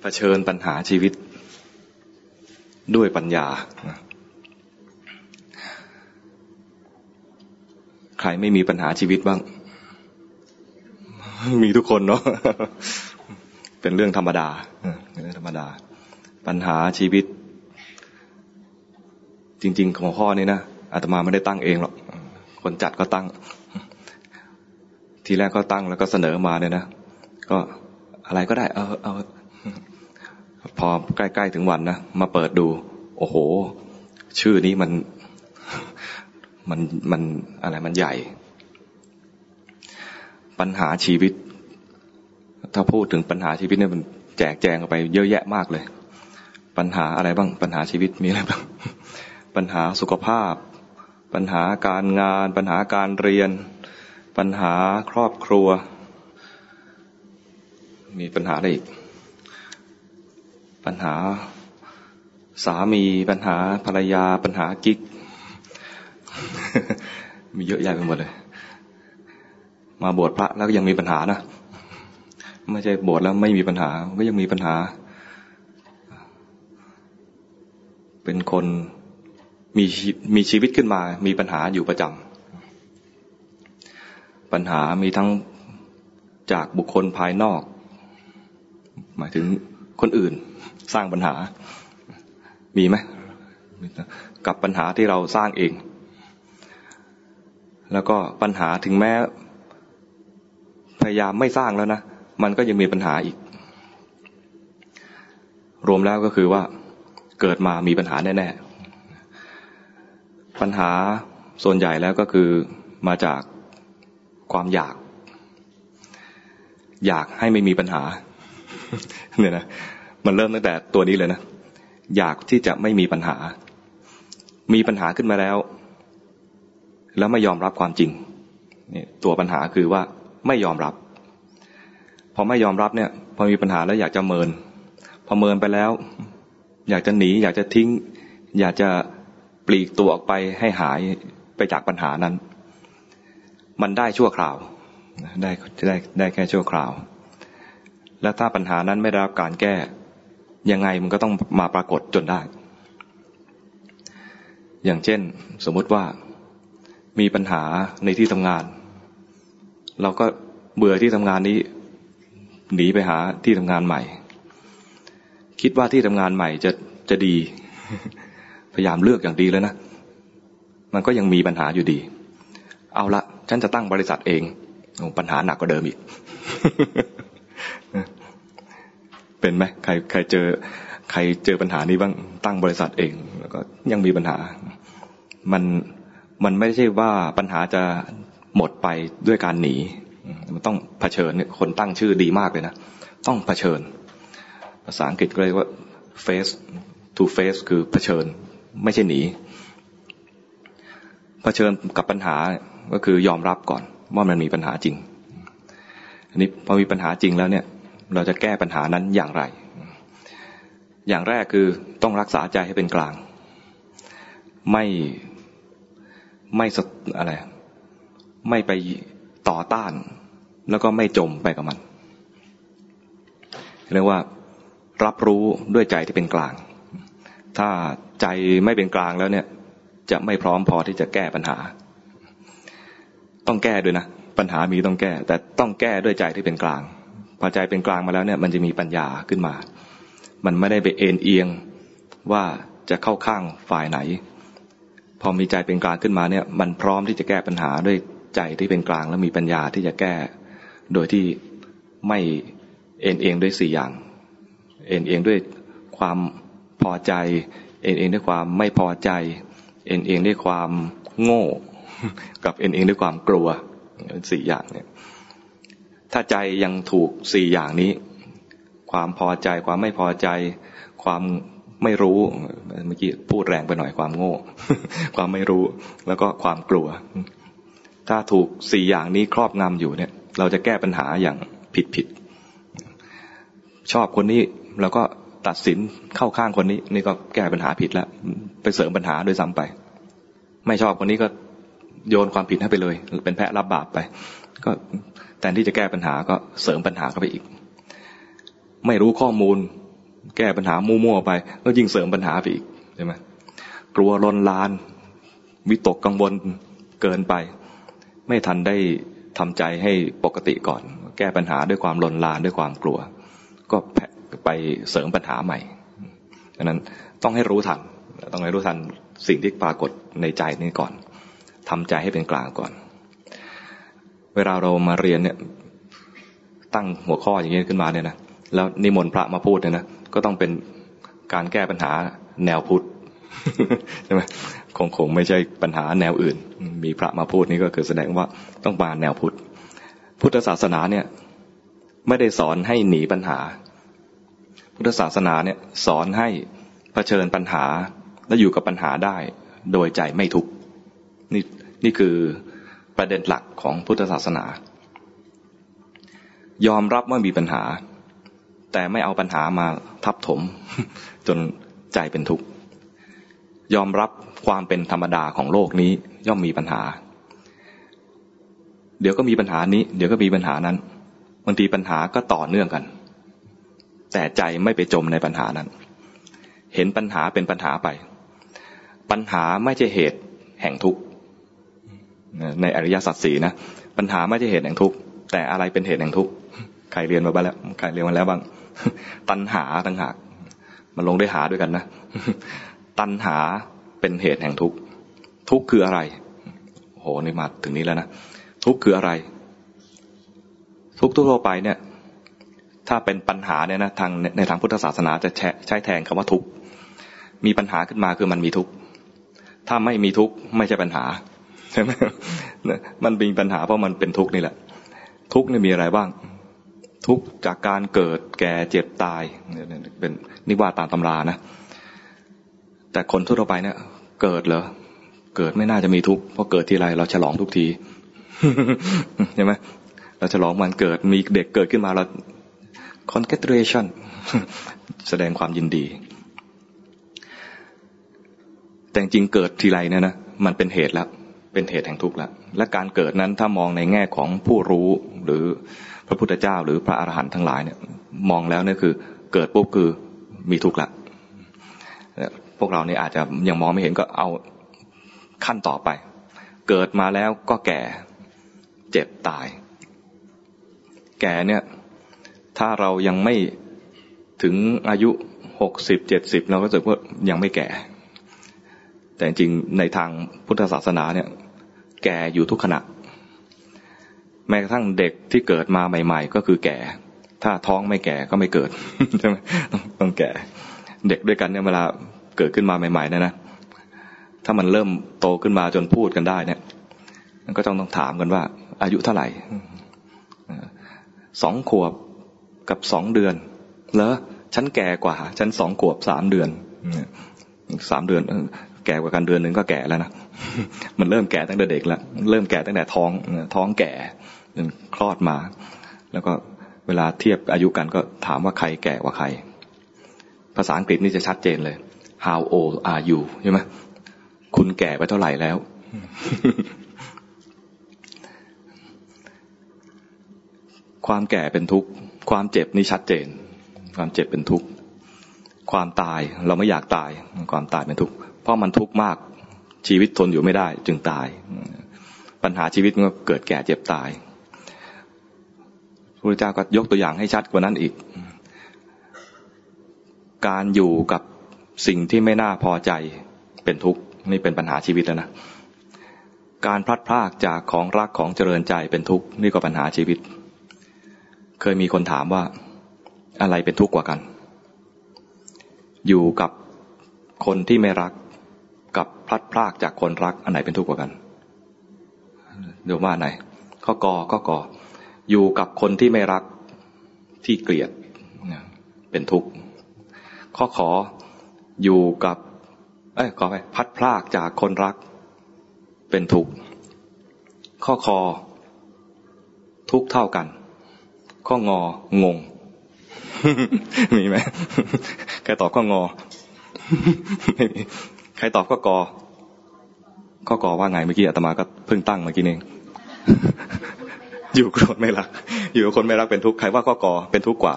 เผชิญปัญหาชีวิตด้วยปัญญา ใครไม่มีปัญหาชีวิตบ้าง มีทุกคนเนาะ เป็นเรื่องธรรมดา เป็นเรื่องธรรมดา ปัญหาชีวิต จริง ๆ ของข้อนี้นะ อาตมาไม่ได้ตั้งเองหรอก คนจัดก็ตั้ง ทีแรกก็ตั้งแล้วก็เสนอมาเนี่ยนะ ก็อะไรก็ได้ เออเอา พอใกล้ๆถึงวันนะมาเปิดดู โอ้โห ชื่อนี้มันมันมันอะไรมันใหญ่ ปัญหาชีวิต ถ้าพูดถึงปัญหาชีวิตเนี่ยมันแจกแจงออกไปเยอะแยะมากเลย ปัญหาอะไรบ้าง ปัญหาชีวิตมีอะไรบ้าง ปัญหาสุขภาพ ปัญหาการงาน ปัญหาการเรียน ปัญหาครอบครัว มีปัญหาอะไรอีก ปัญหาสามีปัญหาภรรยาปัญหากิ๊ก มีเยอะแยะไปหมดเลย มาบวชพระแล้วก็ยังมีปัญหานะไม่ใช่บวชแล้วไม่มีปัญหา ก็ยังมีปัญหา เป็นคนมีมีชีวิตขึ้นมา มีปัญหาอยู่ประจำปัญหามีทั้งจากบุคคลภายนอก หมายถึงคนอื่น สร้างปัญหา มีไหมกับปัญหาที่เราสร้างเอง แล้วก็ปัญหาถึงแม้ พยายามไม่สร้างแล้วนะ มันก็ยังมีปัญหาอีก รวมแล้วก็คือว่าเกิดมามีปัญหาแน่ๆ ปัญหาส่วนใหญ่แล้วก็คือมาจากความอยาก อยากให้ไม่มีปัญหาเนี่ยนะ มันเริ่มตั้งแต่ตัวนี้เลยนะ อยากที่จะไม่มีปัญหา มีปัญหาขึ้นมาแล้ว แล้วไม่ยอมรับความจริงนี่ตัวปัญหาคือว่าไม่ยอมรับ พอไม่ยอมรับเนี่ย พอมีปัญหาแล้วอยากจะเมิน พอเมินไปแล้ว อยากจะหนี อยากจะทิ้ง อยากจะปลีกตัวออกไปให้หายไปจากปัญหานั้น มันได้ชั่วคราว ได้ได้ได้แค่ชั่วคราว และถ้าปัญหานั้นไม่ได้รับการแก้ ยังไงมันก็ต้องมาปรากฏจนได้ อย่างเช่น สมมุติว่ามีปัญหาในที่ทำงาน เราก็เบื่อที่ทำงานนี้ หนีไปหาที่ทำงานใหม่ คิดว่าที่ทำงานใหม่จะจะดี พยายามเลือกอย่างดีแล้วนะ มันก็ยังมีปัญหาอยู่ดี เอาละฉันจะตั้งบริษัทเองปัญหาหนักกว่าเดิมอีก เป็นไหมใครใครเจอ ใครเจอปัญหานี้บ้างตั้งบริษัทเอง แล้วก็ยังมีปัญหา มันมันไม่ใช่ว่าปัญหาจะหมดไปด้วยการหนี มันต้องเผชิญคนตั้งชื่อดีมากเลยนะ ต้องเผชิญ ภาษาอังกฤษเรียกว่า face to face คือเผชิญ ไม่ใช่หนีเผชิญกับปัญหาก็คือยอมรับก่อนว่ามันมีปัญหาจริงอันนี้พอมีปัญหาจริงแล้วเนี่ย เราจะแก้ปัญหานั้นอย่างไร อย่างแรกคือต้องรักษาใจให้เป็นกลาง ไม่ไม่อะไร ไม่ไปต่อต้าน แล้วก็ไม่จมไปกับมัน เรียกว่ารับรู้ด้วยใจที่เป็นกลาง ถ้าใจไม่เป็นกลางแล้วเนี่ย จะไม่พร้อมพอที่จะแก้ปัญหา ต้องแก้ด้วยนะ ปัญหามีต้องแก้ แต่ต้องแก้ด้วยใจที่เป็นกลาง พอใจเป็นกลางมาแล้วเนี่ย มันจะมีปัญญาขึ้นมา มันไม่ได้ไปเอ็นเอียงว่าจะเข้าข้างฝ่ายไหน พอมีใจเป็นกลางขึ้นมาเนี่ย มันพร้อมที่จะแก้ปัญหาด้วยใจที่เป็นกลางแล้วมีปัญญาที่จะแก้ โดยที่ไม่เอ็นเอียงด้วยสี่อย่าง เอ็นเอียงด้วยความพอใจ เอ็นเอียงด้วยความไม่พอใจ เอ็นเอียงด้วยความโง่ กับเอ็นเอียงด้วยความกลัวสี่อย่างเนี่ย ถ้าใจยังถูกสี่อย่างนี้ ความพอใจความไม่พอใจ ความไม่รู้เมื่อกี้พูดแรงไปหน่อยความโง่ ความไม่รู้แล้วก็ความกลัว ถ้าถูกสี่อย่างนี้ครอบงำอยู่เนี่ย เราจะแก้ปัญหาอย่างผิดผิดชอบคนนี้เราก็ตัดสินเข้าข้างคนนี้ นี่ก็แก้ปัญหาผิดแล้ว ไปเสริมปัญหาโดยซ้ำไป ไม่ชอบคนนี้ก็โยนความผิดให้ไปเลย เป็นแพะรับบาปไป ก็ แทนที่จะแก้ปัญหาก็เสริมปัญหาเข้าไปอีก ไม่รู้ข้อมูล แก้ปัญหามั่วๆไปก็ยิ่งเสริมปัญหาไปอีกใช่ไหมกลัวลนลาน วิตกกังวลเกินไป ไม่ทันได้ทำใจให้ปกติก่อน แก้ปัญหาด้วยความลนลานด้วยความกลัว ก็ไปเสริมปัญหาใหม่ดังนั้นต้องให้รู้ทัน ต้องให้รู้ทันสิ่งที่ปรากฏในใจนี้ก่อนทำใจให้เป็นกลางก่อน เวลาเรามาเรียนเนี่ย ตั้งหัวข้ออย่างนี้ขึ้นมาเนี่ยนะแล้วนิมนต์พระมาพูดเนี่ยนะก็ต้องเป็นการแก้ปัญหาแนวพุทธใช่ไหมคงคงไม่ใช่ปัญหาแนวอื่น มีพระมาพูดนี่ก็คือแสดงว่าต้องมาแนวพุทธพุทธศาสนาเนี่ย ไม่ได้สอนให้หนีปัญหา พุทธศาสนาเนี่ย สอนให้เผชิญปัญหาและอยู่กับปัญหาได้ โดยใจไม่ทุกข์นี่นี่คือ ประเด็นหลักของพุทธศาสนา ยอมรับว่ามีปัญหา แต่ไม่เอาปัญหามาทับถม จนใจเป็นทุกข์ยอมรับความเป็นธรรมดาของโลกนี้ย่อมมีปัญหา เดี๋ยวก็มีปัญหานี้ เดี๋ยวก็มีปัญหานั้นบางทีปัญหาก็ต่อเนื่องกัน แต่ใจไม่ไปจมในปัญหานั้น เห็นปัญหาเป็นปัญหาไป ปัญหาไม่ใช่เหตุแห่งทุกข์ ในอริยสัจสี่นะปัญหาไม่ใช่เหตุแห่งทุกข์แต่อะไรเป็นเหตุแห่งทุกข์ใครเรียนมาบ้างแล้วใครเรียนมาแล้วบ้าง ตัณหาต่างหากมันลงได้หาด้วยกันนะ ตัณหาเป็นเหตุแห่งทุกข์ทุกข์คืออะไรโหนี่มาถึงนี้แล้วนะทุกข์คืออะไร ทุกข์ทั่วไปเนี่ย ถ้าเป็นปัญหาเนี่ยนะทางในทางพุทธศาสนาจะใช้แทนคำว่าทุกข์มีปัญหาขึ้นมาคือมันมีทุกข์ถ้าไม่มีทุกข์ไม่ใช่ปัญหา ใช่ไหมมันมีปัญหาเพราะมันเป็นทุกข์นี่แหละ ทุกข์นี่มีอะไรบ้าง ทุกข์จากการเกิดแก่เจ็บตายเป็นนิว่าตามตำรานะ แต่คนทั่วไปเนี่ยเกิดเหรอเกิดไม่น่าจะมีทุกข์เพราะเกิดทีไรเราฉลองทุกทีใช่ไหมเราฉลองมันเกิดมีเด็กเกิดขึ้นมาเรา congratulation แสดงความยินดี แต่จริงเกิดทีไรเนี่ยนะมันเป็นเหตุแล้ว เป็นเหตุแห่งทุกข์แล้วและการเกิดนั้นถ้ามองในแง่ของผู้รู้หรือพระพุทธเจ้า หรือพระอรหันต์ทั้งหลายเนี่ยมองแล้วเนี่ยคือ เกิดปุ๊บคือมีทุกข์ละพวกเรานี่อาจจะยังมองไม่เห็นก็เอาขั้นต่อไป เกิดมาแล้วก็แก่เจ็บตาย แก่เนี่ยถ้าเรายังไม่ถึงอายุหกสิบเจ็ดสิบเราก็จะว่ายังไม่แก่ แต่จริงในทางพุทธศาสนาเนี่ย แก่อยู่ทุกขณะ แม้กระทั่งเด็กที่เกิดมาใหม่ ๆ ก็คือแก่ ถ้าท้องไม่แก่ก็ไม่เกิดใช่ไหมต้องต้องแก่ เด็กด้วยกันเนี่ยเวลาเกิดขึ้นมาใหม่ๆนะนะถ้ามันเริ่มโตขึ้นมาจนพูดกันได้เนี่ยมันก็ต้องต้องถามกันว่า อายุเท่าไหร่สองขวบกับสองเดือนเหรอฉันแก่กว่า ฉันสองขวบสามเดือนสามเดือน ก่กว่ากันเดือนหนึ่งก็แก่แล้วนะมันเริ่มแก่ตั้งแต่เด็กแล้วเริ่มแก่ตั้งแต่ท้องท้องแก่จนคลอดมา แล้วก็เวลาเทียบอายุกันก็ถามว่าใครแก่กว่าใคร ภาษาอังกฤษนี่จะชัดเจนเลย how old are you ใช่ไหมคุณแก่ไปเท่าไหร่แล้ว ความแก่เป็นทุกข์ ความเจ็บนี่ชัดเจน ความเจ็บเป็นทุกข์ ความตายเราไม่อยากตาย ความตายเป็นทุกข์เพ ราะมันทุกข์มากชีวิตทนอยู่ไม่ได้ จึงตาย ปัญหาชีวิตมันก็เกิดแก่เจ็บตายพระเจ้าก็ยกตัวอย่างให้ชัดกว่านั้นอีก การอยู่กับสิ่งที่ไม่น่าพอใจเป็นทุกข์นี่เป็นปัญหาชีวิตแล้วนะ การพลัดพรากจากของรักของเจริญใจเป็นทุกข์นี่ก็ปัญหาชีวิต เคยมีคนถามว่าอะไรเป็นทุกข์กว่ากัน อยู่กับคนที่ไม่รัก กับพลัดพรากจากคนรักอันไหนเป็นทุกข์กว่ากันเดี๋ยวว่าไหนข้อกอข้อกออยู่กับคนที่ไม่รักที่เกลียดเป็นทุกข์ข้อขออยู่กับ เอ้ยขอไปพัดพลากจากคนรัก เป็นทุกข์ข้อคอ ทุกเท่ากัน ข้ององง มีไหมใครตอบข้องอไม่มี ใครตอบข้อกอข้อกอว่าไงเมื่อกี้อาตมาก็เพิ่งตั้งเมื่อกี้เองอยู่กับคนไม่รัก อยู่กับคนไม่รักเป็นทุกข์ใครว่าข้อกอเป็นทุกข์กว่า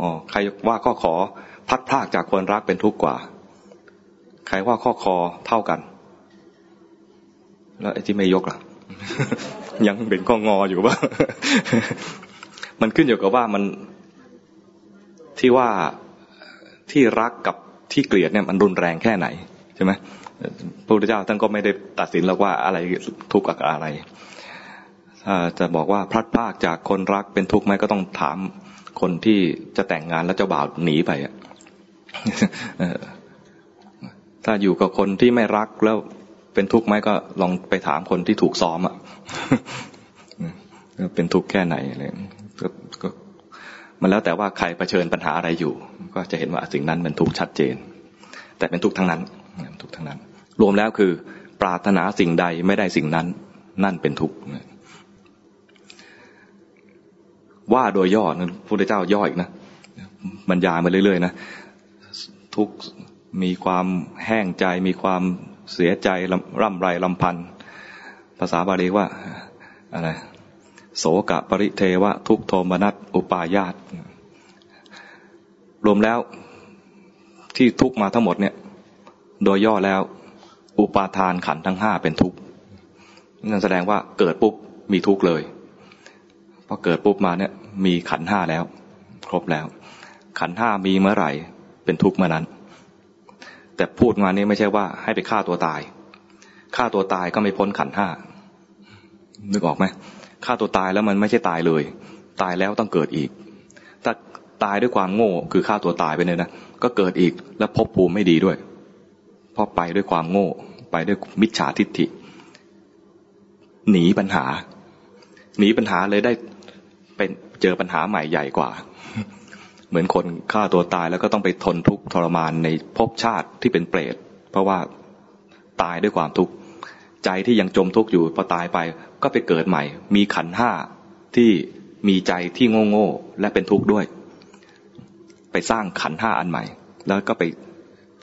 อ๋อใครว่าข้อขอพัดพลากจากคนรักเป็นทุกข์กว่า ใครว่าข้อคอเท่ากัน แล้วไอ้ที่ไม่ยกล่ะ ยังเป็นข้องออยู่ป่ะมันขึ้นอยู่กับว่ามันที่ว่าที่รักกับ ที่เกลียดเนี่ยมันรุนแรงแค่ไหนใช่ไหมพระพุทธเจ้าท่านก็ไม่ได้ตัดสินแล้วว่าอะไรทุกข์อะไรจะบอกว่าพลัดพรากจากคนรักเป็นทุกข์ไหมก็ต้องถามคนที่จะแต่งงานแล้วเจ้าบ่าวหนีไปอะถ้าอยู่กับคนที่ไม่รักแล้วเป็นทุกข์ไหมก็ลองไปถามคนที่ถูกซ้อมอะเป็นทุกข์แค่ไหนอะไร มันแล้วแต่ว่าใครเผชิญปัญหาอะไรอยู่ ก็จะเห็นว่าสิ่งนั้นเป็นทุกข์ชัดเจน แต่เป็นทุกข์ทั้งนั้นทุกข์ทั้งนั้น รวมแล้วคือ ปรารถนาสิ่งใดไม่ได้สิ่งนั้น นั่นเป็นทุกข์ว่าโดยย่อนะพระพุทธเจ้าย่ออีกนะบรรยายมาเรื่อยๆนะทุกมีความแห้งใจมีความเสียใจร่ำไรลำพันภาษาบาลีว่าอะไร โสกะปริเทวะ ทุกโทมนัสอุปายาตรวมแล้วที่ทุกมาทั้งหมดเนี่ย โดยย่อแล้ว อุปาทานขันทั้งห้าเป็นทุกนั่นแสดงว่าเกิดปุ๊บมีทุกเลยพอเกิดปุ๊บมาเนี่ย มีขันห้าแล้ว ครบแล้ว ขันห้ามีเมื่อไหร่ เป็นทุกเมื่อนั้น แต่พูดมานี้ไม่ใช่ว่าให้ไปฆ่าตัวตายฆ่าตัวตายก็ไม่พ้นขันห้านึกออกไหม ฆ่าตัวตายแล้วมันไม่ใช่ตายเลย ตายแล้วต้องเกิดอีกถ้าตายด้วยความโง่คือฆ่าตัวตายไปเลยนะก็เกิดอีกแล้วพบภูมิไม่ดีด้วยเพราะไปด้วยความโง่ ไปด้วยมิจฉาทิฏฐิ หนีปัญหา หนีปัญหาเลยได้เป็นเจอปัญหาใหม่ใหญ่กว่า เหมือนคนฆ่าตัวตายแล้วก็ต้องไปทนทุกข์ทรมานในภพชาติที่เป็นเปรตเพราะว่าตายด้วยความทุกข์ใจที่ยังจมทุกข์อยู่พอตายไป ก็ไปเกิดใหม่ มีขันห้าที่มีใจที่โง่โง่และเป็นทุกข์ด้วย ไปสร้างขันห้าอันใหม่ แล้วก็ไป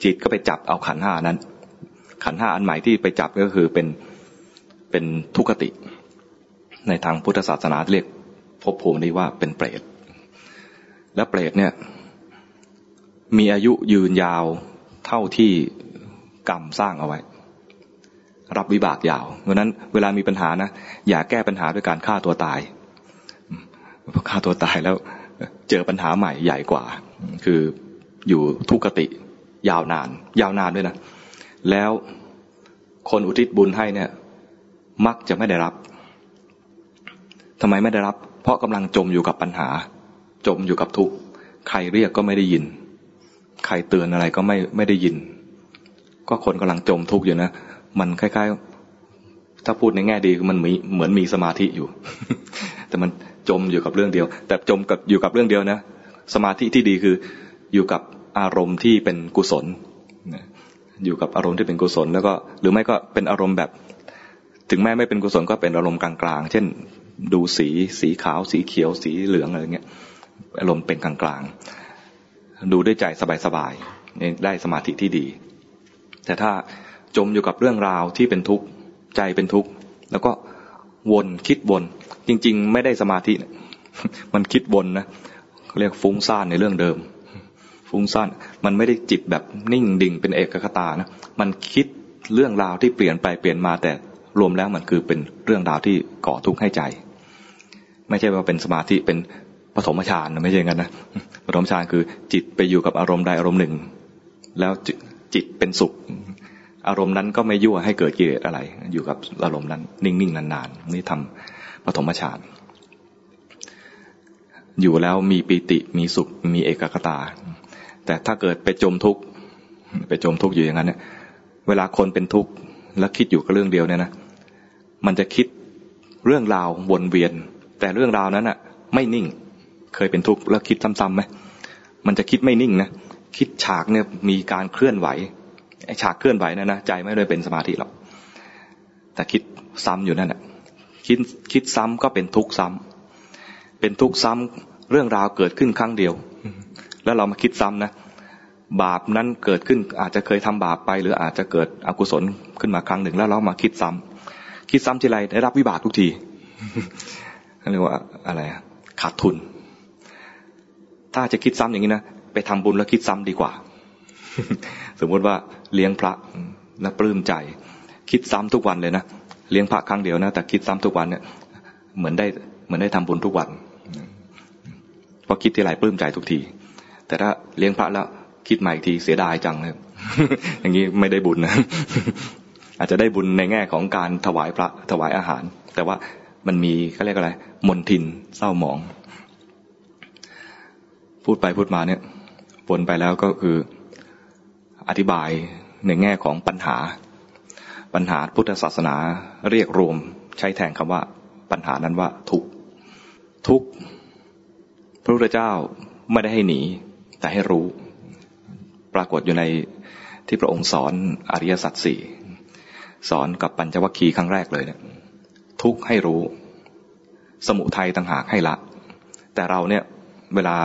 จิตก็ไปจับเอาขันห้านั้น ขันห้าอันใหม่ที่ไปจับก็คือเป็นเป็นทุกขติ ในทางพุทธศาสนาเรียกภพภูมินี้ว่าเป็นเปรตและเปรตเนี่ยมีอายุยืนยาวเท่าที่กรรมสร้างเอาไว้ รับวิบากยาวเพราะนั้นเวลามีปัญหานะอย่าแก้ปัญหาด้วยการฆ่าตัวตายพอฆ่าตัวตายแล้วเจอปัญหาใหม่ใหญ่กว่า คืออยู่ทุกติยาวนาน ยาวนานด้วยนะ แล้วคนอุทิศบุญให้เนี่ย มักจะไม่ได้รับทำไมไม่ได้รับ เพราะกำลังจมอยู่กับปัญหา จมอยู่กับทุกข์ใครเรียกก็ไม่ได้ยิน ใครเตือนอะไรก็ไม่ไม่ได้ยิน ก็คนกำลังจมทุกข์อยู่นะ มันคล้ายๆ ถ้าพูดในแง่ดีมันมีเหมือนมีสมาธิอยู่ แต่มันจมอยู่กับเรื่องเดียว แต่จมกับอยู่กับเรื่องเดียวนะ สมาธิที่ดีคืออยู่กับอารมณ์ที่เป็นกุศลอยู่กับอารมณ์ที่เป็นกุศล แล้วก็หรือไม่ก็เป็นอารมณ์แบบ ถึงแม้ไม่เป็นกุศลก็เป็นอารมณ์กลางๆ เช่น ดูสีสีขาว สีเขียว สีเหลืองอะไรเงี้ยอารมณ์เป็นกลางๆดูด้วยใจสบายๆได้สมาธิที่ดี แต่ถ้า จมอยู่กับเรื่องราวที่เป็นทุกข์ใจเป็นทุกข์แล้วก็วนคิดวนจริง ๆ ไม่ได้สมาธิมันคิดวนนะเรียกฟุ้งซ่านในเรื่องเดิม ฟุ้งซ่านมันไม่ได้จิตแบบนิ่งดิ่งเป็นเอกคตานะมันคิดเรื่องราวที่เปลี่ยนไปเปลี่ยนมาแต่รวมแล้วมันคือเป็นเรื่องราวที่ก่อทุกข์ให้ใจ ไม่ใช่ว่าเป็นสมาธิเป็นปฐมฌานไม่ใช่กันนะปฐมฌานคือจิตไปอยู่กับอารมณ์ใดอารมณ์หนึ่ง แล้วจิตเป็นสุข อารมณ์นั้นก็ไม่ยั่วให้เกิดกิเลสอะไร อยู่กับอารมณ์นั้น นิ่งๆนานๆนี่ทำปฐมฌานอยู่แล้วมีปีติมีสุขมีเอกคตา แต่ถ้าเกิดไปจมทุกข์ไปจมทุกข์อยู่อย่างนั้นเนี่ยเวลาคนเป็นทุกข์แล้วคิดอยู่กับเรื่องเดียวเนี่ยนะมันจะคิดเรื่องราววนเวียน แต่เรื่องราวนั้นอะ ไม่นิ่ง เคยเป็นทุกข์แล้วคิดซ้ำๆไหมมันจะคิดไม่นิ่งนะคิดฉากเนี่ยมีการเคลื่อนไหว ฉากเคลื่อนไหวนั่นนะใจไม่ได้เป็นสมาธิหรอกแต่คิดซ้ำอยู่นั่นแหละคิดคิดซ้ำก็เป็นทุกข์ซ้ำเป็นทุกข์ซ้ำเรื่องราวเกิดขึ้นครั้งเดียว แล้วเรามาคิดซ้ำนะบาปนั้นเกิดขึ้นอาจจะเคยทำบาปไปหรืออาจจะเกิดอกุศลขึ้นมาครั้งหนึ่งแล้วเรามาคิดซ้ำคิดซ้ำทีไรได้รับวิบากทุกทีเรียกว่าอะไรขาดทุน ถ้าจะคิดซ้ำอย่างนี้นะไปทำบุญแล้วคิดซ้ำดีกว่า สมมติว่าเลี้ยงพระนะปลื้มใจ คิดซ้ำทุกวันเลยนะเลี้ยงพระครั้งเดียวนะแต่คิดซ้ำทุกวันเนี่ยเหมือนได้เหมือนได้ทำบุญทุกวันเพอคิดทีไรปลื้มใจทุกที แต่ถ้าเลี้ยงพระแล้วคิดใหม่อีกทีเสียดายจังเลยอย่างนี้ไม่ได้บุญนะอาจจะได้บุญในแง่ของการถวายพระถวายอาหาร แต่ว่ามันมีเขาเรียกอะไรมนทินเศร้าหมอง พูดไปพูดมาเนี่ยปนไปแล้วก็คือ อธิบายในแง่ของปัญหา ปัญหาพุทธศาสนาเรียกรวมใช้แทนคำว่า ปัญหานั้นว่าทุกทุกพระพุทธเจ้าไม่ได้ให้หนี แต่ให้รู้ ปรากฏอยู่ในที่พระองค์สอนอริยสัจสี่สอนกับปัญจวัคคีย์ครั้งแรกเลยเนี่ยทุกให้รู้ สมุทัยต่างหากให้ละ แต่เราเนี่ยเวลา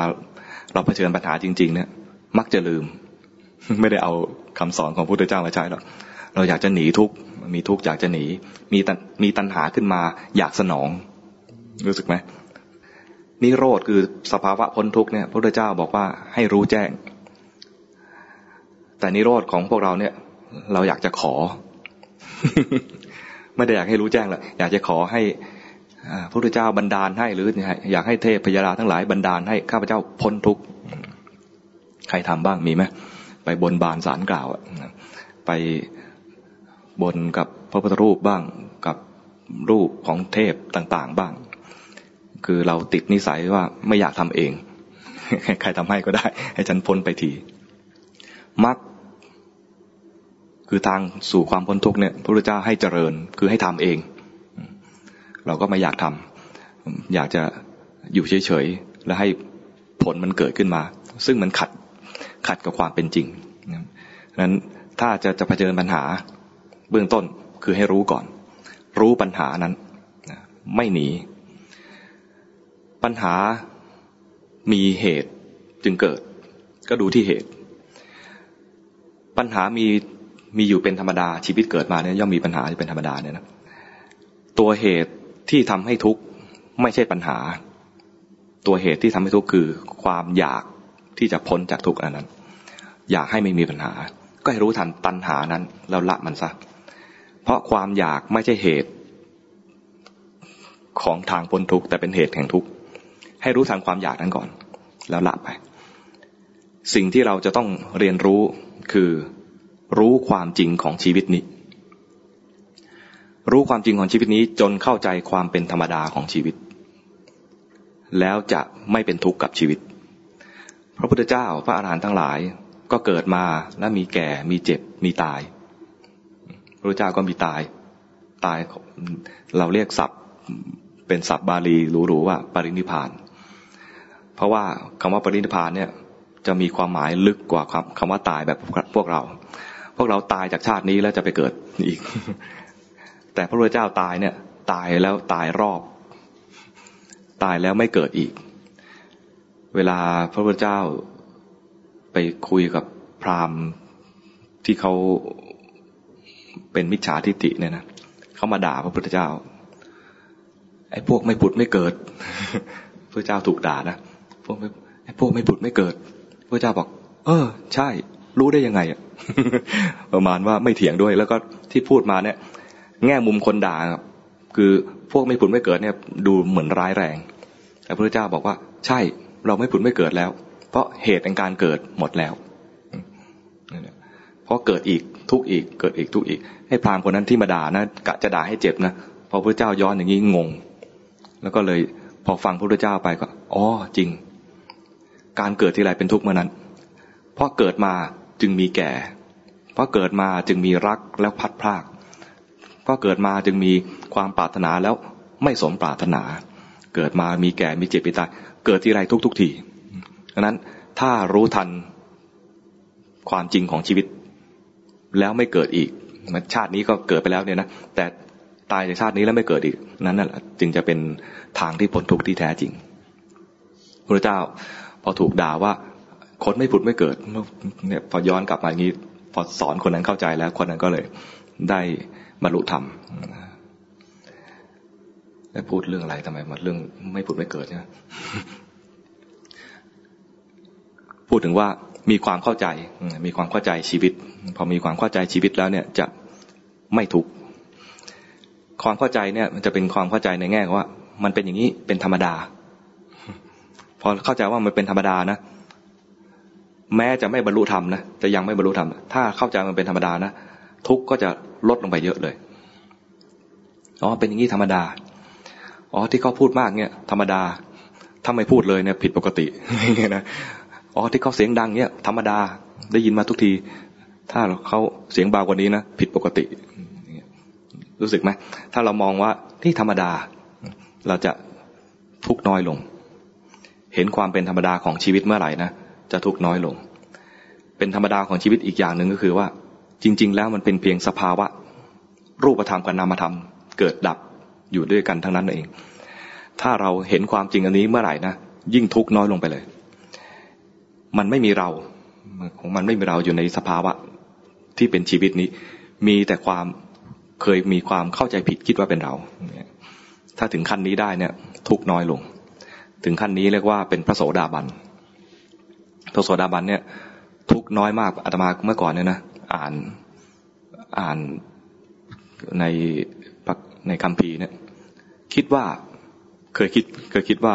เราเผชิญปัญหาจริง ๆ เนี่ย มักจะลืม ไม่ได้เอาคำสอนของพระพุทธเจ้ามาใช้หรอกเราอยากจะหนีทุกมีทุกอยากจะหนี มีมีตัณหาขึ้นมา อยากสนอง รู้สึกไหมนิโรธคือสภาวะพ้นทุกเนี่ยพระพุทธเจ้าบอกว่าให้รู้แจ้ง แต่นิโรธของพวกเราเนี่ย เราอยากจะขอ ไม่ได้อยากให้รู้แจ้งหรอกอยากจะขอให้พระพุทธเจ้าบันดาลให้หรืออยากให้เทพพยาราทั้งหลายบันดาลให้ข้าพเจ้าพ้นทุกข์ใครทำบ้างมีไหม ไปบนบานสารกล่าวไปบนกับพระพุทธรูปบ้างกับรูปของเทพต่างๆบ้าง คือเราติดนิสัยว่าไม่อยากทำเอง ใครทำให้ก็ได้ ให้ฉันพ้นไปทีมักคือทางสู่ความพ้นทุกข์เนี่ยพระพุทธเจ้าให้เจริญคือให้ทำเอง เราก็ไม่อยากทำอยากจะอยู่เฉยๆแล้วให้ผลมันเกิดขึ้นมา ซึ่งมันขัด ขัดกับความเป็นจริงนั้นถ้าจะจะเผชิญปัญหาเบื้องต้นคือให้รู้ก่อน รู้ปัญหานั้นไม่หนี ปัญหามีเหตุจึงเกิด ก็ดูที่เหตุ ปัญหามีมีอยู่เป็นธรรมดาชีวิตเกิดมาเนี่ยย่อมมีปัญหาที่เป็นธรรมดาเนี่ยนะตัวเหตุที่ทำให้ทุกข์ไม่ใช่ปัญหา ตัวเหตุที่ทำให้ทุกข์คือ ความอยากที่จะพ้นจากทุกข์นั้น อยากให้ไม่มีปัญหา ก็ให้รู้ทันตัณหานั้นแล้วละมันซะเพราะความอยากไม่ใช่เหตุ ของทางพ้นทุกข์แต่เป็นเหตุแห่งทุกข์ให้รู้ทันความอยากนั้นก่อน แล้วละไป สิ่งที่เราจะต้องเรียนรู้คือรู้ความจริงของชีวิตนี้ รู้ความจริงของชีวิตนี้จนเข้าใจความเป็นธรรมดาของชีวิต แล้วจะไม่เป็นทุกข์กับชีวิต พระพุทธเจ้าพระอาหารหันต์ทั้งหลาย ก็เกิดมาและมีแก่ มีเจ็บ มีตาย พระเจ้าก็มีตาย ตายเราเรียกศัพท์เป็นศัพท์บาลีหรูๆว่าปรินิพาน เพราะว่าคำว่าปรินิพานเนี่ยจะมีความหมายลึกกว่าคำว่าตายแบบพวกเรา พวกเราตายจากชาตินี้แล้วจะไปเกิดอีก แต่พระพุทธเจ้าตายเนี่ย ตายแล้วตายรอบ ตายแล้วไม่เกิดอีก เวลาพระพุทธเจ้า ไปคุยกับพราหมณ์ที่เขาเป็นมิจฉาทิฏฐิเนี่ยนะเขามาด่าพระพุทธเจ้า ไอ้พวกไม่ผุดไม่เกิดพระเจ้าถูกด่านะพวกไอ้พวกไม่ผุดไม่เกิดพระเจ้าบอก เออ ใช่ รู้ได้ยังไงอะประมาณว่าไม่เถียงด้วย แล้วก็ที่พูดมาเนี่ย แง่มุมคนด่าคือพวกไม่ผุดไม่เกิดเนี่ย ดูเหมือนร้ายแรง แต่พระเจ้าบอกว่า ใช่ เราไม่ผุดไม่เกิดแล้ว เพราะเหตุแห่งการเกิดหมดแล้วเพราะเกิดอีกทุกอีก เกิดอีกทุกอีก ให้พรามคนนั้นที่มาด่านะกะจะด่าให้เจ็บนะพอพระเจ้าย้อนอย่างนี้งง แล้วก็เลยพอฟังพระพุทธเจ้าไปก็อ๋อจริง การเกิดที่ไรเป็นทุกข์เมื่อนั้น เพราะเกิดมาจึงมีแก่ เพราะเกิดมาจึงมีรักแล้วพัดพลาก เพราะเกิดมาจึงมีความปรารถนาแล้วไม่สมปรารถนา เกิดมามีแก่มีเจ็บมีตายเกิดที่ไรทุกทุกที ดังนั้นถ้ารู้ทันความจริงของชีวิต แล้วไม่เกิดอีกมันชาตินี้ก็เกิดไปแล้วเนี่ยนะแต่ตายในชาตินี้แล้วไม่เกิดอีก นั้นนั่นแหละจึงจะเป็นทางที่พ้นทุกข์ที่แท้จริงพระเจ้าพอถูกด่าว่าคนไม่ผุดไม่เกิดเนี่ยพอย้อนกลับมาอย่างนี้พอสอนคนนั้นเข้าใจแล้ว คนนั้นก็เลยได้บรรลุธรรมแล้วพูดเรื่องอะไรทำไมมาเรื่องไม่ผุดไม่เกิดเนี่ย พูดถึงว่ามีความเข้าใจ มีความเข้าใจชีวิต พอมีความเข้าใจชีวิตแล้วเนี่ยจะไม่ทุกข์ความเข้าใจเนี่ยมันจะเป็นความเข้าใจในแง่ว่า มันเป็นอย่างนี้เป็นธรรมดา พอเข้าใจว่ามันเป็นธรรมดานะ แม้จะไม่บรรลุธรรมนะจะยังไม่บรรลุธรรมถ้าเข้าใจมันเป็นธรรมดานะทุกข์ก็จะลดลงไปเยอะเลยอ๋อเป็นอย่างนี้ธรรมดาอ๋อที่เขาพูดมากเนี่ย ธรรมดาถ้าไม่พูดเลยเนี่ยผิดปกตินะ อ๋อที่เขาเสียงดังเนี่ยธรรมดาได้ยินมาทุกที ถ้าเขาเสียงเบากว่านี้นะผิดปกติ รู้สึกไหมถ้าเรามองว่าที่ธรรมดา เราจะทุกน้อยลง เห็นความเป็นธรรมดาของชีวิตเมื่อไหร่นะจะทุกน้อยลง เป็นธรรมดาของชีวิตอีกอย่างหนึ่งก็คือว่า จริง ๆ แล้วมันเป็นเพียงสภาวะ รูปธรรมกับนามธรรม เกิดดับอยู่ด้วยกันทั้งนั้นเอง ถ้าเราเห็นความจริงอันนี้เมื่อไหร่นะยิ่งทุกน้อยลงไปเลย มันไม่มีเรา ของมันไม่มีเราอยู่ในสภาวะที่เป็นชีวิตนี้ มีแต่ความเคยมีความเข้าใจผิดคิดว่าเป็นเรา ถ้าถึงขั้นนี้ได้เนี่ย ทุกน้อยลง ถึงขั้นนี้เรียกว่าเป็นพระโสดาบันพระโสดาบันเนี่ย ทุกน้อยมากอาตมาเมื่อก่อนเนี่ยนะอ่านอ่านในในคำพีเนี่ย คิดว่าเคยคิดเคยคิดว่า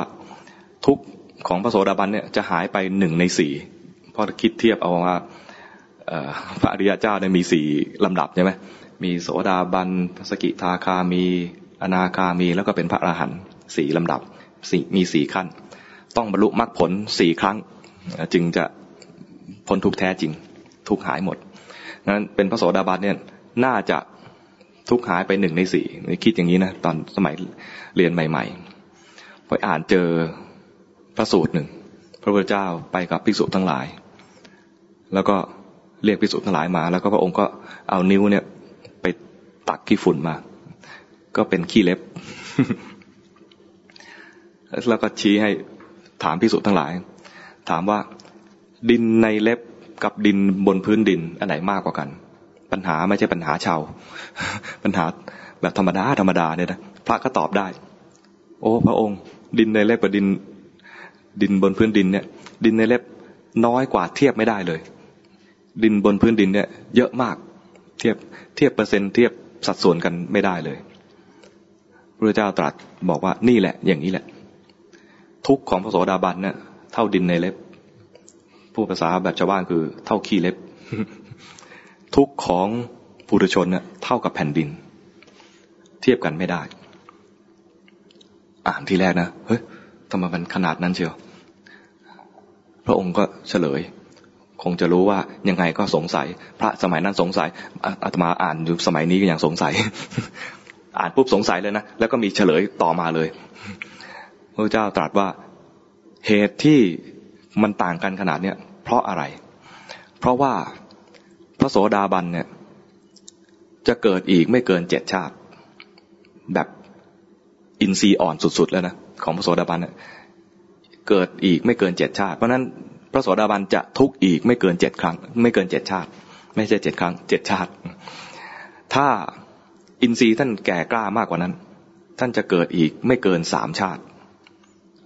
ทุก ของพระโสดาบันเนี่ยจะหายไปหนึ่งในสี่เพราะคิดเทียบเอาว่าพระอริยเจ้าเนี่ยมีสี่ลำดับใช่ไหมมีโสดาบันสกิทาคามีอนาคามีแล้วก็เป็นพระอรหันต์สี่ลำดับสี่มีสี่ขั้น ต้องบรรลุมรรคผลสี่ครั้ง จึงจะพ้นทุกแท้จริง ทุกหายหมดนั้นเป็นพระโสดาบันเนี่ยน่าจะทุกหายไปหนึ่งในสี่คิดอย่างนี้นะตอนสมัยเรียนใหม่ๆพออ่านเจอ พระสูตรหนึ่ง พระพุทธเจ้าไปกับภิกษุทั้งหลาย แล้วก็เรียกภิกษุทั้งหลายมา แล้วก็พระองค์ก็เอานิ้วเนี่ยไปตักขี้ฝุ่นมา ก็เป็นขี้เล็บ แล้วก็ชี้ให้ถามภิกษุทั้งหลาย ถามว่าดินในเล็บกับดินบนพื้นดินอันไหนมากกว่ากัน ปัญหาไม่ใช่ปัญหาชาวปัญหาแบบธรรมดาธรรมดาเนี่ยนะพระก็ตอบได้ โอ้ พระองค์ ดินในเล็บกับดิน ดินบนพื้นดินเนี่ย ดินในเล็บน้อยกว่าเทียบไม่ได้เลย ดินบนพื้นดินเนี่ย เยอะมาก เทียบเทียบเปอร์เซ็นต์เทียบสัดส่วนกันไม่ได้เลยพระเจ้าตรัสบอกว่านี่แหละ อย่างนี้แหละ ทุกของพระโสดาบันเนี่ยเท่าดินในเล็บผู้ภาษาแบบชาวบ้านคือเท่าขี้เล็บ ทุกของปุถุชนเนี่ยเท่ากับแผ่นดิน เทียบกันไม่ได้ อ่านทีแรกนะเฮ้ยทำไมมันขนาดนั้นเชียว พระองค์ก็เฉลย คงจะรู้ว่ายังไงก็สงสัย พระสมัยนั้นสงสัยอาตมาอ่านอยู่สมัยนี้ก็ยังสงสัย อ่านปุ๊บสงสัยเลยนะแล้วก็มีเฉลยต่อมาเลยพระเจ้าตรัสว่าเหตุที่มันต่างกันขนาดเนี้ยเพราะอะไร เพราะว่าพระโสดาบันเนี่ย จะเกิดอีกไม่เกินเจ็ดชาติ แบบอินทรีย์อ่อนสุดๆแล้วนะของพระโสดาบันเนี่ย เกิดอีกไม่เกินเจ็ดชาติ เพราะนั้นพระโสดาบันจะทุกข์อีกไม่เกินเจ็ดครั้ง ไม่เกินเจ็ดชาติ ไม่ใช่เจ็ดครั้งเจ็ดชาติ ถ้าอินทรีย์ท่านแก่กล้ามากกว่านั้น ท่านจะเกิดอีกไม่เกินสามชาติ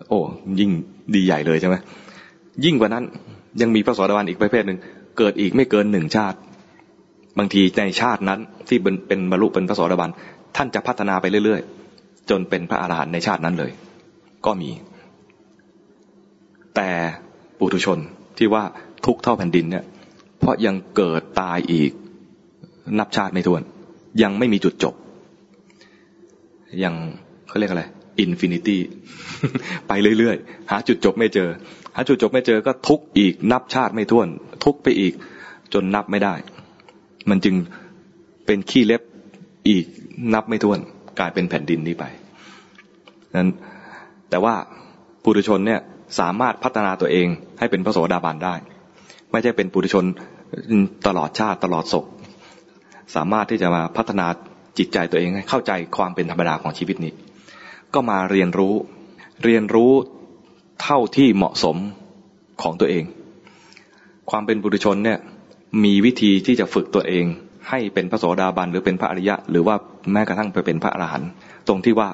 โอ้ยิ่งดีใหญ่เลยใช่ไหมยิ่งกว่านั้นยังมีพระโสดาบันอีกประเภทหนึ่งเกิดอีกไม่เกินหนึ่งชาติ บางทีในชาตินั้นที่เป็นบรรลุเป็นพระโสดาบันท่านจะพัฒนาไปเรื่อย ๆ จนเป็นพระอาหารหันต์ในชาตินั้นเลย ก็มี แต่ปุถุชนที่ว่าทุกข์เท่าแผ่นดินเนี่ย เพราะยังเกิดตายอีกนับชาติไม่ถ้วน ยังไม่มีจุดจบ ยังเขาเรียกอะไร infinity ไปเรื่อยๆ หาจุดจบไม่เจอ หาจุดจบไม่เจอก็ทุกข์อีกนับชาติไม่ถ้วน ทุกข์ไปอีกจนนับไม่ได้ มันจึงเป็นขี้เล็บอีกนับไม่ถ้วน กลายเป็นแผ่นดินนี้ไปนั้นแต่ว่าปุถุชนเนี่ย สามารถพัฒนาตัวเองให้เป็นพระโสดาบันได้ ไม่ใช่เป็นปุถุชนตลอดชาติตลอดศกสามารถที่จะมาพัฒนาจิตใจตัวเองให้เข้าใจความเป็นธรรมดาของชีวิตนี้ ก็มาเรียนรู้เรียนรู้เท่าที่เหมาะสมของตัวเอง ความเป็นปุถุชนเนี่ยมีวิธีที่จะฝึกตัวเอง ให้เป็นพระโสดาบันหรือเป็นพระอริยะ หรือว่าแม้กระทั่งไปเป็นพระอรหันต์ตรงที่ว่า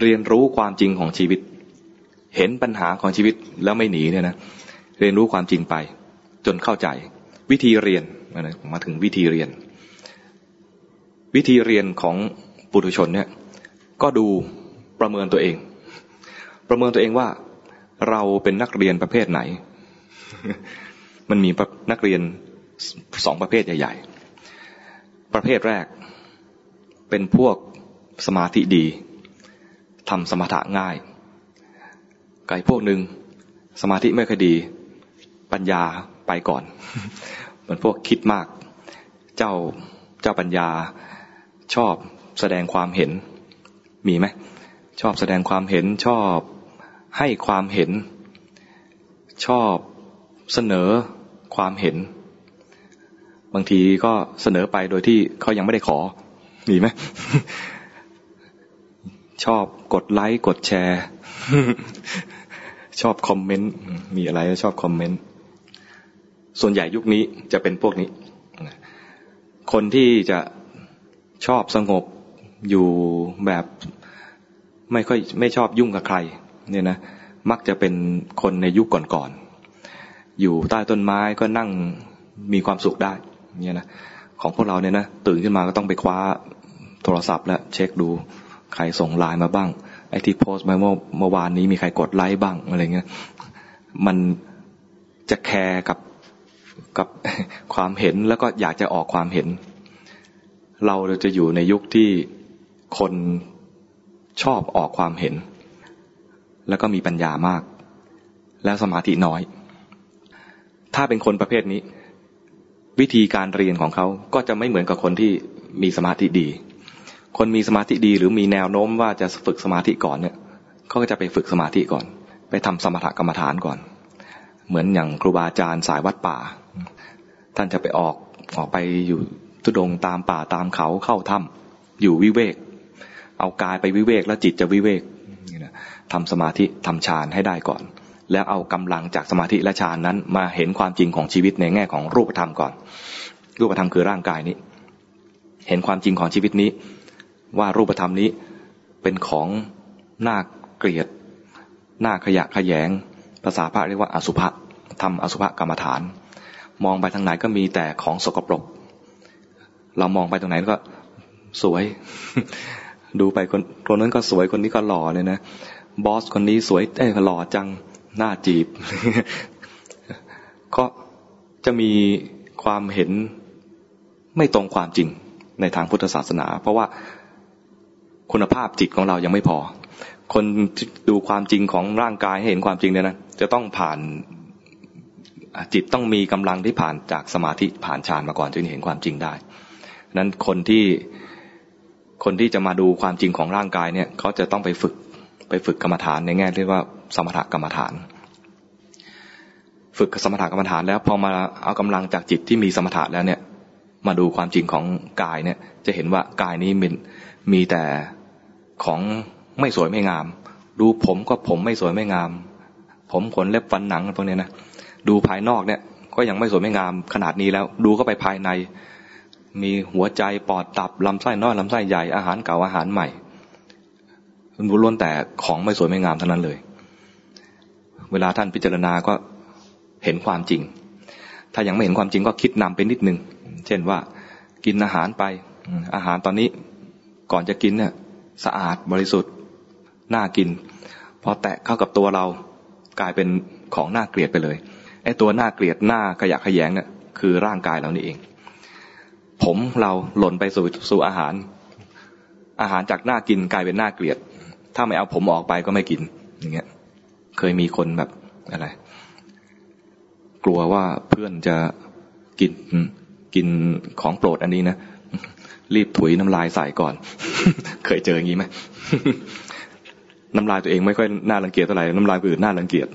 เรียนรู้ความจริงของชีวิต เห็นปัญหาของชีวิตแล้วไม่หนีเนี่ยนะเรียนรู้ความจริงไป จนเข้าใจ วิธีเรียนมาถึงวิธีเรียน วิธีเรียนของปุถุชนเนี่ยก็ดูประเมินตัวเอง ประเมินตัวเองว่าเราเป็นนักเรียนประเภทไหน มันมีนักเรียนสองประเภทใหญ่ ๆ ประเภทแรกเป็นพวกสมาธิดีทำสมถะง่าย ไก่พวกหนึ่งสมาธิไม่ค่อยดี ปัญญาไปก่อน เหมือนพวกคิดมาก เจ้าเจ้าปัญญาชอบแสดงความเห็นมีไหมชอบแสดงความเห็นชอบให้ความเห็น ชอบเสนอความเห็น บางทีก็เสนอไปโดยที่เขายังไม่ได้ขอ มีไหมชอบกดไลค์กดแชร์ ชอบคอมเมนต์มีอะไรชอบคอมเมนต์ส่วนใหญ่ยุคนี้จะเป็นพวกนี้คนที่จะชอบสงบอยู่แบบไม่ค่อยไม่ชอบยุ่งกับใครเนี่ยนะมักจะเป็นคนในยุคก่อนๆอยู่ใต้ต้นไม้ก็นั่งมีความสุขได้เนี่ยนะของพวกเราเนี่ยนะตื่นขึ้นมาก็ต้องไปคว้าโทรศัพท์ แล้วเช็คดูใครส่งไลน์มาบ้าง ไอ้ที่โพสต์มาเมื่อเมื่อวานนี้มีใครกดไลค์บ้างอะไรเงี้ยมันจะแคร์กับกับความเห็นแล้วก็อยากจะออกความเห็น เราจะอยู่ในยุคที่คนชอบออกความเห็น แล้วก็มีปัญญามาก แล้วสมาธิน้อย ถ้าเป็นคนประเภทนี้ วิธีการเรียนของเขาก็จะไม่เหมือนกับคนที่มีสมาธิดี คนมีสมาธิดีหรือมีแนวโน้มว่าจะฝึกสมาธิก่อนเนี่ยเขาก็จะไปฝึกสมาธิก่อน ไปทำสมถกรรมฐานก่อน เหมือนอย่างครูบาอาจารย์สายวัดป่า ท่านจะไปออกออกไปอยู่ทุดงตามป่าตามเขาเข้าถ้ำอยู่วิเวก เอากายไปวิเวกแล้วจิตจะวิเวกทำสมาธิทำฌานให้ได้ก่อน แล้วเอากำลังจากสมาธิและฌานนั้น มาเห็นความจริงของชีวิตในแง่ของรูปธรรมก่อน รูปธรรมคือร่างกายนี้ เห็นความจริงของชีวิตนี้ ว่ารูปธรรมนี้เป็นของน่าเกลียดน่าขยะขยง ภาษาพระเรียกว่าอสุภะทำอสุภะกรรมฐาน มองไปทางไหนก็มีแต่ของสกปรก เรามองไปตรงไหนก็สวย ดูไปคนคนนั้นก็สวยคนนี้ก็หล่อเลยนะบอสคนนี้สวยเอ้หล่อจังหน้าจีบ ก็จะมีความเห็นไม่ตรงความจริงในทางพุทธศาสนา เพราะว่า คุณภาพจิตของเรายังไม่พอ คนดูความจริงของร่างกายให้เห็นความจริงเนี่ยนะจะต้องผ่านจิตต้องมีกำลังที่ผ่านจากสมาธิผ่านฌานมาก่อนจึงเห็นความจริงได้นั้นคนที่คนที่จะมาดูความจริงของร่างกายเนี่ยเขาจะต้องไปฝึกไปฝึกกรรมฐานในแง่ที่ว่าสมถกรรมฐาน ฝึกสมถกรรมฐานแล้วพอมาเอากำลังจากจิตที่มีสมถะแล้วเนี่ยมาดูความจริงของกายเนี่ยจะเห็นว่ากายนี้มีมีแต่ ของไม่สวยไม่งาม ดูผมก็ผมไม่สวยไม่งาม ผมขนเล็บฟันหนังพวกนี้นะดูภายนอกเนี่ยก็ยังไม่สวยไม่งามขนาดนี้แล้ว ดูก็ไปภายใน มีหัวใจปอดตับลำไส้น้อยลำไส้ใหญ่อาหารเก่าอาหารใหม่ดูล้วนแต่ของไม่สวยไม่งามเท่านั้นเลย เวลาท่านพิจารณาก็เห็นความจริง ถ้ายังไม่เห็นความจริงก็คิดนำไปนิดนึง เช่นว่า กินอาหารไป อาหารตอนนี้ก่อนจะกินเนี่ย สะอาดบริสุทธิ์น่ากิน พอแตะเข้ากับตัวเรากลายเป็นของน่าเกลียดไปเลยไอ้ตัวน่าเกลียดหน้าขยะขยงเนี่ยคือร่างกายเรานี่เอง ผมเราหล่นไปสู่สู่อาหาร อาหารจากน่ากินกลายเป็นน่าเกลียด ถ้าไม่เอาผมออกไปก็ไม่กิน อย่างเงี้ย เคยมีคนแบบอะไร กลัวว่าเพื่อนจะกินกินของโปรดอันนี้นะ รีบถุยน้ำลายใส่ก่อน เคยเจออย่างนี้ไหมน้ำลายตัวเองไม่ค่อยน่ารังเกียจเท่าไหร่น้ำลายอื่นน่ารังเกียจ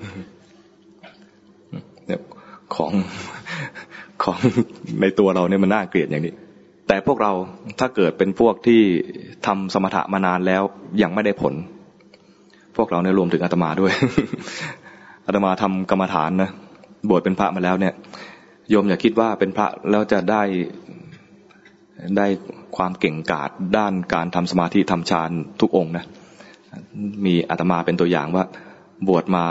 เนี่ยของของในตัวเราเนี่ยมันน่าเกลียดอย่างนี้ แต่พวกเราถ้าเกิดเป็นพวกที่ทำสมถะมานานแล้วยังไม่ได้ผล พวกเราเนี่ยรวมถึงอาตมาด้วยอาตมาทำกรรมฐานนะบวชเป็นพระมาแล้วเนี่ยโยมอย่าคิดว่าเป็นพระแล้วจะได้ได้ ความเก่งกาจด้านการทำสมาธิทำฌานทุกองค์นะมีอาตมาเป็นตัวอย่างว่า บวชมา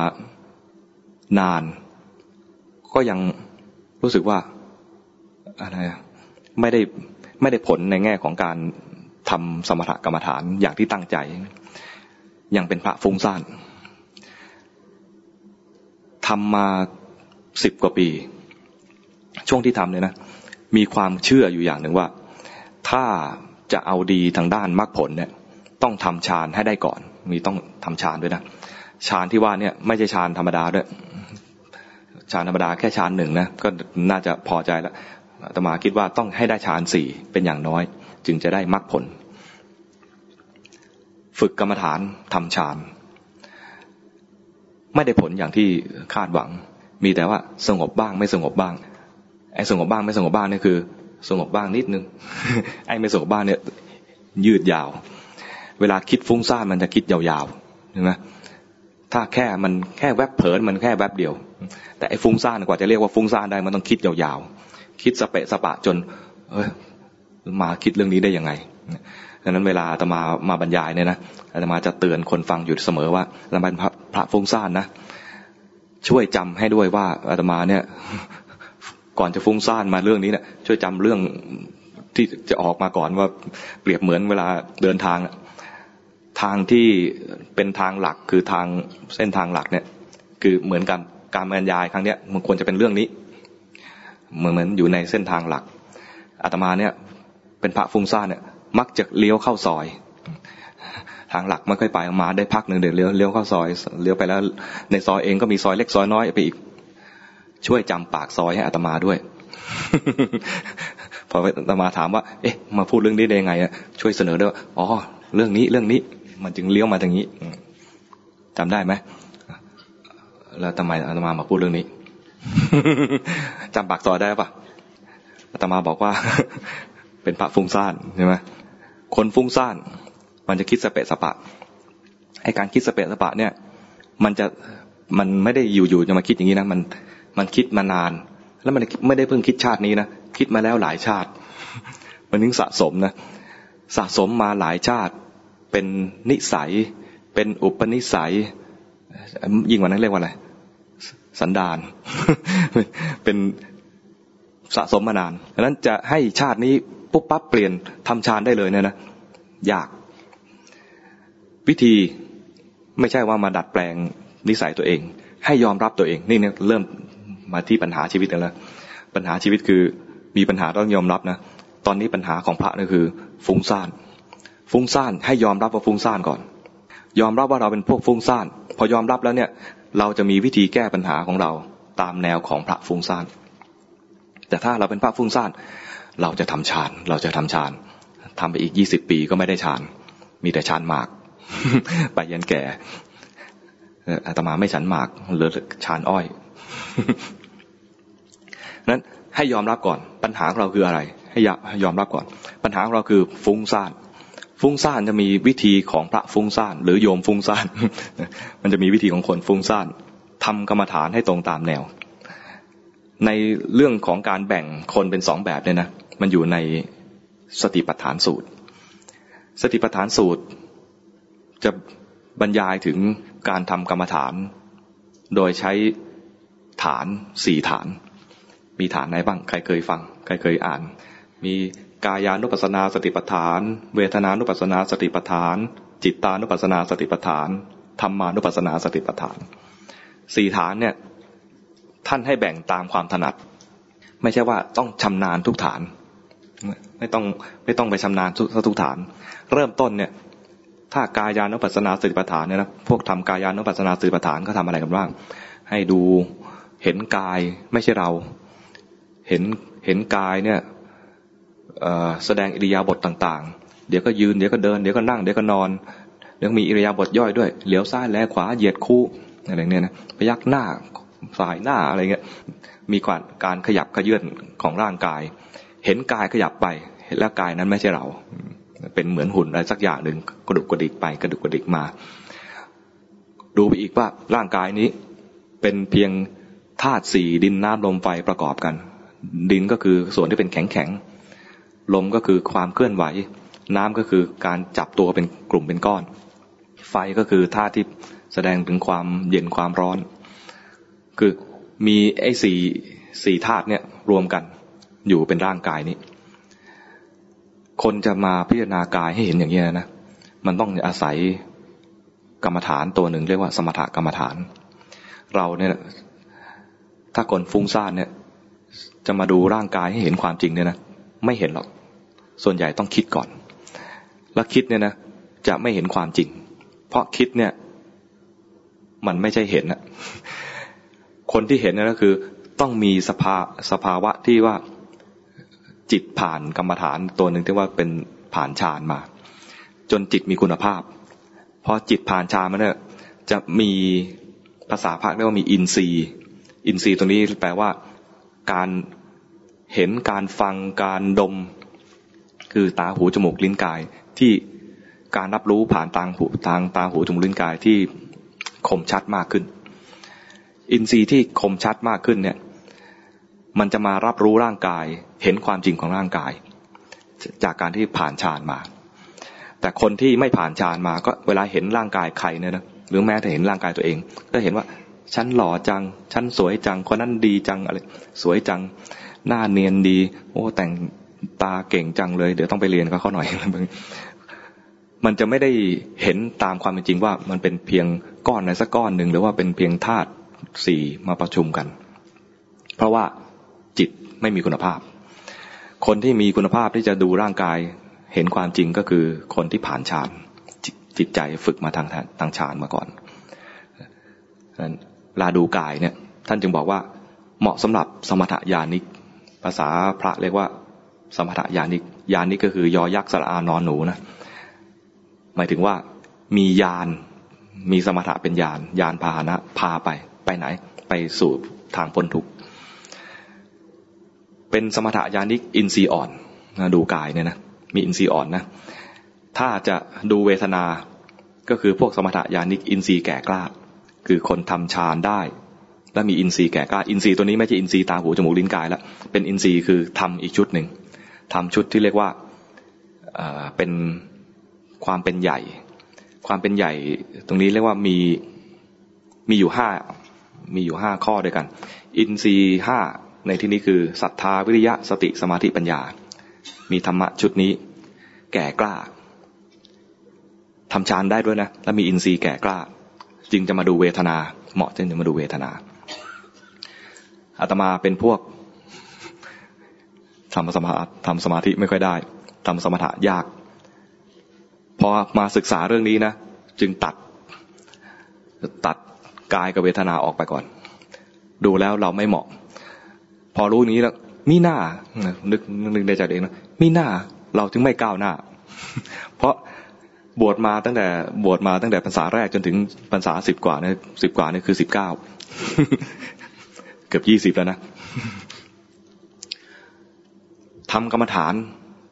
นาน ก็ยังรู้สึกว่าอะไรไม่ได้ไม่ได้ผลในแง่ของการทำสมถกรรมฐานอย่างที่ตั้งใจ ยังเป็นพระฟุ้งซ่านทำมาสิบกว่าปี ช่วงที่ทำเนี่ยนะ มีความเชื่ออยู่อย่างหนึ่งว่า ถ้าจะเอาดีทางด้านมรรคผลเนี่ย ต้องทำฌานให้ได้ก่อน มีต้องทำฌานด้วยนะฌานที่ว่าเนี่ยไม่ใช่ฌานธรรมดาด้วยฌานธรรมดาแค่ฌานหนึ่งนะก็น่าจะพอใจแล้วตมาคิดว่าต้องให้ได้ฌานสี่เป็นอย่างน้อย จึงจะได้มรรคผล ฝึกกรรมฐานทำฌานไม่ได้ผลอย่างที่คาดหวัง มีแต่ว่าสงบบ้างไม่สงบบ้างไอ้สงบบ้างไม่สงบบ้างนี่คือ สงบบ้างนิดนึง ไอ้ไม่สงบบ้างเนี่ย ยืดยาว เวลาคิดฟุ้งซ่านมันจะคิดยาวๆใช่ไหมถ้าแค่มันแค่แวบเผลอมันแค่แวบเดียว แต่ไอ้ฟุ้งซ่านกว่าจะเรียกว่าฟุ้งซ่านได้มันต้องคิดยาวๆ คิดสเปะสปะจน เอ้ยมาคิดเรื่องนี้ได้ยังไงดังนั้นเวลาอาตมามาบรรยายเนี่ยนะอาตมาจะเตือนคนฟังอยู่เสมอว่าอาตมาพระพระฟุ้งซ่านนะช่วยจำให้ด้วยว่าอาตมาเนี่ย ก่อนจะฟุ้งซ่านมาเรื่องนี้เนี่ยช่วยจำเรื่องที่จะออกมาก่อนว่าเปรียบเหมือนเวลาเดินทาง ทางที่เป็นทางหลักคือทางเส้นทางหลักเนี่ยคือเหมือนกันการบรรยายครั้งเนี้ยมันควรจะเป็นเรื่องนี้ เหมือนเหมือนอยู่ในเส้นทางหลักอาตมาเนี่ยเป็นพระฟุ้งซ่านเนี่ยมักจะเลี้ยวเข้าซอย ทางหลักไม่ค่อยไปมาได้พักหนึ่งเดี๋ยวเลี้ยวเลี้ยวเข้าซอยเลี้ยวไปแล้ว ในซอยเองก็มีซอยเล็กซอยน้อยไปอีก ช่วยจำปากซอยให้อาตมาด้วย พออาตมาถามว่า เอ๊ะ มาพูดเรื่องนี้ได้ยังไงอะช่วยเสนอด้วยอ๋อเรื่องนี้เรื่องนี้ มันจึงเลี้ยวมาทางนี้จำได้ไหมแล้วทำไมอาตมามาพูดเรื่องนี้จำปากซอยได้ปะอาตมาบอกว่า เป็นพระฟุ้งซ่านใช่ไหมคนฟุ้งซ่าน มันจะคิดสเปะสปะไอการคิดสเปะสปะเนี่ย มันจะมันไม่ได้อยู่ๆจะมาคิดอย่างนี้นะ มัน มันคิดมานาน แล้วมันไม่ได้เพิ่งคิดชาตินี้นะคิดมาแล้วหลายชาติ มันถึงสะสมนะสะสมมาหลายชาติ เป็นนิสัย เป็นอุปนิสัย ยิ่งกว่านั้นเรียกว่าอะไรสันดานเป็นสะสมมานานดังนั้นจะให้ชาตินี้ปุ๊บปั๊บเปลี่ยนทำฌานได้เลยเนี่ยนะยาก วิธีไม่ใช่ว่ามาดัดแปลงนิสัยตัวเอง ให้ยอมรับตัวเอง นี่เนี่ยเริ่ม มาที่ปัญหาชีวิตแล้วปัญหาชีวิตคือมีปัญหาต้องยอมรับนะ ตอนนี้ปัญหาของพระนี่คือ ฟุ้งซ่าน ฟุ้งซ่านให้ยอมรับว่าฟุ้งซ่านก่อน ยอมรับว่าเราเป็นพวกฟุ้งซ่าน พอยอมรับแล้วเนี่ย เราจะมีวิธีแก้ปัญหาของเราตามแนวของพระฟุ้งซ่าน แต่ถ้าเราเป็นพระฟุ้งซ่าน เราจะทำฌาน เราจะทำฌานทำไปอีกยี่สิบปีก็ไม่ได้ฌาน มีแต่ฌานหมาก ไปยันแก่อาตมาไม่ฉันหมาก เหลือฌานอ้อย นั้นให้ยอมรับก่อน ปัญหาของเราคืออะไร ให้ยอมรับก่อน ปัญหาของเราคือฟุ้งซ่านฟุ้งซ่านจะมีวิธีของพระฟุ้งซ่านหรือโยมฟุ้งซ่าน มันจะมีวิธีของคนฟุ้งซ่านทำกรรมฐานให้ตรงตามแนว ในเรื่องของการแบ่งคนเป็นสองแบบเนี่ยนะมันอยู่ในสติปัฏฐานสูตร สติปัฏฐานสูตร จะบรรยายถึงการทำกรรมฐาน โดยใช้ฐานสี่ฐาน มีฐานไหนบ้าง ใครเคยฟัง ใครเคยอ่าน มีกายานุปัสนาสติปัฏฐาน เวทนานุปัสนาสติปัฏฐาน จิตตานุปัสนาสติปัฏฐานธรรมานุปัสนาสติปัฏฐานสี่ฐานเนี่ยท่านให้แบ่งตามความถนัด ไม่ใช่ว่าต้องชำนาญทุกฐาน ไม่ต้องไม่ต้องไปชำนาญทุกฐาน เริ่มต้นเนี่ย ถ้ากายานุปัสสนาสติปัฏฐานเนี่ยนะพวกทำกายานุปัสสนาสติปัฏฐานก็ทำอะไรกันบ้าง ให้ดูเห็นกายไม่ใช่เรา เห็นเห็นกายเนี่ยแสดงอิริยาบถต่างๆ เดี๋ยวก็ยืน เดี๋ยวก็เดิน เดี๋ยวก็นั่ง เดี๋ยวก็นอน เดี๋ยวมีอิริยาบถย่อยด้วย เหลียวซ้ายแลขวา เหยียดคู่อะไรเงี้ยนะพยักหน้า สายหน้าอะไรเงี้ย มีการการขยับขยื่นของร่างกาย เห็นกายขยับไป แล้วกายนั้นไม่ใช่เรา เป็นเหมือนหุ่นอะไรสักอย่างหนึ่งกระดุกกระดิกไปกระดุกกระดิกมา ดูไปอีกว่าร่างกายนี้เป็นเพียงธาตุสี่ดินน้ำลมไฟประกอบกัน ดินก็คือส่วนที่เป็นแข็งแข็งลมก็คือความเคลื่อนไหว น้ำก็คือการจับตัวเป็นกลุ่มเป็นก้อน ไฟก็คือธาตุที่แสดงถึงความเย็นความร้อน คือมีไอ้สี่สี่ธาตุเนี่ยรวมกันอยู่เป็นร่างกายนี้ คนจะมาพิจารณากายให้เห็นอย่างนี้นะ มันต้องอาศัยกรรมฐานตัวหนึ่งเรียกว่าสมถกรรมฐาน เราเนี่ยถ้าคนฟุ้งซ่านเนี่ย จะมาดูร่างกายให้เห็นความจริงเนี่ยนะไม่เห็นหรอก ส่วนใหญ่ต้องคิดก่อน แล้วคิดเนี่ยนะจะไม่เห็นความจริง เพราะคิดเนี่ย มันไม่ใช่เห็นนะคนที่เห็นนั่นก็คือ ต้องมีสภาสภาวะที่ว่าจิตผ่านกรรมฐานตัวหนึ่งที่ว่าเป็นผ่านฌานมา จนจิตมีคุณภาพพอจิตผ่านฌานมาเนี่ยจะมีภาษาพระเรียกว่ามีอินทรีย์ อินทรีย์ตรงนี้แปลว่า การเห็นการฟังการดม คือตาหูจมูกลิ้นกายที่การรับรู้ผ่านทางหูทางตาหูจมูกลิ้นกายที่คมชัดมากขึ้น อินทรีย์ที่คมชัดมากขึ้นเนี่ย มันจะมารับรู้ร่างกาย เห็นความจริงของร่างกาย จากการที่ผ่านฌานมา แต่คนที่ไม่ผ่านฌานมาก็เวลาเห็นร่างกายใครเนี่ยนะหรือแม้แต่เห็นร่างกายตัวเอง ก็เห็นว่า ฉันหล่อจัง ฉันสวยจัง คนนั้นดีจังอะไร สวยจัง หน้าเนียนดี โอ้ แต่งตาเก่งจังเลย เดี๋ยวต้องไปเรียนกับเขาหน่อย มันจะไม่ได้เห็นตามความเป็นจริงว่า มันเป็นเพียงก้อนในสักก้อนหนึ่งหรือว่าเป็นเพียงธาตุสี่มาประชุมกัน เพราะว่าจิตไม่มีคุณภาพ คนที่มีคุณภาพที่จะดูร่างกายเห็นความจริงก็คือคนที่ผ่านฌานจิตใจฝึกมาทางทางฌานมาก่อน ลาดูกายเนี่ย ท่านจึงบอกว่าเหมาะสำหรับสมถยานิก ภาษาพระเรียกว่า สมถยานิกยานิกก็คือยอยักษ์สระอานอนหนูนะหมายถึงว่ามียานมีสมถะเป็นยานยานพาหนะพาไปไปไหน ไปสู่ทางพ้นทุกข์เป็นสมถยานิกอินทรีย์อ่อนนะดูกายเนี่ยนะมีอินทรีย์อ่อนนะถ้าจะดูเวทนาก็คือพวกสมถยานิกอินทรีย์แก่กล้า คือคนทำฌานได้ และมีอินทรีย์แก่กล้าอินทรีย์ตัวนี้ไม่ใช่อินทรีย์ตาหูจมูกลิ้นกายแล้วเป็นอินทรีย์คือธรรมอีกชุดหนึ่งธรรมชุดที่เรียกว่าเป็นความเป็นใหญ่ ความเป็นใหญ่ตรงนี้เรียกว่ามีมีอยู่ห้ามีอยู่ห้าข้อด้วยกัน อินทรีย์ห้าในที่นี้คือศรัทธาวิริยะสติสมาธิปัญญา มีธรรมะชุดนี้ แก่กล้าทำฌานได้ด้วยนะ และมีอินทรีย์แก่กล้า จึงจะมาดูเวทนา เหมาะจึงจะมาดูเวทนาอาตมาเป็นพวกทำสมาทำสมาธิไม่ค่อยได้ทำสมถะยาก พอมาศึกษาเรื่องนี้นะ จึงตัด ตัดกายกับเวทนาออกไปก่อน ดูแล้วเราไม่เหมาะ พอรู้นี้แล้วมีหน้านึกนึกในใจเองนะมีหน้าเราจึงไม่ก้าวหน้า เพราะ บวชมาตั้งแต่บวชมาตั้งแต่ภาษาแรกจนถึงภาษาสิบกว่าเนี่ยสิบกว่านี่คือสิบเก้าเกือบยี่สิบแล้วนะทำกรรมฐาน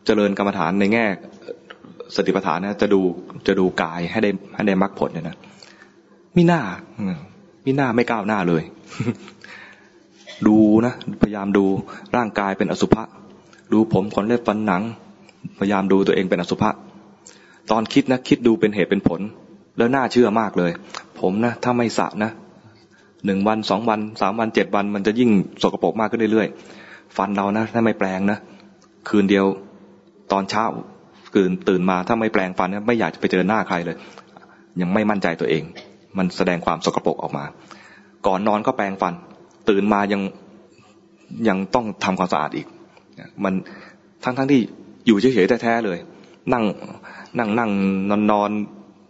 เจริญกรรมฐานในแง่สติปัฏฐานนะจะดูจะดูกายให้ได้ให้ได้มรรคผลเนี่ยนะมีหน้ามีหน้าไม่ก้าวหน้าเลย ดูนะพยายามดูร่างกายเป็นอสุภะดูผมขนเล็บฟันหนัง พยายามดูตัวเองเป็นอสุภะ ตอนคิดนะคิดดูเป็นเหตุเป็นผล แล้วน่าเชื่อมากเลย ผมนะถ้าไม่สะนะหนึ่งวันสองวันสามวันเจ็ดวัน มันจะยิ่งสกปรกมากขึ้นเรื่อยๆฟันเรานะถ้าไม่แปลงนะคืนเดียวตอนเช้าตื่นตื่นมาถ้าไม่แปลงฟันนไม่อยากจะไปเจอหน้าใครเลย ยังไม่มั่นใจตัวเอง มันแสดงความสกปรกออกมา ก่อนนอนก็แปลงฟัน ตื่นมายังยังต้องทำความสะอาดอีก มันทั้งทั้งที่อยู่เฉยๆแท้ๆเลย นั่ง นั่งนั่งนอนนอน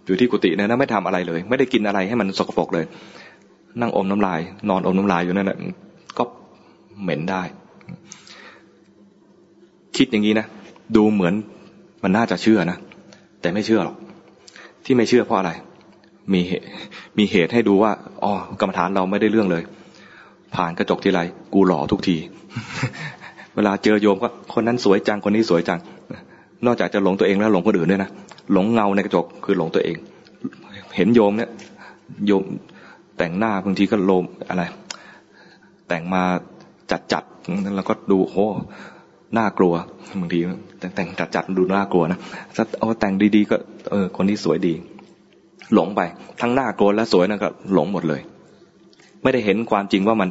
อยู่ที่กุฏิเนี่ยนะไม่ทำอะไรเลย ไม่ได้กินอะไรให้มันสกปรกเลย นั่งอมน้ำลาย นอนอมน้ำลายอยู่นั่นแหละก็เหม็นได้ คิดอย่างนี้นะดูเหมือนมันน่าจะเชื่อนะแต่ไม่เชื่อหรอก ที่ไม่เชื่อเพราะอะไร มีมีเหตุให้ดูว่าอ๋อกรรมฐานเราไม่ได้เรื่องเลย ผ่านกระจกทีไรกูหล่อทุกที เวลาเจอโยมก็คนนั้นสวยจังคนนี้สวยจัง นอกจากจะหลงตัวเองแล้วหลงคนอื่นด้วยนะหลงเงาในกระจกคือหลงตัวเอง เห็นโยมเนี่ยโยมแต่งหน้าบางทีก็โลมอะไร แต่งมาจัดจัดแล้วก็ดูโอ้น่ากลัวบางทีแต่งจัดจัดดูน่ากลัวนะถ้าเอาแต่งดีๆก็เออคนนี้สวยดี หลงไปทั้งหน้ากลัวและสวยนะก็หลงหมดเลย ไม่ได้เห็นความจริงว่ามัน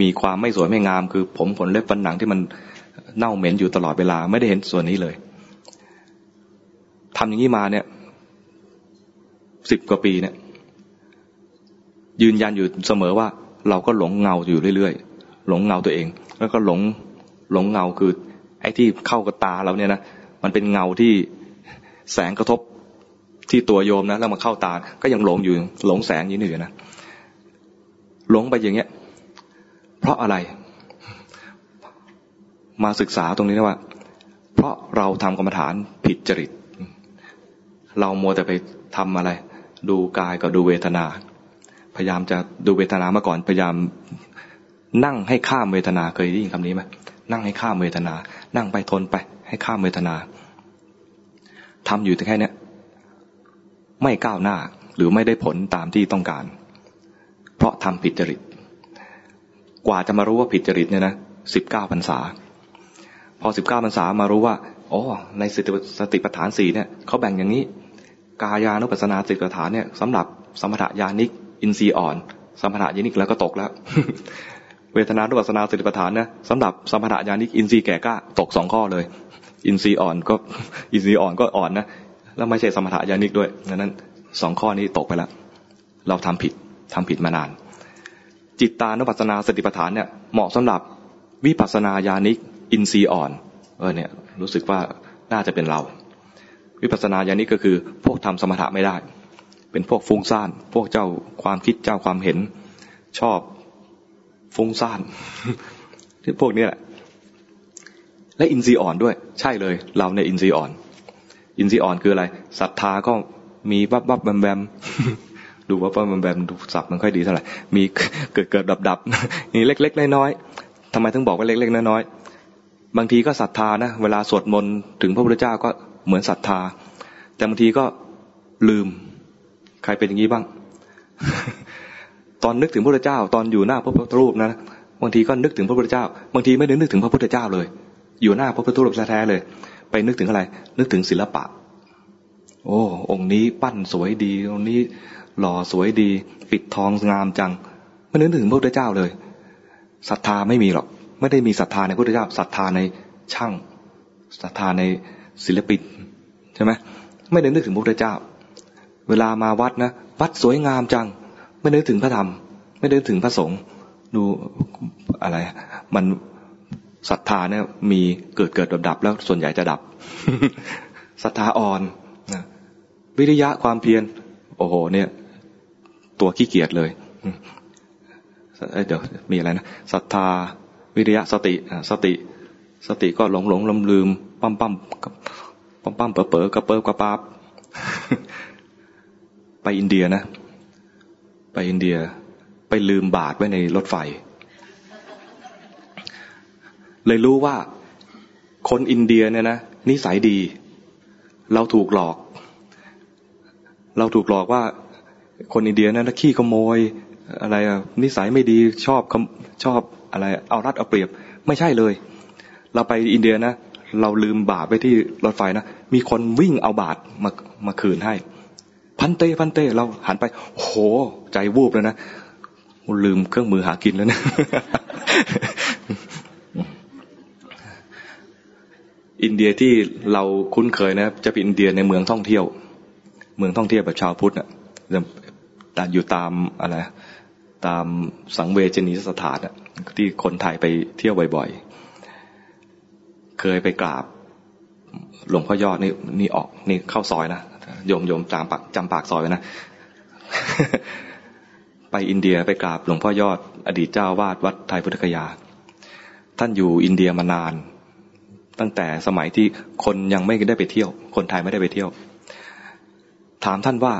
มีความไม่สวยไม่งาม คือผมขนเล็บฟันหนังที่มันเน่าเหม็นอยู่ตลอดเวลา ไม่ได้เห็นส่วนนี้เลย ทำอย่างนี้มาเนี่ยสิบกว่าปีเนี่ย ยืนยันอยู่เสมอว่า เราก็หลงเงาอยู่เรื่อยๆหลงเงาตัวเอง แล้วก็หลงหลงเงาคือ ไอ้ที่เข้ากับตาเราเนี่ยนะมันเป็นเงาที่แสงกระทบที่ตัวโยมนะแล้วมาเข้าตา ก็ยังหลงอยู่ หลงแสงอยู่นี่อยู่นะหลงไปอย่างเงี้ย เพราะอะไร มาศึกษาตรงนี้นะว่า เพราะเราทำกรรมฐานผิดจริต เราโมแต่ไปทำอะไร ดูกายกับดูเวทนา พยายามจะดูเวทนามาก่อนพยายามนั่งให้ข้ามเวทนาเคยได้ยินคำนี้ไหมนั่งให้ข้ามเวทนา นั่งไปทนไป ให้ข้ามเวทนาทำอยู่แต่แค่นี้ไม่ก้าวหน้าหรือไม่ได้ผลตามที่ต้องการ เพราะทำผิดจริต กว่าจะมารู้ว่าผิดจริตเนี่ยนะสิบเก้าพรรษา พอสิบเก้าพรรษามารู้ว่าอ๋อในสติสติปัฏฐานสี่เนี่ยเขาแบ่งอย่างนี้ กายานุปัสสนาสติปัฏฐานเนี่ยสำหรับสมถะญาณิก อินทรีย์อ่อน สมถะญาณิกแล้วก็ตกแล้ว เวทนานุปัสสนาสติปัฏฐานเนี่ยสำหรับสมถะญาณิก อินทรีย์แก่กล้าตกสองข้อเลย อินทรีย์อ่อนก็อินทรีย์อ่อนก็อ่อนนะแล้วไม่ใช่สมถะญาณิกด้วยดังนั้นสองข้อนี้ตกไปแล้ว เราทำผิดทำผิดมานาน จิตตานุปัสสนาสติปัฏฐานเนี่ยเหมาะสำหรับวิปัสสนาญาณิก อินทรีย์อ่อน เออเนี่ยรู้สึกว่าน่าจะเป็นเรา วิปัสสนาญาณิกก็คือพวกทำสมถะไม่ได้ เป็นพวกฟุ้งซ่าน พวกเจ้าความคิดเจ้าความเห็น ชอบฟุ้งซ่านที่พวกนี้แหละและอินทรีย์อ่อนด้วย ใช่เลย เราในอินทรีย์อ่อน อินทรีย์อ่อนคืออะไรศรัทธาก็มีวับวับแบมแบมดูว่าแบมแบมดูสับมันค่อยดีเท่าไหร่มีเกิดเกิดดับดับนี่เล็กเล็กน้อยทำไมถึงบอกว่าเล็กเล็กน้อยบางทีก็ศรัทธานะ เวลาสวดมนต์ถึงพระพุทธเจ้าก็ เหมือนศรัทธา แต่บางทีก็ลืม ใครเป็นอย่างนี้บ้าง ตอนนึกถึงพระพุทธเจ้า ตอนอยู่หน้าพระพุทธรูปนะบางทีก็นึกถึงพระพุทธเจ้า บางทีไม่ได้นึกถึงพระพุทธเจ้าเลย อยู่หน้าพระพุทธรูปแท้เลย ไปนึกถึงอะไร นึกถึงศิลปะ โอ้องค์นี้ปั้นสวยดีองค์นี้หล่อสวยดี ปิดทองงามจังไม่นึกถึงพระพุทธเจ้าเลยศรัทธาไม่มีหรอก ไม่ได้มีศรัทธาในพระพุทธเจ้าศรัทธาในช่างศรัทธาในศิลปิน ใช่ไหมไม่ได้นึกถึงพระพุทธเจ้า เวลามาวัดนะวัดสวยงามจัง ไม่นึกถึงพระธรรม ไม่นึกถึงพระสงฆ์ดูอะไร มันศรัทธาเนี่ยมีเกิดเกิดดับดับแล้วส่วนใหญ่จะดับศรัทธาอ่อนวิริยะความเพียรโอ้โห เนี่ย ตัวขี้เกียจเลยเดี๋ยวมีอะไรนะศรัทธาวิริยะสติสติ สติก็หลงหลงลืมลืมปั๊มปั๊ม ปั๊มปั๊มเป๋อเป๋อกระเปิบกระปาบไปอินเดียนะ ไปอินเดีย ไปลืมบาทไว้ในรถไฟ เลยรู้ว่า คนอินเดียเนี่ยนะนิสัยดี เราถูกหลอก เราถูกหลอกว่า คนอินเดียนะขี้ขโมย อะไรนิสัยไม่ดีชอบชอบอะไร เอารัดเอาเปรียบ ไม่ใช่เลย เราไปอินเดียนะ เราลืมบาทไปที่รถไฟนะ มีคนวิ่งเอาบาทมามาคืนให้ พันเต้พันเต้เราหันไปโหใจวูบเลยนะลืมเครื่องมือหากินแล้วนะอินเดียที่เราคุ้นเคยนะจะเป็นอินเดียในเมืองท่องเที่ยว เมืองท่องเที่ยวแบบชาวพุทธนะแต่อยู่ตามอะไรตามสังเวชนีสถานที่คนไทยไปเที่ยวบ่อยๆ เคยไปกราบหลวงพ่อยอดนี่นี่ออกนี่เข้าซอยนะโยมโยมจำปากจำปากซอยนะ ไปอินเดียไปกราบหลวงพ่อยอด อดีตเจ้าวาดวัดไทยพุทธคยา ท่านอยู่อินเดียมานาน ตั้งแต่สมัยที่คนยังไม่ได้ไปเที่ยว คนไทยไม่ได้ไปเที่ยว ถามท่านว่า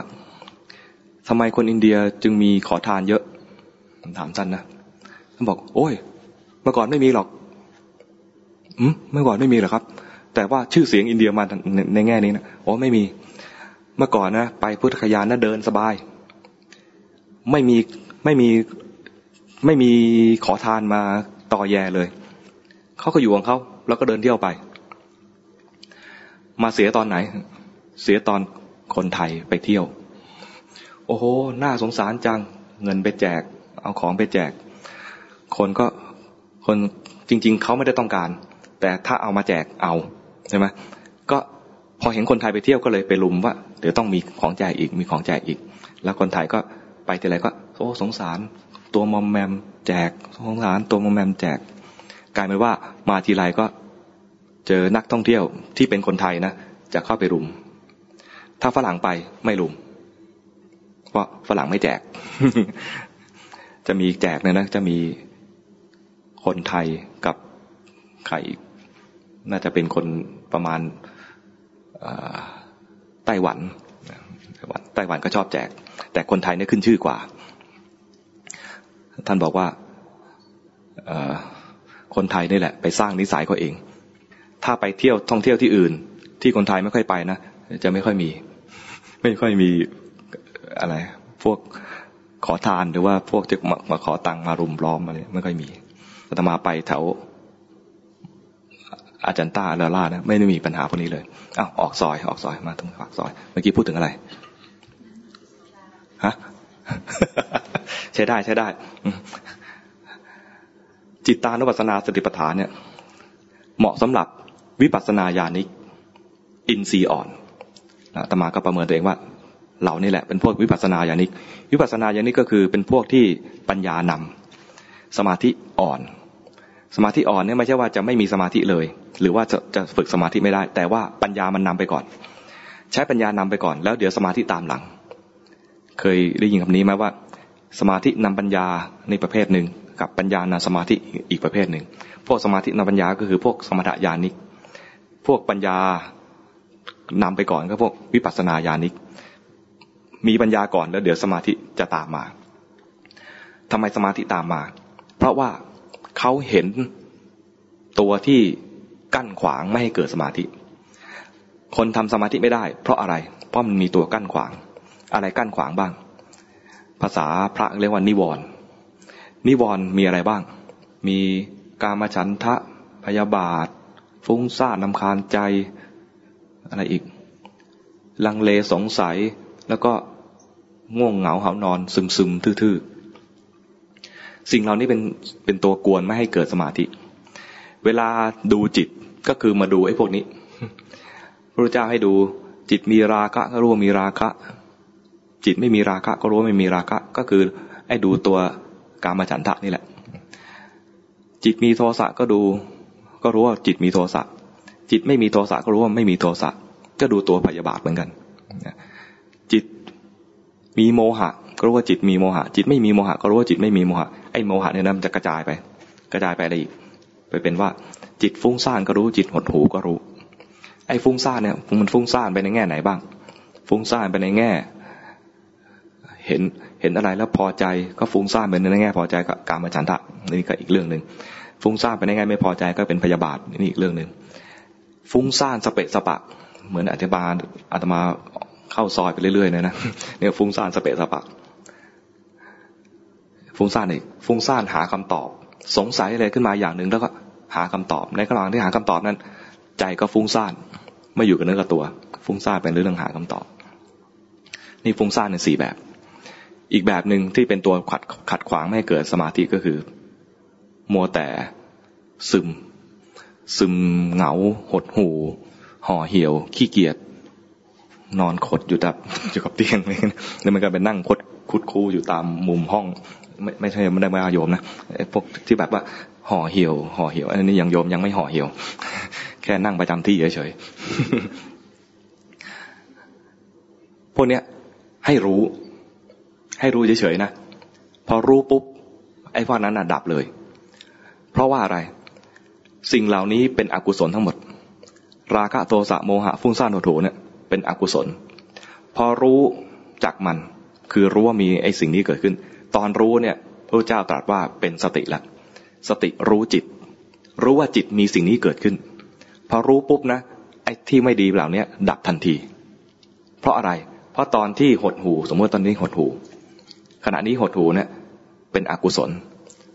ทำไมคนอินเดียจึงมีขอทานเยอะถามท่านนะท่านบอก โอ้ยเมื่อก่อนไม่มีหรอก อืมเมื่อก่อนไม่มีหรอครับ แต่ว่าชื่อเสียงอินเดียมาในแง่นี้นะโอ้ไม่มี เมื่อก่อนนะไปพุทธคยานนะเดินสบาย ไม่มีไม่มีไม่มีขอทานมาต่อแย่เลยเขาก็อยู่ของเขาแล้วก็เดินเที่ยวไป มาเสียตอนไหน เสียตอนคนไทยไปเที่ยว โอ้โหน่าสงสารจังเงินไปแจก เอาของไปแจก คนก็คนจริง ๆเขาไม่ได้ต้องการ แต่ถ้าเอามาแจกเอาใช่ไหมก็พอเห็นคนไทยไปเที่ยวก็เลยไปลุมว่าเดี๋ยวต้องมีของแจกอีกมีของแจกอีก แล้วคนไทยก็ไปทีไรก็โอ้สงสาร ตัวมอมแมมแจกสงสารตัวมอมแมมแจก กลายเป็นว่ามาทีไรก็เจอนักท่องเที่ยวที่เป็นคนไทยนะจะเข้าไปรุม ถ้าฝรั่งไปไม่รุมเพราะฝรั่งไม่แจก จะมีแจกเนี่ยนะ จะมีคนไทยกับใคร น่าจะเป็นคนประมาณไต้หวันไต้หวันก็ชอบแจก แต่คนไทยเนี่ยขึ้นชื่อกว่า ท่านบอกว่าคนไทยนี่แหละ ไปสร้างนิสัยเขาเอง ถ้าไปเที่ยวท่องเที่ยวที่อื่น ที่คนไทยไม่ค่อยไปนะจะไม่ค่อยมี ไม่ค่อยมีอะไร พวกขอทานหรือว่าพวกจะมามาขอตังมารุมล้อมอะไรไม่ค่อยมีอาตมาไปแถว อาจารย์ต้าลาล่านะไม่ได้มีปัญหาพวกนี้เลยอ้าวออกซอย ออกซอยมาตรงปากซอย เมื่อกี้พูดถึงอะไรฮะใช้ได้ใช้ได้ จิตตานุปัสสนาสติปัฏฐานเนี่ย เหมาะสำหรับวิปัสสนาญาณิก อินทรีย์อ่อนตมาก็ประเมินตัวเองว่าเรานี่แหละเป็นพวกวิปัสสนาญาณิก วิปัสสนาญาณิกก็คือเป็นพวกที่ปัญญานำสมาธิอ่อน สมาธิอ่อนเนี่ยไม่ใช่ว่าจะไม่มีสมาธิเลย หรือว่าจะจะฝึกสมาธิไม่ได้ แต่ว่าปัญญามันนำไปก่อน ใช้ปัญญานำไปก่อน แล้วเดี๋ยวสมาธิตามหลัง เคยได้ยินคำนี้ไหมว่า สมาธินำปัญญาในประเภทหนึ่งกับปัญญานำสมาธิอีกประเภทหนึ่ง พวกสมาธินำปัญญาก็คือพวกสมถญาณิก พวกปัญญานำไปก่อนก็พวกวิปัสสนาญาณิก มีปัญญาก่อนแล้วเดี๋ยวสมาธิจะตามมาทำไมสมาธิตามมา เพราะว่า เขาเห็นตัวที่กั้นขวางไม่ให้เกิดสมาธิ คนทำสมาธิไม่ได้ เพราะอะไร เพราะมันมีตัวกั้นขวาง อะไรกั้นขวางบ้าง ภาษาพระเรียกว่านิวรณ์นิวรณ์มีอะไรบ้าง มีกามฉันทะพยาบาท ฟุ้งซ่านนำคาญใจอะไรอีก ลังเลสงสัยแล้วก็ง่วงเหงาเหานอนซึมซึมทื่อๆ สิ่งเหล่านี้เป็นเป็นตัวกวนไม่ให้เกิดสมาธิ เวลาดูจิตก็คือมาดูไอ้พวกนี้พระเจ้าให้ดูจิตมีราคะก็รู้ว่ามีราคะ จิตไม่มีราคะ ก็รู้ว่าไม่มีราคะ ก็คือไอ้ดูตัวกามฉันทะนี่แหละ จิตมีโทสะก็ดู ก็รู้ว่าจิตมีโทสะจิตไม่มีโทสะก็รู้ว่าไม่มีโทสะก็ดูตัวพยาบาทเหมือนกันจิตมีโมหะ ก็รู้ว่าจิตมีโมหะ จิตไม่มีโมหะ ก็รู้ว่าจิตไม่มีโมหะ ไอ้โมหะเนี่ยนะมันจะกระจายไป กระจายไปอะไรอีก ไปเป็นว่า จิตฟุ้งซ่านก็รู้จิตหดหูก็รู้ ไอ้ฟุ้งซ่านเนี่ยมันฟุ้งซ่านไปในแง่ไหนบ้าง ฟุ้งซ่านไปในแง่ เห็นเห็นอะไรแล้วพอใจก็ฟุ้งซ่านไปในแง่ พอใจกับการมาฉันทะนี่ก็อีกเรื่องหนึ่งฟุ้งซ่านไปในแง่ไม่พอใจก็เป็นพยาบาทนี่อีกเรื่องหนึ่งฟุ้งซ่านสเปะสปะ เหมือนอธิบาลอาตมาเข้าซอยไปเรื่อยๆเลยนะเนี่ยฟุ้งซ่านสเปะสปะ ฟุ้งซ่านอีกฟุ้งซ่านหาคำตอบ สงสัยอะไรขึ้นมาอย่างหนึ่งแล้วก็หาคำตอบ ในกลางที่หาคำตอบนั้น ใจก็ฟุ้งซ่านไม่อยู่กับเนื้อกับตัว ฟุ้งซ่านเป็นเรื่องหาคำตอบ นี่ฟุ้งซ่านในสี่แบบ อีกแบบหนึ่งที่เป็นตัวขัดขัดขวางไม่ให้เกิดสมาธิก็คือ มัวแต่ซึม ซึมเหงา หดหูห่อเหี่ยว ขี้เกียจนอนขดอยู่กับอยู่กับเตียงเลยแล้วมันก็ไปนั่งคดคุดคูอยู่ตามมุมห้อง ไม่ไม่ใช่ไม่ได้มาโยมนะพวกที่แบบว่าห่อเหี่ยวห่อเหี่ยวอันนี้ยังโยมยังไม่ห่อเหี่ยว แค่นั่งประจำที่เฉยๆพวกเนี้ยให้รู้ ให้รู้เฉยๆนะพอรู้ปุ๊บไอ้พวกนั้นน่ะดับเลย เพราะว่าอะไร สิ่งเหล่านี้เป็นอกุศลทั้งหมด ราคะโทสะโมหะฟุ้งซ่านโถโถเนี่ยเป็นอกุศล พอรู้จากมัน คือรู้ว่ามีไอ้สิ่งนี้เกิดขึ้น ตอนรู้เนี่ยพระเจ้าตรัสว่าเป็นสติละสติรู้จิต รู้ว่าจิตมีสิ่งนี้เกิดขึ้น พอรู้ปุ๊บนะไอ้ที่ไม่ดีเหล่านี้ดับทันที เพราะอะไร เพราะตอนที่หดหูสมมติตอนนี้หดหูขณะนี้หดหูเนี่ยเป็นอกุศล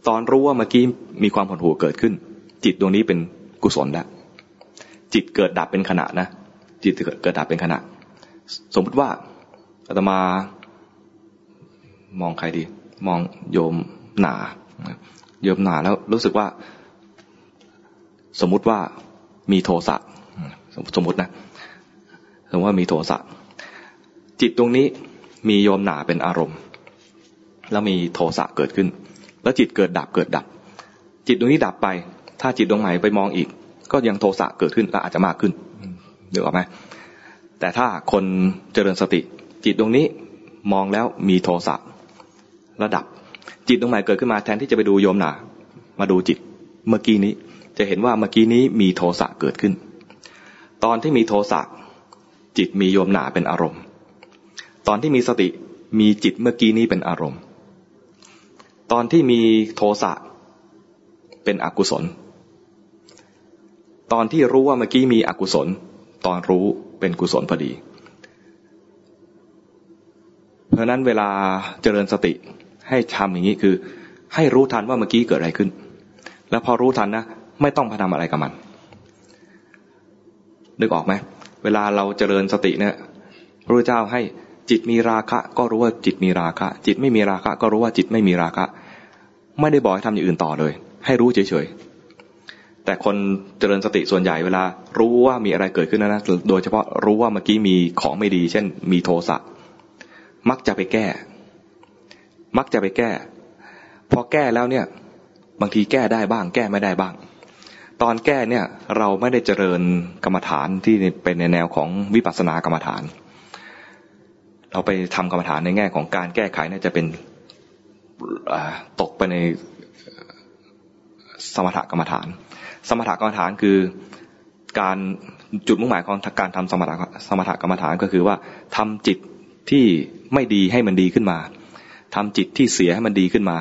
ตอนรู้ว่าเมื่อกี้มีความหดหูเกิดขึ้น จิตดวงนี้เป็นกุศลแล้วจิตเกิดดับเป็นขณะนะจิตเกิดดับเป็นขณะ สมมติว่าอาตมามองใครดี มองโยมหนาโยมหนาแล้วรู้สึกว่า สมมุติว่ามีโทสะสมมตินะสมมติว่ามีโทสะจิตตรงนี้มีโยมหนาเป็นอารมณ์ แล้วมีโทสะเกิดขึ้น แล้วจิตเกิดดับเกิดดับ จิตตรงนี้ดับไป ถ้าจิตดวงใหม่ไปมองอีก ก็ยังโทสะเกิดขึ้นและอาจจะมากขึ้นเดี๋ยวออกไหมแต่ถ้าคนเจริญสติ จิตตรงนี้มองแล้วมีโทสะ ระดับ จิตตรงใหม่เกิดขึ้นมาแทนที่จะไปดูโยมหนามาดูจิตเมื่อกี้นี้จะเห็นว่าเมื่อกี้นี้มีโทสะเกิดขึ้น ตอนที่มีโทสะจิตมีโยมหนาเป็นอารมณ์ ตอนที่มีสติมีจิตเมื่อกี้นี้เป็นอารมณ์ ตอนที่มีโทสะเป็นอกุศล ตอนที่รู้ว่าเมื่อกี้มีอกุศล ตอนรู้เป็นกุศลพอดี เพราะนั้นเวลาเจริญสติ ให้ทำอย่างนี้คือ ให้รู้ทันว่าเมื่อกี้เกิดอะไรขึ้น แล้วพอรู้ทันนะไม่ต้องพทำอะไรกับมัน นึกออกไหมเวลาเราเจริญสติเนี่ยพระเจ้าให้จิตมีราคะ ก็รู้ว่าจิตมีราคะ จิตไม่มีราคะ ก็รู้ว่าจิตไม่มีราคะ ไม่ได้บอกให้ทำอย่างอื่นต่อเลย ให้รู้เฉยๆแต่คนเจริญสติส่วนใหญ่เวลา รู้ว่ามีอะไรเกิดขึ้นนะ โดยเฉพาะรู้ว่าเมื่อกี้มีของไม่ดี เช่น มีโทสะมักจะไปแก้ มักจะไปแก้ พอแก้แล้วเนี่ย บางทีแก้ได้บ้าง แก้ไม่ได้บ้าง ตอนแก้เนี่ยเราไม่ได้เจริญกรรมฐานที่เป็นในแนวของวิปัสสนากรรมฐาน เราไปทำกรรมฐานในแง่ของการแก้ไขเนี่ยจะเป็นตกไปในสมถกรรมฐาน สมถกรรมฐานคือการจุดมุ่งหมายของการทำสมถสมถกรรมฐานก็คือว่าทำจิตที่ไม่ดีให้มันดีขึ้นมา ทำจิตที่เสียให้มันดีขึ้นมา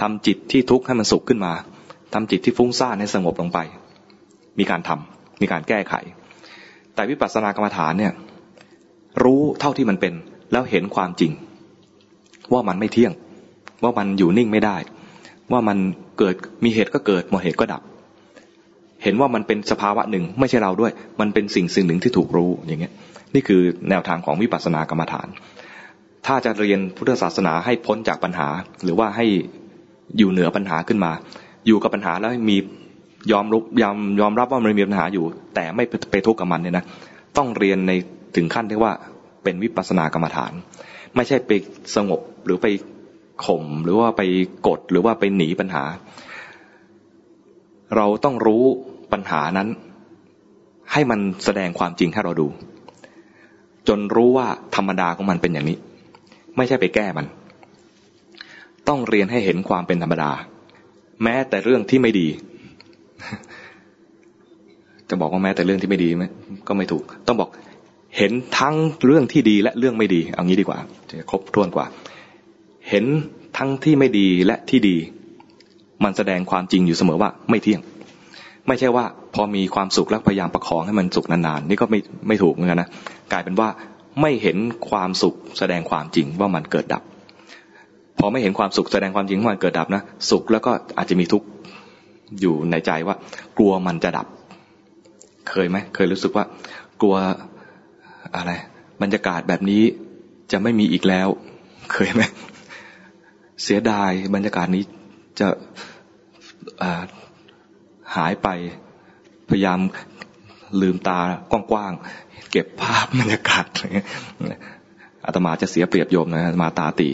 ทำจิตที่ทุกข์ให้มันสุขขึ้นมาทำจิตที่ฟุ้งซ่านให้สงบลงไป มีการทำมีการแก้ไข แต่วิปัสสนากรรมฐานเนี่ยรู้เท่าที่มันเป็นแล้วเห็นความจริง ว่ามันไม่เที่ยง ว่ามันอยู่นิ่งไม่ได้ ว่ามันเกิดมีเหตุก็เกิดหมดเหตุก็ดับ เห็นว่ามันเป็นสภาวะหนึ่งไม่ใช่เราด้วย มันเป็นสิ่งสิ่งหนึ่งที่ถูกรู้อย่างเงี้ยนี่คือแนวทางของวิปัสสนากรรมฐาน ถ้าจะเรียนพุทธศาสนาให้พ้นจากปัญหา หรือว่าให้อยู่เหนือปัญหาขึ้นมา อยู่กับปัญหาแล้วมียอมรับยอมยอมรับว่ามันมีปัญหาอยู่ แต่ไม่ไปทุกข์กับมันเนี่ยนะต้องเรียนในถึงขั้นที่ว่าเป็นวิปัสสนากรรมฐาน ไม่ใช่ไปสงบหรือไปข่มหรือว่าไปกดหรือว่าไปหนีปัญหา เราต้องรู้ปัญหานั้น ให้มันแสดงความจริงให้เราดู จนรู้ว่าธรรมดาของมันเป็นอย่างนี้ ไม่ใช่ไปแก้มัน ต้องเรียนให้เห็นความเป็นธรรมดา แม้แต่เรื่องที่ไม่ดี จะบอกว่าแม้แต่เรื่องที่ไม่ดีไหมก็ไม่ถูก ต้องบอกเห็นทั้งเรื่องที่ดีและเรื่องไม่ดี เอางี้ดีกว่า จะครบถ้วนกว่า เห็นทั้งที่ไม่ดีและที่ดี มันแสดงความจริงอยู่เสมอว่าไม่เที่ยง ไม่ใช่ว่า พอมีความสุขแล้วพยายามประคองให้มันสุขนานๆนี่ก็ไม่ไม่ถูกเหมือนกันนะกลายเป็นว่า ไม่เห็นความสุขแสดงความจริงว่ามันเกิดดับ พอไม่เห็นความสุขแสดงความจริงว่ามันเกิดดับนะสุขแล้วก็อาจจะมีทุกข์อยู่ในใจว่า กลัวมันจะดับ เคยไหมเคยรู้สึกว่า กลัวอะไรบรรยากาศแบบนี้จะไม่มีอีกแล้ว เคยไหมเสียดายบรรยากาศนี้จะหายไปพยายามลืมตากว้าง เก็บภาพบรรยากาศอะไรเงี้ยอาตมาจะเสียเปรียบโยมนะมาตาตี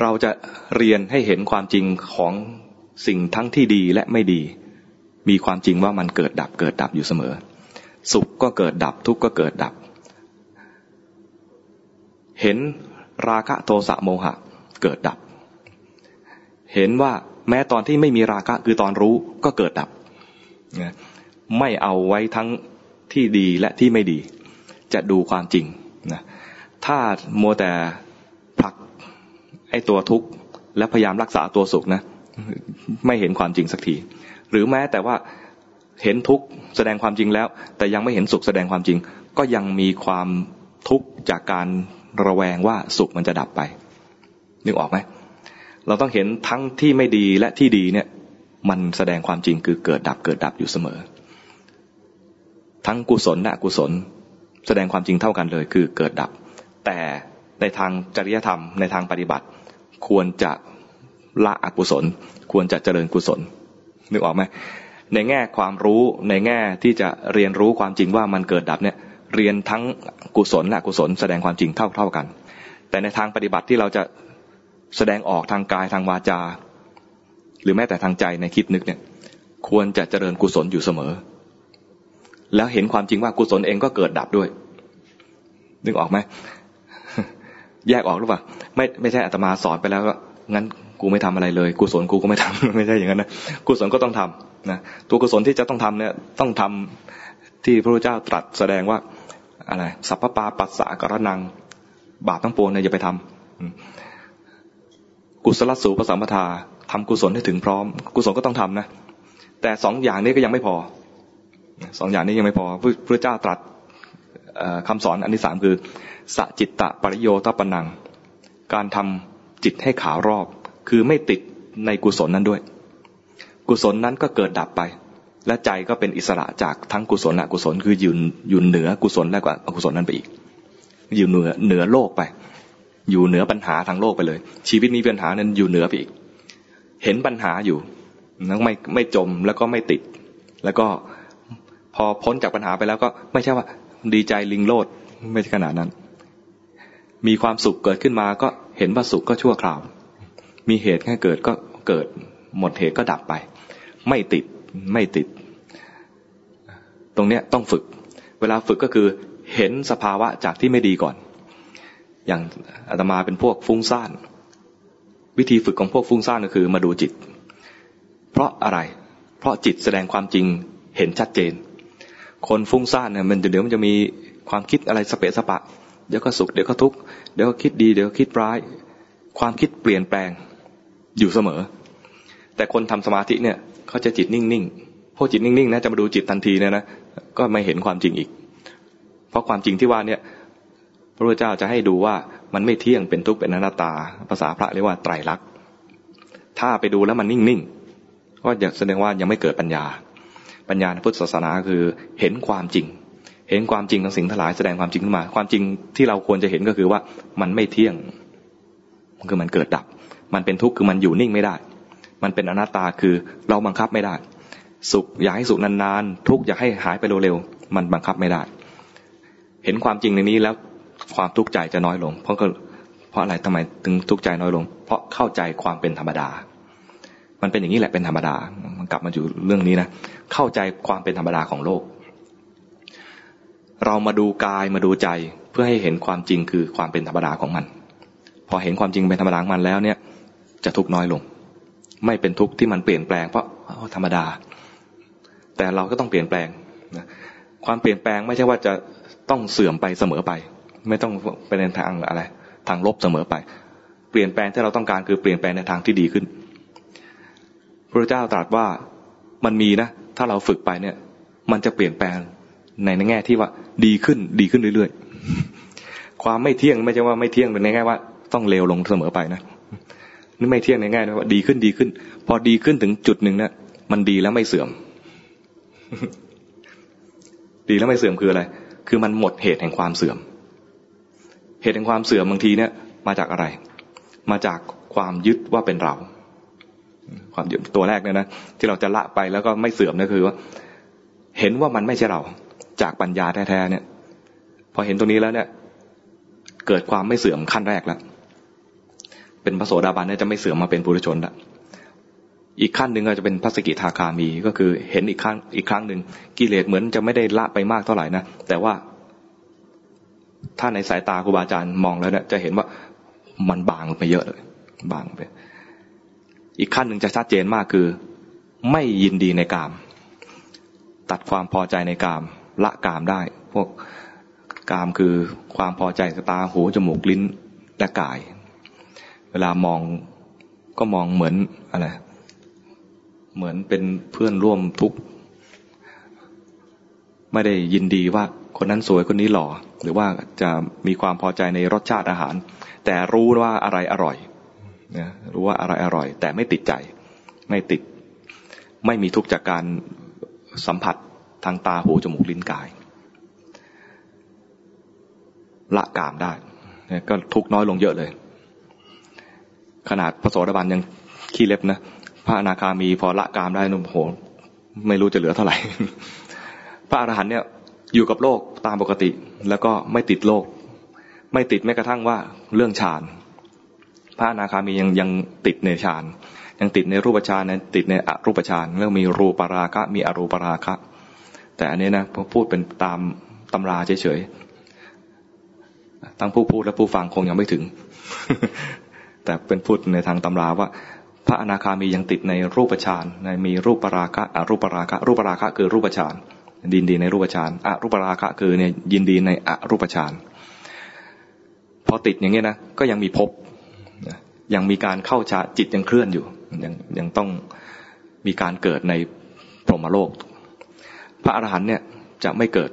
เราจะเรียนให้เห็นความจริงของสิ่งทั้งที่ดีและไม่ดี มีความจริงว่ามันเกิดดับเกิดดับอยู่เสมอ สุขก็เกิดดับทุกข์ก็เกิดดับ เห็นราคะโทสะโมหะเกิดดับ เห็นว่าแม้ตอนที่ไม่มีราคะคือตอนรู้ก็เกิดดับ ไม่เอาไว้ทั้งที่ดีและที่ไม่ดี จะดูความจริงนะถ้าโมแต่ผลักไอ้ตัวทุกข์และพยายามรักษาตัวสุขนะ ไม่เห็นความจริงสักที หรือแม้แต่ว่าเห็นทุกข์แสดงความจริงแล้ว แต่ยังไม่เห็นสุขแสดงความจริง ก็ยังมีความทุกข์จากการระแวงว่าสุขมันจะดับไป นึกออกไหมเราต้องเห็นทั้งที่ไม่ดีและที่ดีเนี่ย มันแสดงความจริงคือเกิดดับเกิดดับอยู่เสมอ ทั้งกุศลและอกุศล แสดงความจริงเท่ากันเลยคือเกิดดับ แต่ในทางจริยธรรมในทางปฏิบัติ ควรจะละอกุศล ควรจะเจริญกุศลนึกออกไหมในแง่ความรู้ในแง่ที่จะเรียนรู้ความจริงว่ามันเกิดดับเนี่ยเรียนทั้งกุศลและกุศล แสดงความจริงเท่าเท่ากัน แต่ในทางปฏิบัติที่เราจะแสดงออกทางกายทางวาจา หรือแม้แต่ทางใจในคิดนึกเนี่ยควรจะเจริญกุศลอยู่เสมอ แล้วเห็นความจริงว่ากุศลเองก็เกิดดับด้วย นึกออกไหมแยกออกหรือเปล่าไม่ไม่ใช่อาตมาสอนไปแล้วก็งั้นกูไม่ทำอะไรเลยกุศลกูก็ไม่ทำไม่ใช่อย่างนั้นนะกุศลก็ต้องทำนะตัวกุศลที่จะต้องทำเนี่ยต้องทำที่พระพุทธเจ้าตรัสแสดงว่าอะไรสัพพปาปัสสะกระนัง บาปทั้งปวงเนี่ยอย่าไปทำกุศลสูปสัมปทาทำกุศลให้ถึงพร้อม กุศลก็ต้องทำนะแต่สองอย่างนี้ก็ยังไม่พอ สองอย่างนี้ยังไม่พอพระเจ้าตรัสคำสอนอันที่สามคือสจิตตะปริโยตปนัง การทำจิตให้ขาวรอบ คือไม่ติดในกุศลนั้นด้วย กุศลนั้นก็เกิดดับไป และใจก็เป็นอิสระจากทั้งกุศลและกุศลคือยืนอยู่เหนือกุศลและกว่าอกุศลนั้นไปอีก อยู่เหนือเหนือโลกไป อยู่เหนือปัญหาทางโลกไปเลย ชีวิตนี้ปัญหานั้นอยู่เหนือไปอีก เห็นปัญหาอยู่แล้วไม่ไม่จมแล้วก็ไม่ติด แล้วก็ พอพ้นจากปัญหาไปแล้วก็ไม่ใช่ว่า ดีใจลิงโลดไม่ใช่ขนาดนั้น มีความสุขเกิดขึ้นมาก็เห็นว่าสุขก็ชั่วคราว มีเหตุแค่เกิดก็เกิด หมดเหตุก็ดับไป ไม่ติดไม่ติด ตรงเนี้ยต้องฝึก เวลาฝึกก็คือเห็นสภาวะจากที่ไม่ดีก่อน อย่างอาตมาเป็นพวกฟุ้งซ่าน วิธีฝึกของพวกฟุ้งซ่านก็คือมาดูจิต เพราะอะไร เพราะจิตแสดงความจริงเห็นชัดเจน คนฟุ้งซ่านเนี่ยมันเดี๋ยวมันจะมีความคิดอะไรสเปะสปะ เดี๋ยวก็สุขเดี๋ยวก็ทุกข์เดี๋ยวก็คิดดีเดี๋ยวก็คิดร้าย ความคิดเปลี่ยนแปลงอยู่เสมอ แต่คนทำสมาธิเนี่ยเขาจะจิตนิ่งๆพอจิตนิ่งๆนะจะมาดูจิตทันทีเนี่ยนะก็ไม่เห็นความจริงอีก เพราะความจริงที่ว่าเนี่ยพระพุทธเจ้าจะให้ดูว่ามันไม่เที่ยงเป็นทุกข์เป็นอนัตตา ภาษาพระเรียกว่าไตรลักษณ์ถ้าไปดูแล้วมันนิ่งๆก็จะแสดงว่ายังไม่เกิดปัญญา ปัญญาในพุทธศาสนาคือเห็นความจริง เห็นความจริงของสิ่งทั้งหลายแสดงความจริงขึ้นมา ความจริงที่เราควรจะเห็นก็คือว่ามันไม่เที่ยงคือมันเกิดดับ มันเป็นทุกข์คือมันอยู่นิ่งไม่ได้ มันเป็นอนัตตาคือเราบังคับไม่ได้ สุขอยากให้สุขนานๆทุกข์อยากให้หายไปเร็วๆมันบังคับไม่ได้ เห็นความจริงในนี้แล้วความทุกข์ใจจะน้อยลง เพราะก็เพราะอะไรทำไมถึงทุกข์ใจน้อยลง เพราะเข้าใจความเป็นธรรมดา มันเป็นอย่างนี้แหละเป็นธรรมดา มันกลับมาอยู่เรื่องนี้นะ เข้าใจความเป็นธรรมดาของโลก เรามาดูกายมาดูใจเพื่อให้เห็นความจริงคือความเป็นธรรมดาของมัน พอเห็นความจริงเป็นธรรมดาของมันแล้วเนี่ย จะทุกน้อยลง ไม่เป็นทุกข์ที่มันเปลี่ยนแปลงเพราะธรรมดา แต่เราก็ต้องเปลี่ยนแปลงความเปลี่ยนแปลงไม่ใช่ว่าจะต้องเสื่อมไปเสมอไป ไม่ต้องไปในทางอะไร ทางลบเสมอไป เปลี่ยนแปลงที่เราต้องการคือเปลี่ยนแปลงในทางที่ดีขึ้นพระเจ้าตรัสว่ามันมีนะ ถ้าเราฝึกไปเนี่ย มันจะเปลี่ยนแปลงในแง่ที่ว่า ดีขึ้นดีขึ้นเรื่อยๆ ความไม่เที่ยงไม่ใช่ว่าไม่เที่ยงเป็นในแง่ว่าต้องเลวลงเสมอไปนะนี่ไม่เที่ยงในแง่ว่าดีขึ้นดีขึ้น พอดีขึ้นถึงจุดหนึ่งเนะมันดีแล้วไม่เสื่อม ดีแล้วไม่เสื่อมคืออะไร คือมันหมดเหตุแห่งความเสื่อม เหตุแห่งความเสื่อมบางทีเนี่ย มาจากอะไร มาจากความยึดว่าเป็นเรา ความยึดตัวแรกเนี่ยนะที่เราจะละไปแล้วก็ไม่เสื่อมนั่นคือว่าเห็นว่ามันไม่ใช่เราจากปัญญาแท้ๆเนี่ย พอเห็นตรงนี้แล้วเนี่ย เกิดความไม่เสื่อมขั้นแรกแล้วเป็นพระโสดาบันเนี่ยจะไม่เสื่อมมาเป็นปุถุชนละอีกขั้นหนึ่งก็จะเป็นพระสกิทาคามีก็คือเห็นอีกครั้งอีกครั้งหนึ่งกิเลสเหมือนจะไม่ได้ละไปมากเท่าไหร่นะแต่ว่า ถ้าในสายตาครูบาอาจารย์มองแล้วเนี่ยจะเห็นว่ามันบางลงไปเยอะเลย บางไป อีกขั้นหนึ่งจะชัดเจนมากคือ ไม่ยินดีในกาม ตัดความพอใจในกาม ละกามได้ พวกกามคือความพอใจตาหูจมูกลิ้นและกาย เวลามองก็มองเหมือนอะไรเหมือนเป็นเพื่อนร่วมทุกข์ไม่ได้ยินดีว่าคนนั้นสวยคนนี้หล่อ หรือว่าจะมีความพอใจในรสชาติอาหาร แต่รู้ว่าอะไรอร่อย นะรู้ว่าอะไรอร่อย แต่ไม่ติดใจ ไม่ติด ไม่มีทุกจากการสัมผัสทางตาหูจมูกลิ้นกาย ละกามได้ก็ทุกน้อยลงเยอะเลย ขนาดพระโสดาบันยังขี้เล็บนะพระอนาคามีพอละกามได้นุ่มโหไม่รู้จะเหลือเท่าไหร่ พระอรหันต์เนี่ยอยู่กับโลกตามปกติ แล้วก็ไม่ติดโลก ไม่ติดแม้กระทั่งว่าเรื่องฌาน พระอนาคามียังยังติดในฌานยังติดในรูปฌานติดในอรูปฌานเรื่องมีรูปราคะมีอรูปราคะ แต่อันนี้นะพูดเป็นตามตำราเฉยๆทั้งผู้พูดและผู้ฟังคงยังไม่ถึง แต่เป็นพูดในทางตำราว่า พระอนาคามียังติดในรูปฌานในมีรูปราคะอรูปราคะ รูปราคะคือรูปฌานดินดีในรูปฌานอรูปราคะคือเนี่ยยินดีในอรูปฌานพอติดอย่างเงี้ยนะก็ยังมีภพ ยังมีการเข้าฌาจิตยังเคลื่อนอยู่ ยังยังต้องมีการเกิดในพรหมโลก พระอรหันต์เนี่ยจะไม่เกิด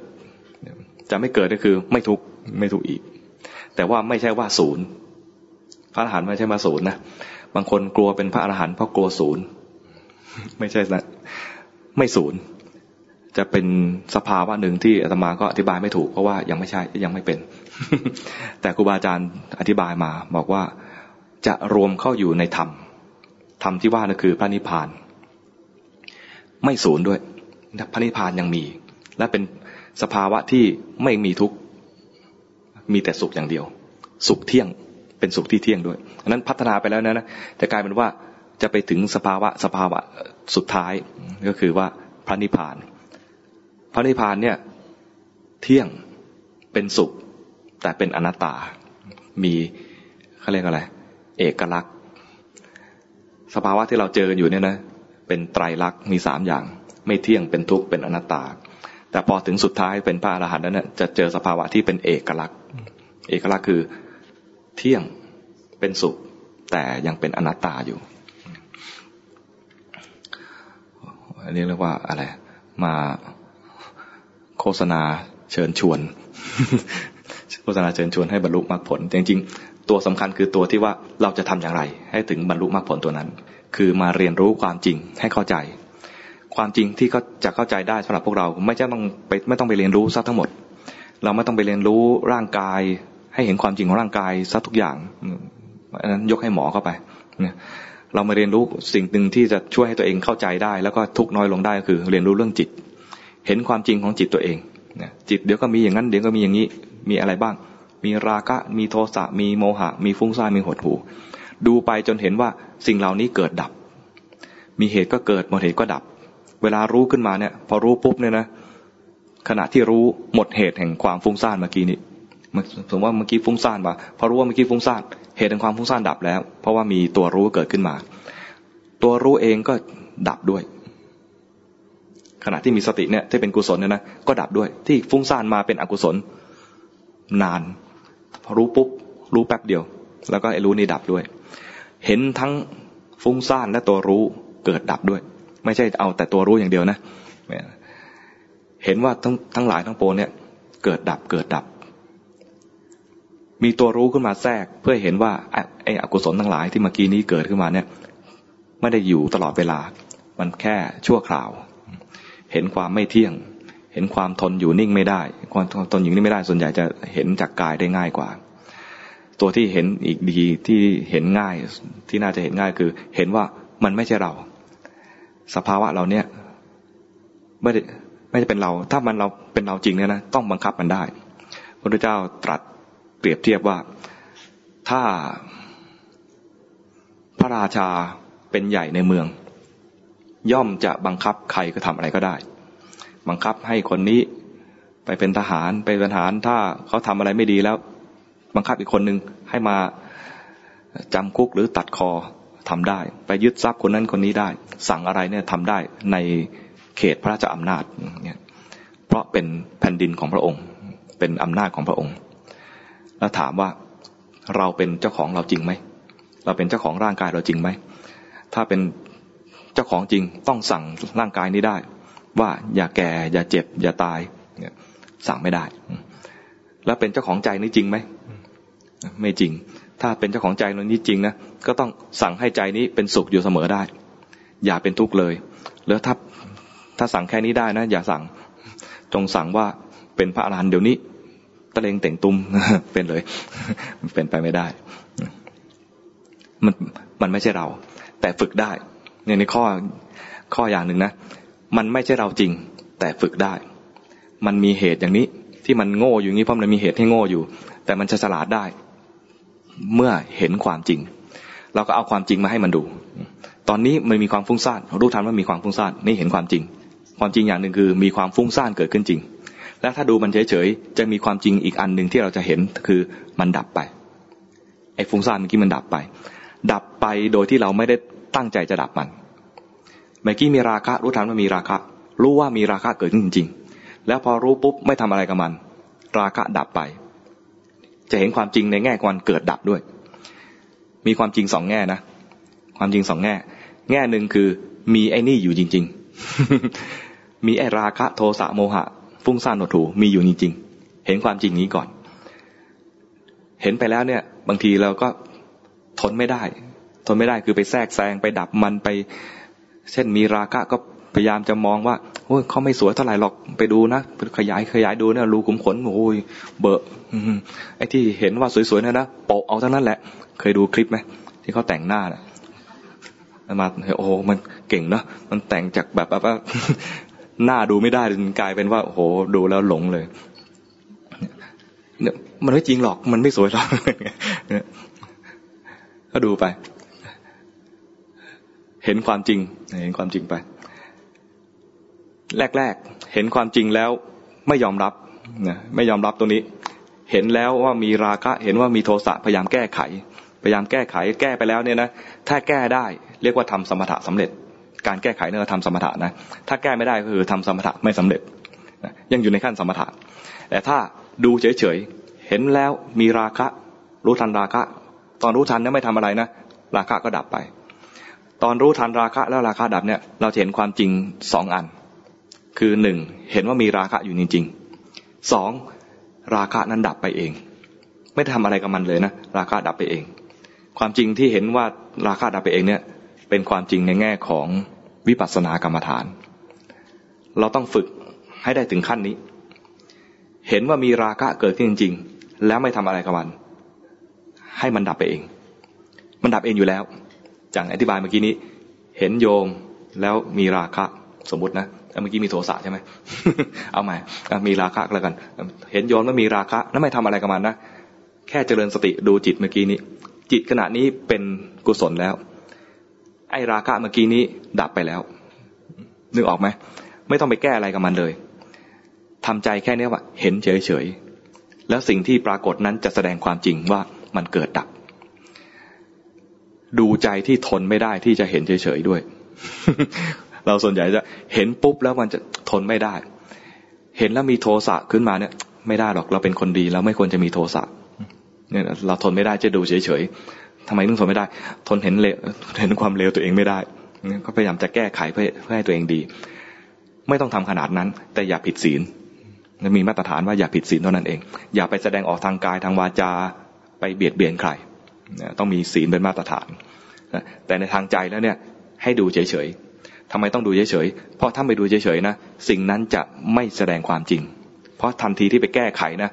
จะไม่เกิดก็คือไม่ทุกข์ไม่ทุกข์อีก แต่ว่าไม่ใช่ว่าศูนย์พระอรหันต์ไม่ใช่มาศูนย์นะบางคนกลัวเป็นพระอรหันต์เพราะกลัวศูนย์ไม่ใช่นะไม่ศูนย์จะเป็นสภาวะหนึ่งที่อาตมาก็อธิบายไม่ถูกเพราะว่ายังไม่ใช่ยังไม่เป็น แต่ครูบาอาจารย์อธิบายมา บอกว่า จะรวมเข้าอยู่ในธรรม ธรรมที่ว่านั่นคือพระนิพพาน ไม่สูญด้วย พระนิพพานยังมี และเป็นสภาวะที่ไม่มีทุกข์ มีแต่สุขอย่างเดียว สุขเที่ยง เป็นสุขที่เที่ยงด้วยอันนั้นพัฒนาไปแล้วนะนะจะกลายเป็นว่าจะไปถึงสภาวะสภาวะสุดท้ายก็คือว่าพระนิพพาน พระนิพพานเนี่ยเที่ยงเป็นสุข แต่เป็นอนัตตา มีเขาเรียกอะไร เอกลักษณ์ สภาวะที่เราเจออยู่เนี่ยนะ เป็นไตรลักษณ์มีสามอย่าง ไม่เที่ยงเป็นทุกข์เป็นอนัตตา แต่พอถึงสุดท้ายเป็นพระอรหันต์นั้นจะเจอสภาวะที่เป็นเอกลักษณ์ เอกลักษณ์คือเที่ยงเป็นสุข แต่ยังเป็นอนัตตาอยู่อันนี้เรียกว่าอะไร มาโฆษณาเชิญชวน โฆษณาเชิญชวนให้บรรลุมรรคผล จริง ตัวสำคัญคือตัวที่ว่าเราจะทำอย่างไร ให้ถึงบรรลุมรรคผลตัวนั้น คือมาเรียนรู้ความจริงให้เข้าใจ ความจริงที่เขาจะเข้าใจได้สำหรับพวกเราไม่ใช่ต้องไปไม่ต้องไปเรียนรู้ซะทั้งหมด เราไม่ต้องไปเรียนรู้ร่างกาย ให้เห็นความจริงของร่างกายซะทุกอย่างอันนั้นยกให้หมอเข้าไปเนี่ยเรามาเรียนรู้สิ่งหนึ่งที่จะช่วยให้ตัวเองเข้าใจได้ แล้วก็ทุกน้อยลงได้ก็คือ เรียนรู้เรื่องจิต เห็นความจริงของจิตตัวเองจิตเดี๋ยวก็มีอย่างนั้นเดี๋ยวก็มีอย่างนี้มีอะไรบ้าง มีราคะ มีโทสะ มีโมหะ มีฟุ้งซ่าน มีหดหูดูไปจนเห็นว่าสิ่งเหล่านี้เกิดดับ มีเหตุก็เกิด หมดเหตุก็ดับ เวลารู้ขึ้นมาเนี่ย พอรู้ปุ๊บเนี่ยนะ ขณะที่รู้หมดเหตุแห่งความฟุ้งซ่านเมื่อกี้นี้สมมติว่าเมื่อกี้ฟุ้งซ่านว่าพอรู้ว่าเมื่อกี้ฟุ้งซ่าน เหตุแห่งความฟุ้งซ่านดับแล้ว เพราะว่ามีตัวรู้เกิดขึ้นมา ตัวรู้เองก็ดับด้วย ขณะที่มีสติเนี่ยที่เป็นกุศลเนี่ยนะ ก็ดับด้วย ที่ฟุ้งซ่านมาเป็นอกุศล นาน พอรู้ปุ๊บรู้แป๊บเดียว แล้วก็ไอ้รู้นี่ดับด้วย เห็นทั้งฟุ้งซ่านและตัวรู้เกิดดับด้วย ไม่ใช่เอาแต่ตัวรู้อย่างเดียวนะเห็นว่าทั้งทั้งหลายทั้งปวงเนี่ย เกิดดับเกิดดับ มีตัวรู้ขึ้นมาแทรก เพื่อเห็นว่าไอ้อกุศลทั้งหลายที่เมื่อกี้นี้เกิดขึ้นมาเนี่ย ไม่ได้อยู่ตลอดเวลา มันแค่ชั่วคราว เห็นความไม่เที่ยง เห็นความทนอยู่นิ่งไม่ได้ ความทนอยู่นิ่งไม่ได้ส่วนใหญ่จะเห็นจากกายได้ง่ายกว่า ตัวที่เห็นอีกดีที่เห็นง่ายที่น่าจะเห็นง่ายคือ เห็นว่ามันไม่ใช่เรา สภาวะเราเนี่ยไม่ได้ไม่ได้เป็นเรา ถ้ามันเราเป็นเราจริงเนี่ยนะต้องบังคับมันได้ พระพุทธเจ้าตรัสเปรียบเทียบว่าถ้าพระราชาเป็นใหญ่ในเมือง ย่อมจะบังคับใครก็ทำอะไรก็ได้ บังคับให้คนนี้ไปเป็นทหารไปเป็นทหารถ้าเขาทำอะไรไม่ดีแล้ว บังคับอีกคนหนึ่งให้มาจำคุกหรือตัดคอทำได้ ไปยึดทรัพย์คนนั้นคนนี้ได้ สั่งอะไรเนี่ยทำได้ในเขตพระราชอำนาจเนี่ยเพราะเป็นแผ่นดินของพระองค์ เป็นอำนาจของพระองค์ แล้วถามว่าเราเป็นเจ้าของเราจริงไหมเราเป็นเจ้าของร่างกายเราจริงไหมถ้าเป็นเจ้าของจริงต้องสั่งร่างกายนี้ได้ ว่าอย่าแก่อย่าเจ็บ อย่าตายสั่งไม่ได้ แล้วเป็นเจ้าของใจนี้จริงไหมไม่จริง ถ้าเป็นเจ้าของใจนี้จริงนะก็ต้องสั่งให้ใจนี้เป็นสุขอยู่เสมอได้ อย่าเป็นทุกข์เลย แล้วถ้าถ้าสั่งแค่นี้ได้นะอย่าสั่งจงสั่งว่าเป็นพระอรหันต์เดี๋ยวนี้ตะเลงแต่งตุ้มเป็นเลย เป็นไปไม่ได้ มันมันไม่ใช่เรา แต่ฝึกได้เนี่ยในข้อข้ออย่างหนึ่งนะ มันไม่ใช่เราจริง แต่ฝึกได้ มันมีเหตุอย่างนี้ที่มันโง่อยู่นี้เพราะมันมีเหตุให้โง่อยู่ แต่มันจะฉลาดได้ เมื่อเห็นความจริง เราก็เอาความจริงมาให้มันดู ตอนนี้มันมีความฟุ้งซ่านรู้ทันว่ามีความฟุ้งซ่านนี่เห็นความจริง ความจริงอย่างหนึ่งคือ มีความฟุ้งซ่านเกิดขึ้นจริง และถ้าดูมันเฉยๆจะมีความจริงอีกอันหนึ่งที่เราจะเห็นคือมันดับไปไอ้ฟุ้งซ่านเมื่อกี้มันดับไป ดับไปโดยที่เราไม่ได้ตั้งใจจะดับมัน มื่อกี้มีราคะ รู้ทันว่ามีราคะ รู้ว่ามีราคะเกิดขึ้นจริง ๆ แล้วพอรู้ปุ๊บไม่ทำอะไรกับมัน ราคะดับไป จะเห็นความจริงในแง่ความเกิดดับด้วย มีความจริงสองแง่นะ ความจริงสองแง่ แง่หนึ่งคือ มีไอ้นี่อยู่จริง ๆ มีไอ้ราคะโทสะโมหะฟุ้งซ่านหดหูมีอยู่จริง ๆ เห็นความจริงนี้ก่อน เห็นไปแล้วเนี่ย บางทีเราก็ทนไม่ได้ ทนไม่ได้คือไปแทรกแซงไปดับมันไป เช่นมีราคะก็พยายามจะมองว่าโอ้ยเขาไม่สวยเท่าไหร่หรอกไปดูนะขยายขยายดูเนี่ยรูขุมขนโอ้ยเบอะไอ้ที่เห็นว่าสวยๆเนี่ยนะโปะเอาทั้งนั้นแหละ เคยดูคลิปไหมที่เขาแต่งหน้านะมาโอ้มันเก่งเนาะมันแต่งจากแบบแบบว่าหน้าดูไม่ได้กลายเป็นว่าโอ้โหดูแล้วหลงเลยเนี่ยมันไม่จริงหรอกมันไม่สวยหรอกก็ดูไป เห็นความจริง เห็นความจริงไป แรกๆ เห็นความจริงแล้วไม่ยอมรับนะไม่ยอมรับตรงนี้ เห็นแล้วว่ามีราคะ เห็นว่ามีโทสะพยายามแก้ไข พยายามแก้ไข แก้ไปแล้วเนี่ยนะถ้าแก้ได้เรียกว่าทำสมถะสำเร็จ การแก้ไขเนี่ยทำสมถะนะถ้าแก้ไม่ได้ก็คือทำสมถะไม่สำเร็จยังอยู่ในขั้นสมถะแต่ถ้าดูเฉยเห็นแล้วมีราคะ รู้ทันราคะ ตอนรู้ทันเนี่ยไม่ทำอะไรนะ ราคะก็ดับไป ตอนรู้ทันราคะแล้วราคะดับเนี่ย เราเห็นความจริงสองอัน คือหนึ่งเห็นว่ามีราคะอยู่จริงๆสองราคะนั้นดับไปเอง ไม่ทำอะไรกับมันเลยนะ ราคะดับไปเอง ความจริงที่เห็นว่าราคะดับไปเองเนี่ย เป็นความจริงในแง่ของวิปัสสนากรรมฐาน เราต้องฝึกให้ได้ถึงขั้นนี้ เห็นว่ามีราคะเกิดขึ้นจริงแล้วไม่ทำอะไรกับมัน ให้มันดับไปเอง มันดับเองอยู่แล้ว อย่างอธิบายเมื่อกี้นี้ เห็นโยมแล้วมีราคะสมมตินะเมื่อกี้มีโทสะใช่ไหมเอาใหม่มีราคะแล้วกัน เห็นโยมแล้วมีราคะแล้วไม่ทำอะไรกับมันนะแค่เจริญสติดูจิตเมื่อกี้นี้ จิตขณะนี้เป็นกุศลแล้ว ไอ้ราคะเมื่อกี้นี้ดับไปแล้วนึกออกไหมไม่ต้องไปแก้อะไรกับมันเลยทำใจแค่นี้ว่า เห็นเฉยแล้วสิ่งที่ปรากฏนั้นจะแสดงความจริงว่ามันเกิดดับ ดูใจที่ทนไม่ได้ที่จะเห็นเฉยๆด้วย เราส่วนใหญ่จะเห็นปุ๊บแล้วมันจะทนไม่ได้ เห็นแล้วมีโทสะขึ้นมาเนี่ย ไม่ได้หรอกเราเป็นคนดีเราไม่ควรจะมีโทสะเนี่ยเราทนไม่ได้จะดูเฉยๆทำไมต้องทนไม่ได้ ทนเห็นเลวเห็นความเลวตัวเองไม่ได้ก็พยายามจะแก้ไขเพื่อเพื่อให้ตัวเองดี ไม่ต้องทำขนาดนั้น แต่อย่าผิดศีลมีมาตรฐานว่าอย่าผิดศีลเท่านั้นเอง อย่าไปแสดงออกทางกายทางวาจาไปเบียดเบียนใคร ต้องมีศีลเป็นมาตรฐาน แต่ในทางใจแล้วเนี่ยให้ดูเฉยๆทำไมต้องดูเฉยๆ เพราะถ้าไปดูเฉยๆนะสิ่งนั้นจะไม่แสดงความจริง เพราะทันทีที่ไปแก้ไขนะ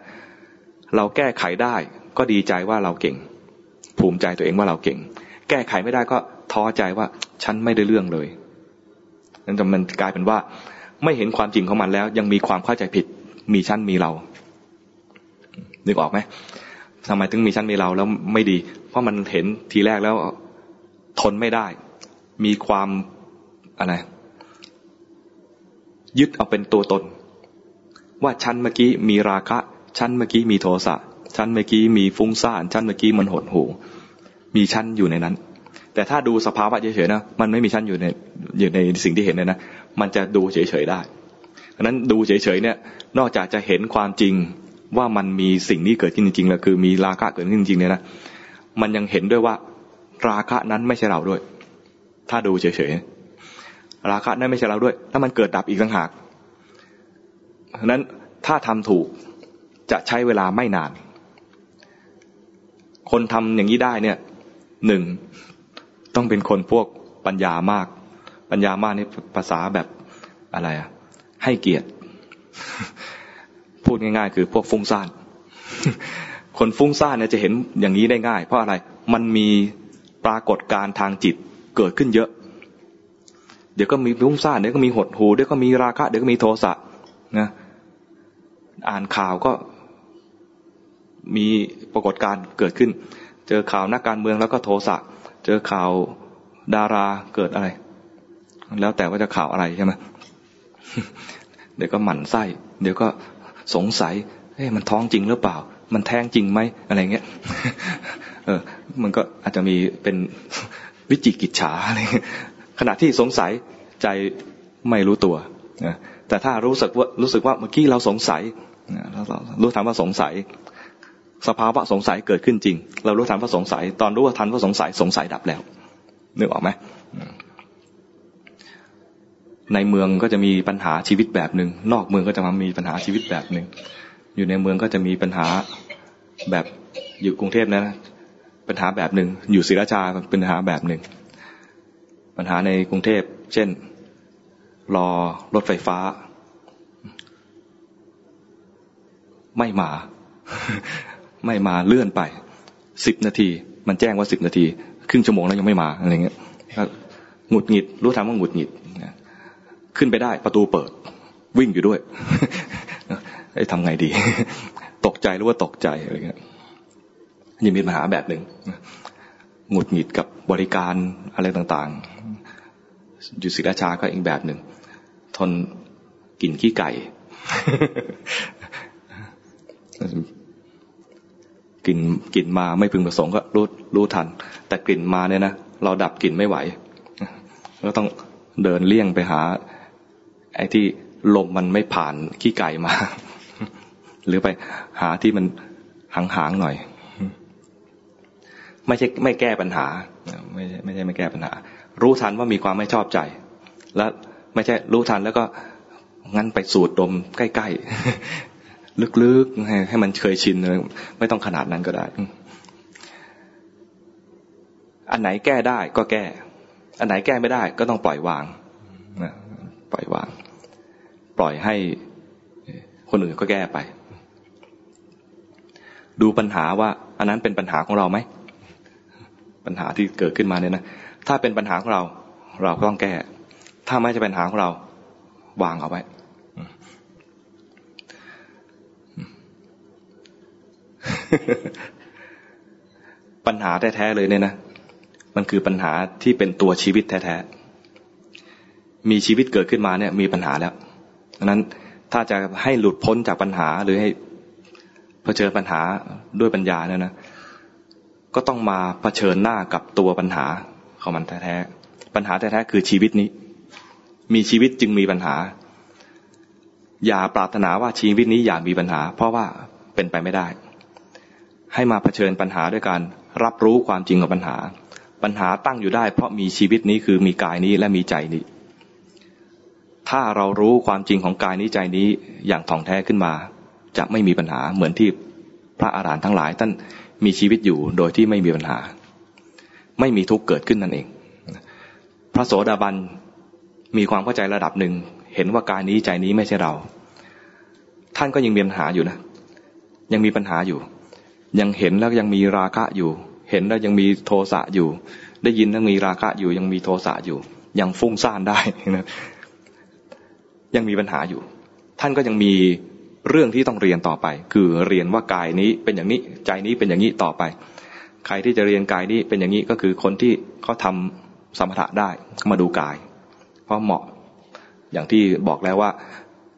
เราแก้ไขได้ก็ดีใจว่าเราเก่ง ภูมิใจตัวเองว่าเราเก่ง แก้ไขไม่ได้ก็ท้อใจว่าฉันไม่ได้เรื่องเลยนั่นจะมันกลายเป็นว่าไม่เห็นความจริงของมันแล้ว ยังมีความเข้าใจผิด มีชั้นมีเรานึกออกไหม ทำไมถึงมีชั้นมีเราแล้วไม่ดี เพราะมันเห็นทีแรกแล้วทนไม่ได้ มีความอะไรยึดเอาเป็นตัวตน ว่าชั้นเมื่อกี้มีราคะ ชั้นเมื่อกี้มีโทสะชั้นเมื่อกี้มีฟุ้งซ่านชั้นเมื่อกี้มันหดหูมีชั้นอยู่ในนั้น แต่ถ้าดูสภาวะเฉยๆนะมันไม่มีชั้นอยู่ในอยู่ในสิ่งที่เห็นเลยนะมันจะดูเฉยๆได้เพราะนั้นดูเฉยๆเนี่ย นอกจากจะเห็นความจริง ว่ามันมีสิ่งนี้เกิดขึ้นจริงๆแล้วคือมีราคะเกิดขึ้นจริงๆเนี่ยนะมันยังเห็นด้วยว่าราคะนั้นไม่ใช่เราด้วย ถ้าดูเฉยๆราคะนั้นไม่ใช่เราด้วย ถ้ามันเกิดดับอีกต่างหากเพราะนั้นถ้าทำถูกจะใช้เวลาไม่นาน คนทำอย่างนี้ได้เนี่ยหนึ่งต้องเป็นคนพวกปัญญามาก ปัญญามากนี่ภาษาแบบอะไรอะให้เกียรติ พูดง่ายๆ คือพวกฟุ้งซ่าน คนฟุ้งซ่านเนี่ยจะเห็นอย่างนี้ได้ง่าย เพราะอะไร มันมีปรากฏการทางจิตเกิดขึ้นเยอะ เดี๋ยวก็มีรุ่งซ่าน เดี๋ยวก็มีหดหูเดี๋ยวก็มีราคะ เดี๋ยวก็มีโทสะนะ อ่านข่าวก็มีปรากฏการเกิดขึ้น เจอข่าวนักการเมืองแล้วก็โทสะ เจอข่าวดาราเกิดอะไร แล้วแต่ว่าจะข่าวอะไรใช่ไหมเดี๋ยวก็หมั่นไส้ เดี๋ยวก็ สงสัยเฮ้มันท้องจริงหรือเปล่า มันแท้งจริงไหมอะไรเงี้ยเออ มันก็อาจจะมีเป็นวิจิกิจฉาอะไรขณะที่สงสัยใจไม่รู้ตัวแต่ถ้ารู้สึกว่ารู้สึกว่าเมื่อกี้เราสงสัยรู้ทันว่าสงสัย สภาวะสงสัยเกิดขึ้นจริง เรารู้ทันว่าสงสัย ตอนรู้ว่าทันว่าสงสัยสงสัยดับแล้วนึกออกไหม ในเมืองก็จะมีปัญหาชีวิตแบบหนึ่งนอกเมืองก็จะมามีปัญหาชีวิตแบบหนึ่งอยู่ในเมืองก็จะมีปัญหาแบบอยู่กรุงเทพนะปัญหาแบบหนึ่งอยู่ศรีราชาเป็นปัญหาแบบหนึ่งปัญหาในกรุงเทพ เช่น รอรถไฟฟ้า ไม่มา ไม่มาเลื่อนไปสิบนาที มันแจ้งว่าสิบนาที ครึ่งชั่วโมงแล้วยังไม่มาอะไรเงี้ยหงุดหงิดรู้ทางว่าหงุดหงิด ขึ้นไปได้ประตูเปิด วิ่งอยู่ด้วยไอ้ทำไงดี ตกใจหรือว่าตกใจอะไรเงี้ยยังมีปัญหาแบบหนึ่งหงุดหงิดกับบริการอะไรต่างๆอยู่ศิราชาก็อีกแบบหนึ่งทนกลิ่นขี้ไก่ กลิ่นกลิ่นมาไม่พึงประสงค์ก็รู้รู้ทัน แต่กลิ่นมาเนี่ยนะเราดับกลิ่นไม่ไหวก็ต้องเดินเลี่ยงไปหา ไอ้ที่ลมมันไม่ผ่านขี้ไก่มา หรือไปหาที่มันหางๆหน่อย ไม่ใช่ไม่แก้ปัญหา ไม่ใช่ไม่ใช่ไม่แก้ปัญหา รู้ทันว่ามีความไม่ชอบใจ แล้วไม่ใช่รู้ทันแล้วก็งั้นไปสูดดมใกล้ๆลึกๆให้ให้มันเคยชินเลยไม่ต้องขนาดนั้นก็ได้ อันไหนแก้ได้ก็แก้ อันไหนแก้ไม่ได้ก็ต้องปล่อยวางปล่อยวาง ปล่อยให้คนอื่นก็แก้ไป ดูปัญหาว่า อันนั้นเป็นปัญหาของเราไหมปัญหาที่เกิดขึ้นมาเนี่ยนะถ้าเป็นปัญหาของเรา เราก็ต้องแก้ ถ้าไม่ใช่ปัญหาของเรา วางเอาไว้ปัญหาแท้ๆเลยเนี่ยนะ มันคือปัญหาที่เป็นตัวชีวิตแท้ๆ มีชีวิตเกิดขึ้นมาเนี่ย มีปัญหาแล้วังนั้นถ้าจะให้หลุดพ้นจากปัญหาหรือให้เผชิญปัญหาด้วยปัญญาเนี่ยนะก็ต้องมาเผชิญหน้ากับตัวปัญหาของมันแท้ๆปัญหาแท้ๆคือชีวิตนี้ มีชีวิตจึงมีปัญหา อย่าปรารถนาว่าชีวิตนี้อย่ามีปัญหา เพราะว่าเป็นไปไม่ได้ ให้มาเผชิญปัญหาด้วยการรับรู้ความจริงของปัญหา ปัญหาตั้งอยู่ได้ เพราะมีชีวิตนี้คือมีกายนี้และมีใจนี้ ถ้าเรารู้ความจริงของกายนี้ใจนี้อย่างท่องแท้ขึ้นมา จะไม่มีปัญหาเหมือนที่พระอาหารหันต์ทั้งหลายท่านมีชีวิตอยู่โดยที่ไม่มีปัญหา ไม่มีทุกข์เกิดขึ้นนั่นเอง พระโสดาบันมีความเข้าใจระดับหนึ่ง เห็นว่ากายนี้ใจนี้ไม่ใช่เรา ท่านก็ยังมีปัญหาอยู่นะ ยังมีปัญหาอยู่ ยังเห็นแล้วยังมีราคะอยู่ เห็นแล้วยังมีโทสะอยู่ ได้ยินแล้วมีราคะอยู่ ยังมีโทสะอยู่ ยังฟุ้งซ่านได้นะ ยังมีปัญหาอยู่ ท่านก็ยังมีเรื่องที่ต้องเรียนต่อไป คือเรียนว่ากายนี้เป็นอย่างนี้ใจนี้เป็นอย่างนี้ต่อไป ใครที่จะเรียนกายนี้เป็นอย่างนี้ก็คือคนที่เขาทาสมถะได้มาดูกาย เพราะเหมาะอย่างที่บอกแล้วว่า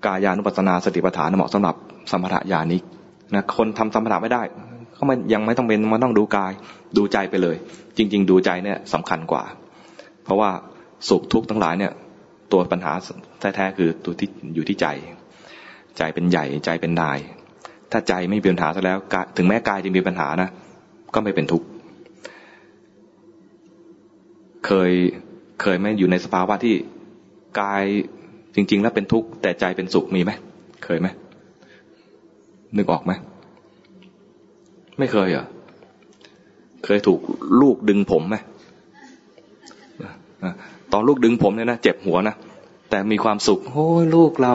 กายานุปัสสนาสติปัฏฐานเหมาะสำหรับสมถะญาณิกนะคนทำสมถะไม่ได้ก็มันยังไม่ต้องเป็นมันต้องดูกายดูใจไปเลย จริง ๆ ดูใจเนี่ยสำคัญกว่า เพราะว่าสุขทุกข์ทั้งหลายเนี่ย ตัวปัญหาแท้ๆคือตัวที่อยู่ที่ใจ ใจเป็นใหญ่ใจเป็นนาย ถ้าใจไม่มีปัญหาซะแล้ว ถึงแม้กายจะมีปัญหานะก็ไม่เป็นทุกข์เคยเคยไหมอยู่ในสภาวะที่กายจริง ๆ แล้วเป็นทุกข์แต่ใจเป็นสุขมีไหมเคยไหมนึกออกไหมไม่เคยเหรอเคยถูกลูกดึงผมไหม ตอนลูกดึงผมเนี่ยนะเจ็บหัวนะแต่มีความสุขโอ้ยลูกเรา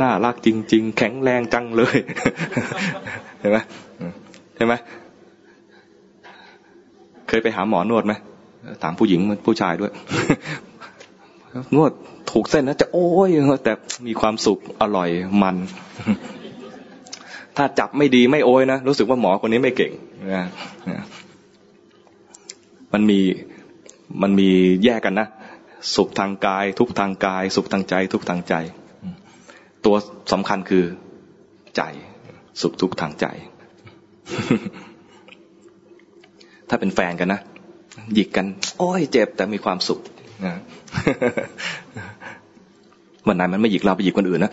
น่ารักจริง ๆ แข็งแรงจังเลยเห็นไหมเห็นไหมเคยไปหาหมอนวดไหมถามผู้หญิงผู้ชายด้วย นวดถูกเส้นนะจะโอ้ยแต่มีความสุขอร่อยมัน ถ้าจับไม่ดีไม่โอ้ยนะรู้สึกว่าหมอคนนี้ไม่เก่งนะมันมี มันมีแยกกันนะ สุขทางกาย ทุกทางกาย สุขทางใจ ทุกทางใจ ตัวสำคัญคือใจ สุขทุกทางใจ ถ้าเป็นแฟนกันนะหยิกกัน โอ้ยเจ็บแต่มีความสุขนะวันไหนมันไม่หยิกเราไปหยิกคนอื่นนะ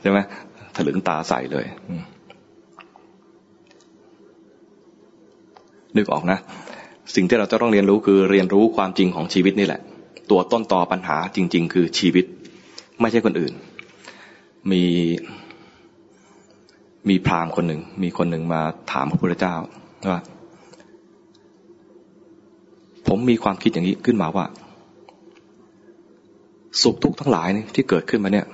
ใช่ไหมถลึงตาใส่เลยนึกออกนะ สิ่งที่เราจะต้องเรียนรู้คือเรียนรู้ความจริงของชีวิตนี่แหละ ตัวต้นต่อปัญหาจริง ๆ คือชีวิต ไม่ใช่คนอื่น มีมีพราหมณ์คนหนึ่ง มีคนหนึ่งมาถามพระพุทธเจ้าว่า ผมมีความคิดอย่างนี้ขึ้นมาว่า สุขทุกข์ทั้งหลายนี่ที่เกิดขึ้นมาเนี่ย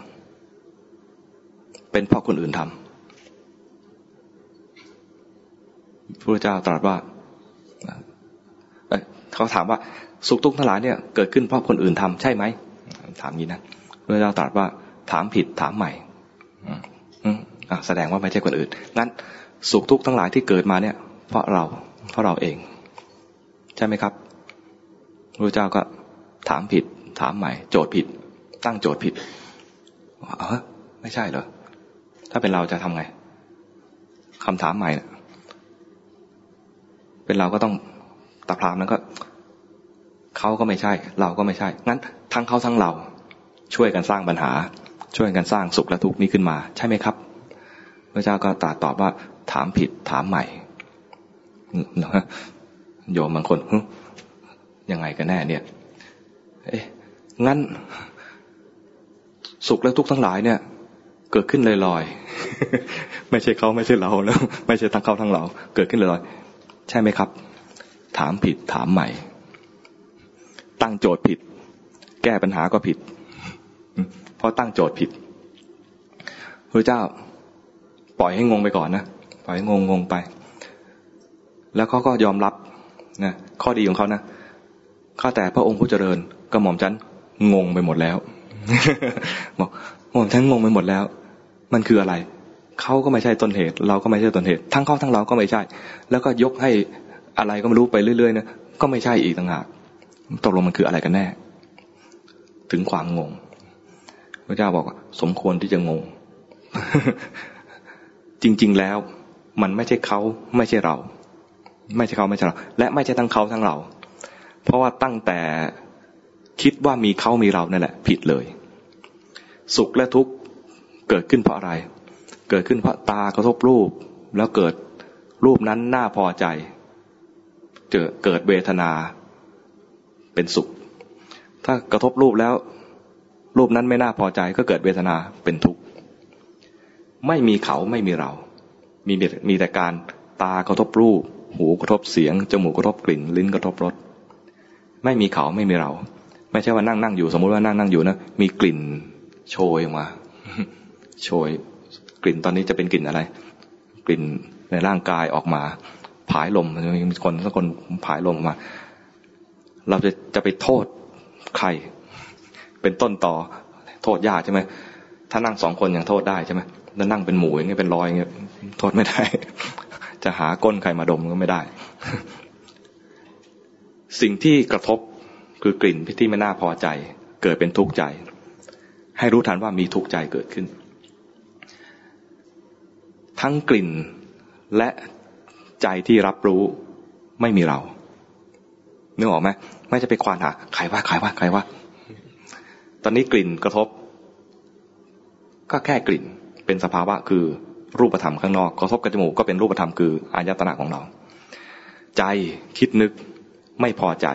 เป็นเพราะคนอื่นทำพระพุทธเจ้าตรัสว่า เขาถามว่าสุขทุกข์ทั้งหลายเนี่ยเกิดขึ้นเพราะคนอื่นทำใช่ไหมถามนี้นะพระเจ้าตรัสว่าถามผิดถามใหม่แสดงว่าไม่ใช่คนอื่นงั้นสุขทุกข์ทั้งหลายที่เกิดมาเนี่ย เพราะเราเพราะเราเอง ใช่ไหมครับพระเจ้าก็ถามผิด ถามใหม่ โจทย์ผิด ตั้งโจทย์ผิดเออไม่ใช่เหรอถ้าเป็นเราจะทำไงคำถามใหม่นะเป็นเราก็ต้อง ตาพรามนั้นก็เขาก็ไม่ใช่ เราก็ไม่ใช่ งั้นทั้งเขาทั้งเรา ช่วยกันสร้างปัญหา ช่วยกันสร้างสุขและทุกข์นี้ขึ้นมา ใช่ไหมครับ พระเจ้าก็ตรัสตอบว่า ถามผิดถามใหม่โยมบางคนยังไงกันแน่เนี่ย เอ๊ะงั้น สุขและทุกข์ทั้งหลายเนี่ย เกิดขึ้นลอยๆไม่ใช่เขาไม่ใช่เราแล้ว ไม่ใช่ทั้งเขาทั้งเรา เกิดขึ้นลอยๆใช่ไหมครับ ถามผิดถามใหม่ ตั้งโจทย์ผิด แก้ปัญหาก็ผิด เพราะตั้งโจทย์ผิดพระเจ้าปล่อยให้งงไปก่อนนะปล่อยให้งงงงไป แล้วเขาก็ยอมรับนะข้อดีของเขานะข้าแต่พระองค์ผู้เจริญกระหม่อมฉันงงไปหมดแล้วบอกหม่อมฉันงงไปหมดแล้ว มันคืออะไรเขาก็ไม่ใช่ต้นเหตุ เราก็ไม่ใช่ต้นเหตุ ทั้งเขาทั้งเราก็ไม่ใช่ แล้วก็ยกให้ อะไรก็ไม่รู้ไปเรื่อยๆนะก็ไม่ใช่อีกต่างหากตกลงมันคืออะไรกันแน่ ถึงความงงพระเจ้าบอกสมควรที่จะงง จริง ๆ แล้วมันไม่ใช่เขาไม่ใช่เรา ไม่ใช่เขาไม่ใช่เรา และไม่ใช่ทั้งเขาทั้งเรา เพราะว่าตั้งแต่คิดว่ามีเขามีเรานั่นแหละ ผิดเลย สุขและทุกข์เกิดขึ้นเพราะอะไร เกิดขึ้นเพราะตากระทบรูป แล้วเกิดรูปนั้นน่าพอใจ เจอเกิดเวทนาเป็นสุข ถ้ากระทบรูปแล้ว รูปนั้นไม่น่าพอใจก็เกิดเวทนาเป็นทุกข์ ไม่มีเขาไม่มีเรา มีมีแต่การตากระทบรูป หูกระทบเสียง จมูกกระทบกลิ่น ลิ้นกระทบรส ไม่มีเขาไม่มีเรา ไม่ใช่ว่านั่งนั่งอยู่สมมุติว่านั่งนั่งอยู่นะ มีกลิ่นโชยออกมา โชย กลิ่นตอนนี้จะเป็นกลิ่นอะไร กลิ่นในร่างกายออกมา ผายลมมีคนสักคนผายลมมา เราจะจะไปโทษใคร เป็นต้นต่อโทษยากใช่ไหมถ้านั่งสองคนยังโทษได้ใช่ไหมแล้วนั่งเป็นหมูอย่างเงี้ยเป็นรอยอย่างเงี้ยโทษไม่ได้ จะหาก้นใครมาดมก็ไม่ได้ สิ่งที่กระทบคือกลิ่นที่ไม่น่าพอใจ เกิดเป็นทุกข์ใจ ให้รู้ทันว่ามีทุกข์ใจเกิดขึ้น ทั้งกลิ่นและ ใจที่รับรู้ไม่มีเรานึกออกไหมไม่จะไปควานหาใครว่าใครว่าใครว่า ตอนนี้กลิ่นกระทบ ก็แค่กลิ่นเป็นสภาวะคือรูปธรรมข้างนอกกระทบกับจมูกก็เป็นรูปธรรมคืออายตนะของเรา ใจคิดนึกไม่พอใจ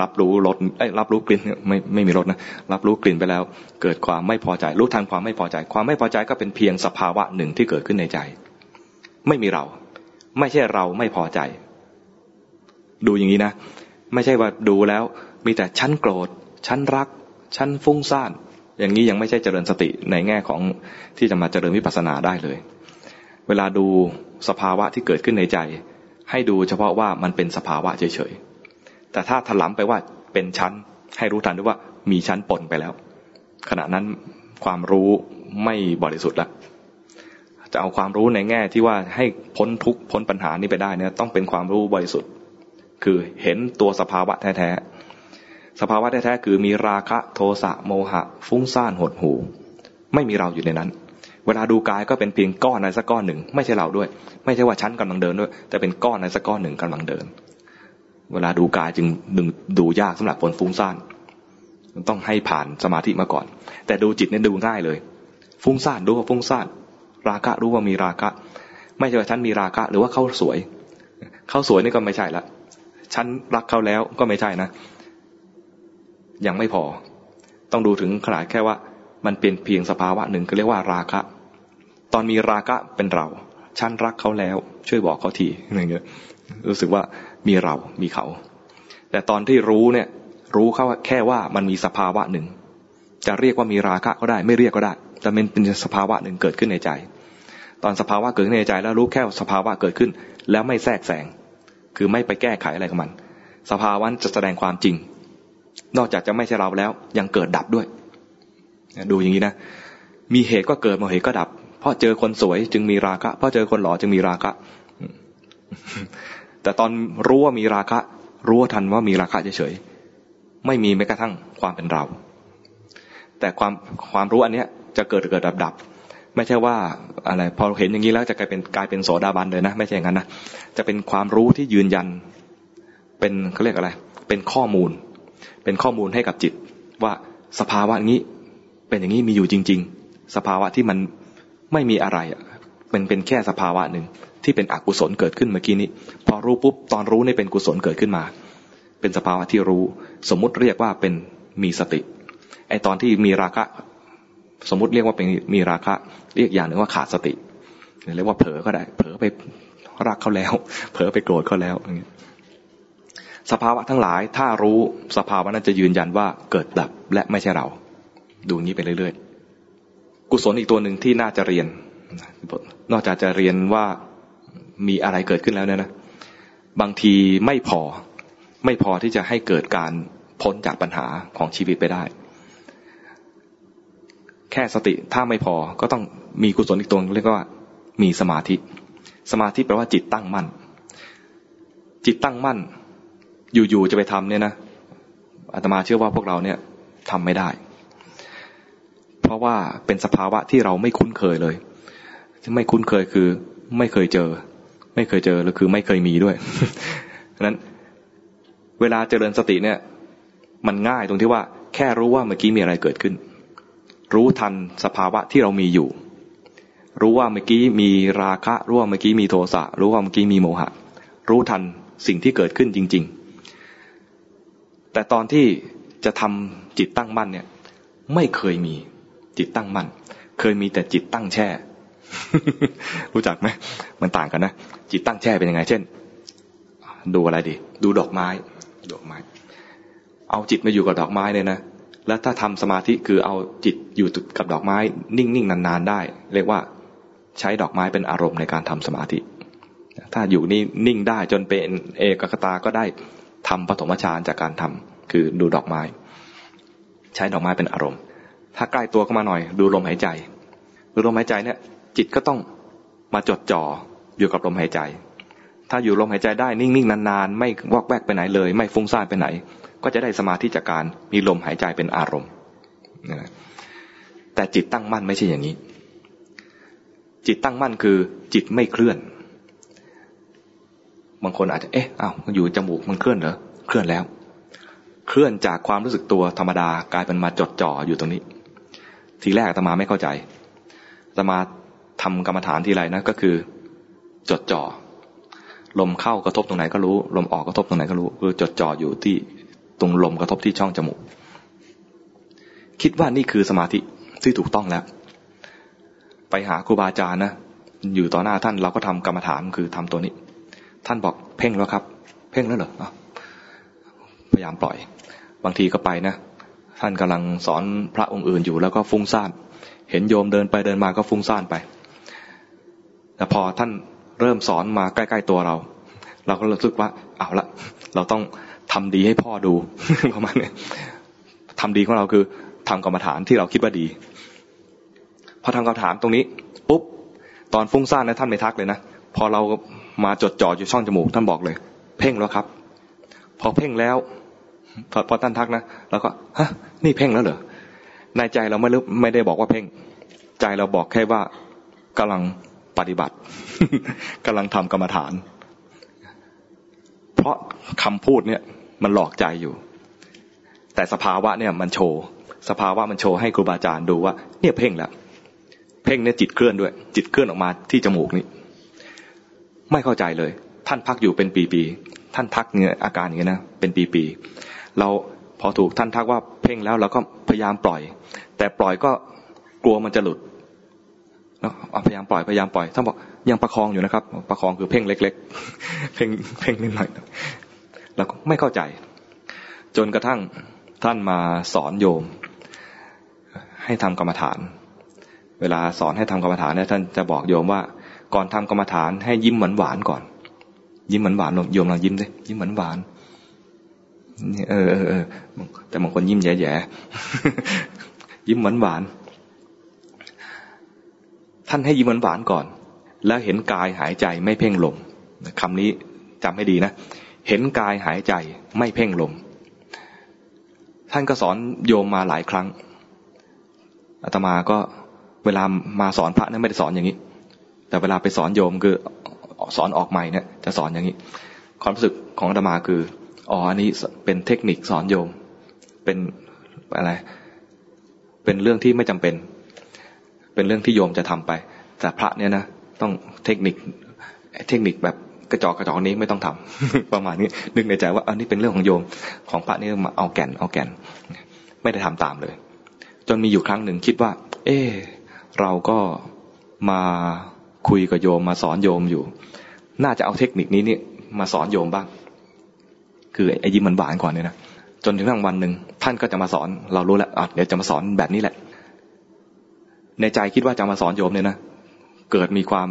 รับรู้รสรับรู้กลิ่นไม่ไม่มีรสนะรับรู้กลิ่นไปแล้ว เกิดความไม่พอใจ รู้ทันความไม่พอใจ ความไม่พอใจก็เป็นเพียงสภาวะหนึ่งที่เกิดขึ้นในใจ ไม่มีเรา ไม่ใช่เราไม่พอใจ ดูอย่างนี้นะ ไม่ใช่ว่าดูแล้ว มีแต่ชั้นโกรธชั้นรักชั้นฟุ้งซ่าน อย่างนี้ยังไม่ใช่เจริญสติในแง่ของที่จะมาเจริญวิปัสสนาได้เลย เวลาดูสภาวะที่เกิดขึ้นในใจ ให้ดูเฉพาะว่ามันเป็นสภาวะเฉยๆ แต่ถ้าถลำไปว่าเป็นชั้น ให้รู้ทันด้วยว่ามีชั้นปนไปแล้ว ขณะนั้นความรู้ไม่บริสุทธิ์ละ จะเอาความรู้ในแง่ที่ว่าให้พ้นทุกพ้นปัญหานี้ไปได้เนี่ยต้องเป็นความรู้บริสุทธิ์ คือเห็นตัวสภาวะแท้ๆสภาวะแท้ๆคือมีราคะโทสะโมหะ ฟุ้งซ่านหดหูไม่มีเราอยู่ในนั้น เวลาดูกายก็เป็นเพียงก้อนในสักก้อนหนึ่ง ไม่ใช่เราด้วย ไม่ใช่ว่าชั้นกำลังเดินด้วย แต่เป็นก้อนในสักก้อนหนึ่งกำลังเดิน เวลาดูกายจึงดึงดูยากสำหรับคนฟุ้งซ่านต้องให้ผ่านสมาธิมาก่อน แต่ดูจิตเนี่ยดูง่ายเลย ฟุ้งซ่านรู้ว่าฟุ้งซ่าน ราคะรู้ว่ามีราคะ ไม่ใช่ว่าฉันมีราคะ หรือว่าเขาสวยเขาสวยนี่ก็ไม่ใช่ละฉันรักเขาแล้วก็ไม่ใช่นะ ยังไม่พอ ต้องดูถึงขนาดแค่ว่า มันเป็นเพียงสภาวะหนึ่งก็เรียกว่าราคะ ตอนมีราคะเป็นเรา ฉันรักเขาแล้ว ช่วยบอกเขาทีอะไรเงี้ยรู้สึกว่ามีเรา มีเขา แต่ตอนที่รู้เนี่ย รู้เขาแค่ว่ามันมีสภาวะหนึ่ง จะเรียกว่ามีราคะก็ได้ ไม่เรียกก็ได้ แต่มันเป็นสภาวะหนึ่งเกิดขึ้นในใจ ตอนสภาวะเกิดขึ้นในใจแล้วรู้แค่สภาวะเกิดขึ้น แล้วไม่แทรกแซงคือไม่ไปแก้ไขอะไรกับมัน สภาวะจะแสดงความจริง นอกจากจะไม่ใช่เราแล้ว ยังเกิดดับด้วย ดูอย่างนี้นะ มีเหตุก็เกิดมาเหตุก็ดับ เพราะเจอคนสวยจึงมีราคะ เพราะเจอคนหล่อจึงมีราคะ แต่ตอนรู้ว่ามีราคะ รู้ทันว่ามีราคะเฉยๆ ไม่มีแม้กระทั่งความเป็นเรา แต่ความความรู้อันเนี้ยจะเกิดเกิดดับดับ ไม่ใช่ว่าอะไรพอเห็นอย่างนี้แล้วจะกลายเป็นกลายเป็นโสดาบันเลยนะ ไม่ใช่อย่างนั้นนะจะเป็นความรู้ที่ยืนยัน เป็นเขาเรียกอะไร เป็นข้อมูล เป็นข้อมูลให้กับจิต ว่าสภาวะนี้เป็นอย่างนี้มีอยู่จริง ๆ สภาวะที่มันไม่มีอะไรเป็นเป็นแค่สภาวะหนึ่งที่เป็นอกุศลเกิดขึ้นเมื่อกี้นี้ พอรู้ปุ๊บตอนรู้นี่เป็นกุศลเกิดขึ้นมา เป็นสภาวะที่รู้ สมมุติเรียกว่าเป็นมีสติไอตอนที่มีราคะ สมมุติเรียกว่าเป็นมีราคะ เรียกอย่างหนึ่งว่าขาดสติเรียกว่าเผลอก็ได้ เผลอไปรักเขาแล้ว เผลอไปโกรธเขาแล้วอย่างเงี้ยสภาวะทั้งหลายถ้ารู้สภาวะนั้นจะยืนยันว่าเกิดดับและไม่ใช่เรา ดูงี้ไปเรื่อยๆ กุศลอีกตัวหนึ่งที่น่าจะเรียน นอกจากจะเรียนว่ามีอะไรเกิดขึ้นแล้วเนี่ยนะ บางทีไม่พอ ไม่พอที่จะให้เกิดการพ้นจากปัญหาของชีวิตไปได้ แค่สติถ้าไม่พอก็ต้องมีกุศลอีกตัวเรียกว่ามีสมาธิ สมาธิแปลว่าจิตตั้งมั่น จิตตั้งมั่น อยู่ๆจะไปทำเนี่ยนะอาตมาเชื่อว่าพวกเราเนี่ยทำไม่ได้ เพราะว่าเป็นสภาวะที่เราไม่คุ้นเคยเลยไม่คุ้นเคยคือ ไม่เคยเจอ ไม่เคยเจอหรือคือไม่เคยมีด้วยนั้น เวลาเจริญสติเนี่ย มันง่ายตรงที่ว่า แค่รู้ว่าเมื่อกี้มีอะไรเกิดขึ้น รู้ทันสภาวะที่เรามีอยู่ รู้ว่าเมื่อกี้มีราคะ รู้ว่าเมื่อกี้มีโทสะ รู้ว่าเมื่อกี้มีโมหะ รู้ทันสิ่งที่เกิดขึ้นจริง ๆ แต่ตอนที่จะทำจิตตั้งมั่นเนี่ย ไม่เคยมีจิตตั้งมั่น เคยมีแต่จิตตั้งแช่ รู้จักไหมมันต่างกันนะ จิตตั้งแช่เป็นยังไง เช่น ดูอะไรดี ดูดอกไม้ ดอกไม้ เอาจิตมาอยู่กับดอกไม้เนี่ยนะ แล้วถ้าทำสมาธิคือเอาจิตอยู่กับดอกไม้ นิ่งๆนานๆได้ เรียกว่าใช้ดอกไม้เป็นอารมณ์ในการทำสมาธิ ถ้าอยู่นี่นิ่งได้จนเป็นเอกคตาก็ได้ทำปฐมฌานจากการทำคือดูดอกไม้ ใช้ดอกไม้เป็นอารมณ์ ถ้าใกล้ตัวเข้ามาหน่อย ดูลมหายใจ ดูลมหายใจเนี่ย จิตก็ต้องมาจดจ่ออยู่กับลมหายใจ ถ้าอยู่ลมหายใจได้นิ่งๆนานๆ ไม่วอกแวกไปไหนเลย ไม่ฟุ้งซ่านไปไหน ก็จะได้สมาธิจากการมีลมหายใจเป็นอารมณ์แต่จิตตั้งมั่นไม่ใช่อย่างนี้ จิตตั้งมั่นคือจิตไม่เคลื่อน บางคนอาจจะเอ๊ะอ้าวอยู่จมูกมันเคลื่อนเหรอเคลื่อนแล้ว เคลื่อนจากความรู้สึกตัวธรรมดากลายเป็นมาจดจ่ออยู่ตรงนี้ ทีแรกตมาไม่เข้าใจตมาทำกรรมฐานทีไรนะก็คือ จดจ่อลมเข้ากระทบตรงไหนก็รู้ ลมออกกระทบตรงไหนก็รู้คือจดจ่ออยู่ที่ ตรงลมกระทบที่ช่องจมูก คิดว่านี่คือสมาธิที่ถูกต้องแล้ว ไปหาครูบาอาจารย์นะอยู่ต่อหน้าท่านเราก็ทำกรรมฐานคือทำตัวนี้ ท่านบอกเพ่งแล้วครับ เพ่งแล้วเหรอพยายามปล่อย บางทีก็ไปนะท่านกำลังสอนพระองค์อื่นอยู่แล้วก็ฟุ้งซ่าน เห็นโยมเดินไปเดินมาก็ฟุ้งซ่านไปแต่พอท่านเริ่มสอนมาใกล้ ๆตัวเรา เราก็รู้สึกว่าเอาละเราต้อง ทำดีให้พ่อดูประมาณนี้ทำดีของเราคือทำกรรมฐานที่เราคิดว่าดี พอทำกรรมฐานตรงนี้ปุ๊บตอนฟุ้งซ่านนะท่านไม่ทักเลยนะพอเรามาจดจ่ออยู่ช่องจมูกท่านบอกเลย เพ่งแล้วครับ พอเพ่งแล้วพอพอท่านทักนะเราก็ฮะนี่เพ่งแล้วเหรอในใจเราไม่รู้ไม่ได้บอกว่าเพ่ง ใจเราบอกแค่ว่ากำลังปฏิบัติกำลังทำกรรมฐาน เพราะคำพูดเนี่ย มันหลอกใจอยู่ แต่สภาวะเนี่ยมันโชว์ สภาวะมันโชว์ให้ครูบาอาจารย์ดูว่า เนี่ยเพ่งแล้ว เพ่งเนี่ยจิตเคลื่อนด้วย จิตเคลื่อนออกมาที่จมูกนี่ ไม่เข้าใจเลย ท่านพักอยู่เป็นปีๆ ท่านทักเนี่ยอาการอย่างนี้นะ เป็นปีๆ เราพอถูกท่านทักว่าเพ่งแล้วเราก็พยายามปล่อย แต่ปล่อยก็กลัวมันจะหลุดแล้วพยายามปล่อยพยายามปล่อยท่านบอกยังประคองอยู่นะครับ ประคองคือเพ่งเล็ก ๆ เพ่งเพ่งนิดหน่อย แล้วก็ไม่เข้าใจ จนกระทั่งท่านมาสอนโยม ให้ทำกรรมฐาน เวลาสอนให้ทำกรรมฐานเนี่ยท่านจะบอกโยมว่า ก่อนทำกรรมฐานให้ยิ้มหวานหวานก่อน ยิ้มหวานหวานโยมลองยิ้มสิยิ้มหวานหวานเออเออเออแต่บางคนยิ้มแย่ๆยิ้มหวานหวานท่านให้ยิ้มหวานก่อน แล้วเห็นกายหายใจไม่เพ่งลมคำนี้จำให้ดีนะ เห็นกายหายใจไม่เพ่งลม ท่านก็สอนโยมมาหลายครั้งอาตมาก็เวลามาสอนพระนั้นไม่ได้สอนอย่างนี้ แต่เวลาไปสอนโยมคือสอนออกใหม่เนี่ยจะสอนอย่างนี้ ความรู้สึกของอาตมาคืออ๋ออันนี้เป็นเทคนิคสอนโยม เป็นอะไร เป็นเรื่องที่ไม่จำเป็น เป็นเรื่องที่โยมจะทำไป แต่พระเนี่ยนะต้องเทคนิคเทคนิคแบบ กระจอกกระจอกนี้ไม่ต้องทำประมาณนี้นึกในใจว่าอันนี้เป็นเรื่องของโยมของพระนี่มาเอาแก่นเอาแก่น ไม่ได้ทำตามเลย จนมีอยู่ครั้งหนึ่งคิดว่า เออเราก็มาคุยกับโยมมาสอนโยมอยู่ น่าจะเอาเทคนิคนี้นี่มาสอนโยมบ้าง คือไอ้ยิ้มมันหวานก่อนเนี่ยนะจนถึงวันหนึ่งท่านก็จะมาสอน เรารู้แล้วเดี๋ยวจะมาสอนแบบนี้แหละ ในใจคิดว่าจะมาสอนโยมเนี่ยนะเกิดมีความ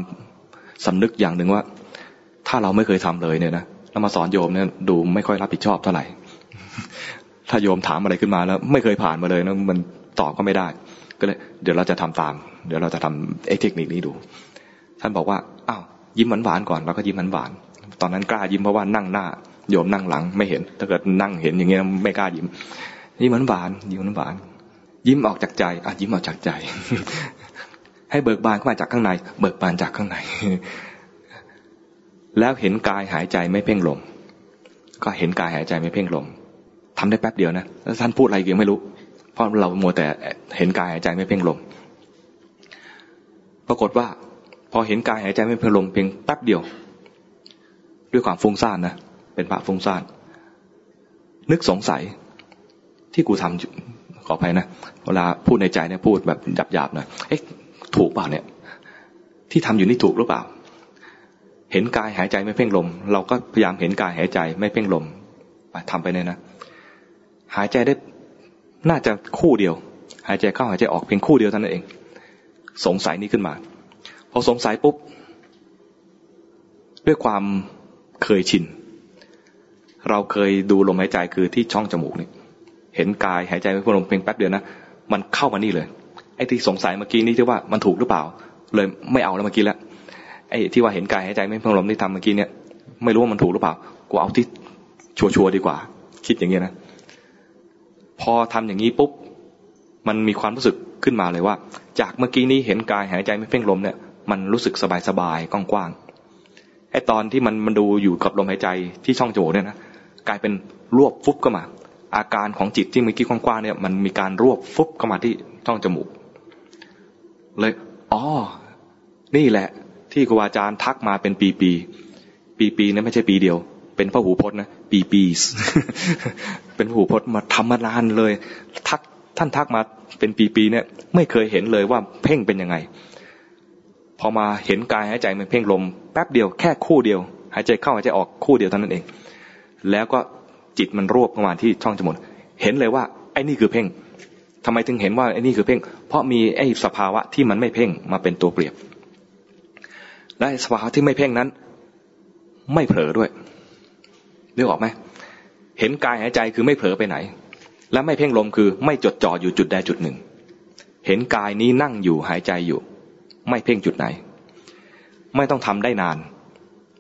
สำนึกอย่างหนึ่งว่า ถ้าเราไม่เคยทำเลยเนี่ยนะแล้วมาสอนโยมเนี่ยดูไม่ค่อยรับผิดชอบเท่าไหร่ ถ้าโยมถามอะไรขึ้นมาแล้ว ไม่เคยผ่านมาเลยนะมันตอบก็ไม่ได้ ก็เลย เดี๋ยวเราจะทำตาม เดี๋ยวเราจะทำไอ้เทคนิคนี้ดู ท่านบอกว่าอ้าวยิ้มหวานๆก่อนแล้วก็ยิ้มหวานตอนนั้นกล้ายิ้มเพราะว่านั่งหน้า โยมนั่งหลังไม่เห็น ถ้าเกิดนั่งเห็นอย่างเงี้ยไม่กล้ายิ้มยิ้มหวานยิ้มหวานยิ้มออกจากใจอะยิ้มออกจากใจ ให้เบิกบานเข้ามาจากข้างใน เบิกบานจากข้างใน แล้วเห็นกายหายใจไม่เพ่งลม ก็เห็นกายหายใจไม่เพ่งลมทำได้แป๊บเดียวนะแล้วท่านพูดอะไรยังไม่รู้ เพราะเราโมแต่เห็นกายหายใจไม่เพ่งลม ปรากฏว่า พอเห็นกายหายใจไม่เพ่งลมเพียงแป๊บเดียว ด้วยความฟุ้งซ่านนะเป็นพระฟุ้งซ่านนึกสงสัยที่กูทำขออภัยนะเวลาพูดในใจเนี่ยพูดแบบหยาบๆหน่อยเอ๊ะถูกเปล่าเนี่ย ที่ทำอยู่นี่ถูกหรือเปล่า เห็นกายหายใจไม่เพ่งลม เราก็พยายามเห็นกายหายใจไม่เพ่งลมไปทำไปเนี่ยนะ หายใจได้น่าจะคู่เดียว หายใจเข้าหายใจออกเพียงคู่เดียวเท่านั้นเอง สงสัยนี้ขึ้นมา พอสงสัยปุ๊บ ด้วยความเคยชิน เราเคยดูลมหายใจคือที่ช่องจมูกนี่เห็นกายหายใจไม่พลมเพียงแป๊บเดียวนะ มันเข้ามานี่เลย ไอ้ที่สงสัยเมื่อกี้นี้ที่ว่ามันถูกหรือเปล่า เลยไม่เอาแล้วเมื่อกี้แล้ว ไอ้ที่ว่าเห็นกายหายใจไม่เพ่งลมที่ทำเมื่อกี้เนี่ย ไม่รู้ว่ามันถูกหรือเปล่ากูเอาที่ชัวร์ดีกว่า คิดอย่างเงี้ยนะพอทำอย่างนี้ปุ๊บมันมีความรู้สึกขึ้นมาเลยว่า จากเมื่อกี้นี้เห็นกายหายใจไม่เพ่งลมเนี่ย มันรู้สึกสบายสบายกว้างๆไอ้ตอนที่มันมันดูอยู่กับลมหายใจที่ช่องจมูกเนี่ยนะกลายเป็นรวบฟุบก็มา อาการของจิตที่เมื่อกี้กว้างๆเนี่ย มันมีการรวบฟุบเข้ามาที่ช่องจมูก เลยอ๋อนี่แหละ ที่ครูอาจารย์ทักมาเป็นปีปีปีปีนั้นไม่ใช่ปีเดียว เป็นพระหูพจน์นะปีปีเป็นพระหูพจน์มาทำมานานเลย ทักท่านทักมาเป็นปีปีเนี่ย ไม่เคยเห็นเลยว่าเพ่งเป็นยังไง พอมาเห็นกายหายใจมันเพ่งลมแป๊บเดียวแค่คู่เดียว หายใจเข้าหายใจออกคู่เดียวเท่านั้นเอง แล้วก็จิตมันรวบเข้ามาที่ช่องจมูกเห็นเลยว่าไอ้นี่คือเพ่งทำไมถึงเห็นว่าไอ้นี่คือเพ่ง เพราะมีไอ้สภาวะที่มันไม่เพ่งมาเป็นตัวเปรียบ และสภาวะที่ไม่เพ่งนั้น ไม่เผลอด้วยนึกออกไหมเห็นกายหายใจคือไม่เผลอไปไหน และไม่เพ่งลมคือไม่จดจ่ออยู่จุดใดจุดหนึ่ง เห็นกายนี้นั่งอยู่หายใจอยู่ ไม่เพ่งจุดไหน ไม่ต้องทำได้นาน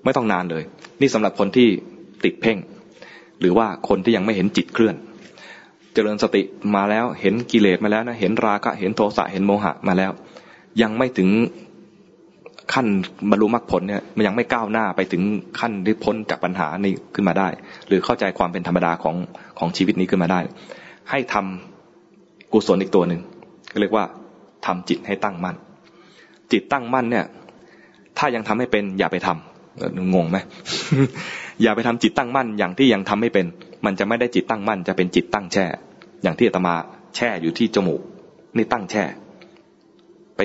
ไม่ต้องนานเลย นี่สำหรับคนที่ติดเพ่ง หรือว่าคนที่ยังไม่เห็นจิตเคลื่อน เจริญสติมาแล้วเห็นกิเลสมาแล้วนะเห็นราคะเห็นโทสะเห็นโมหะมาแล้ว ยังไม่ถึง ขั้นบรรลุมรรคผลเนี่ยมันยังไม่ก้าวหน้าไปถึงขั้นที่พ้นจากปัญหานี้ขึ้นมาได้ หรือเข้าใจความเป็นธรรมดาของของชีวิตนี้ขึ้นมาได้ ให้ทำกุศลอีกตัวหนึ่งก็เรียกว่าทำจิตให้ตั้งมั่น จิตตั้งมั่นเนี่ย ถ้ายังทำให้เป็นอย่าไปทำงงไหมอย่าไปทำจิตตั้งมั่นอย่างที่ยังทำไม่เป็น มันจะไม่ได้จิตตั้งมั่น จะเป็นจิตตั้งแช่ อย่างที่อาตมาแช่อยู่ที่จมูก นี่ตั้งแช่ ไป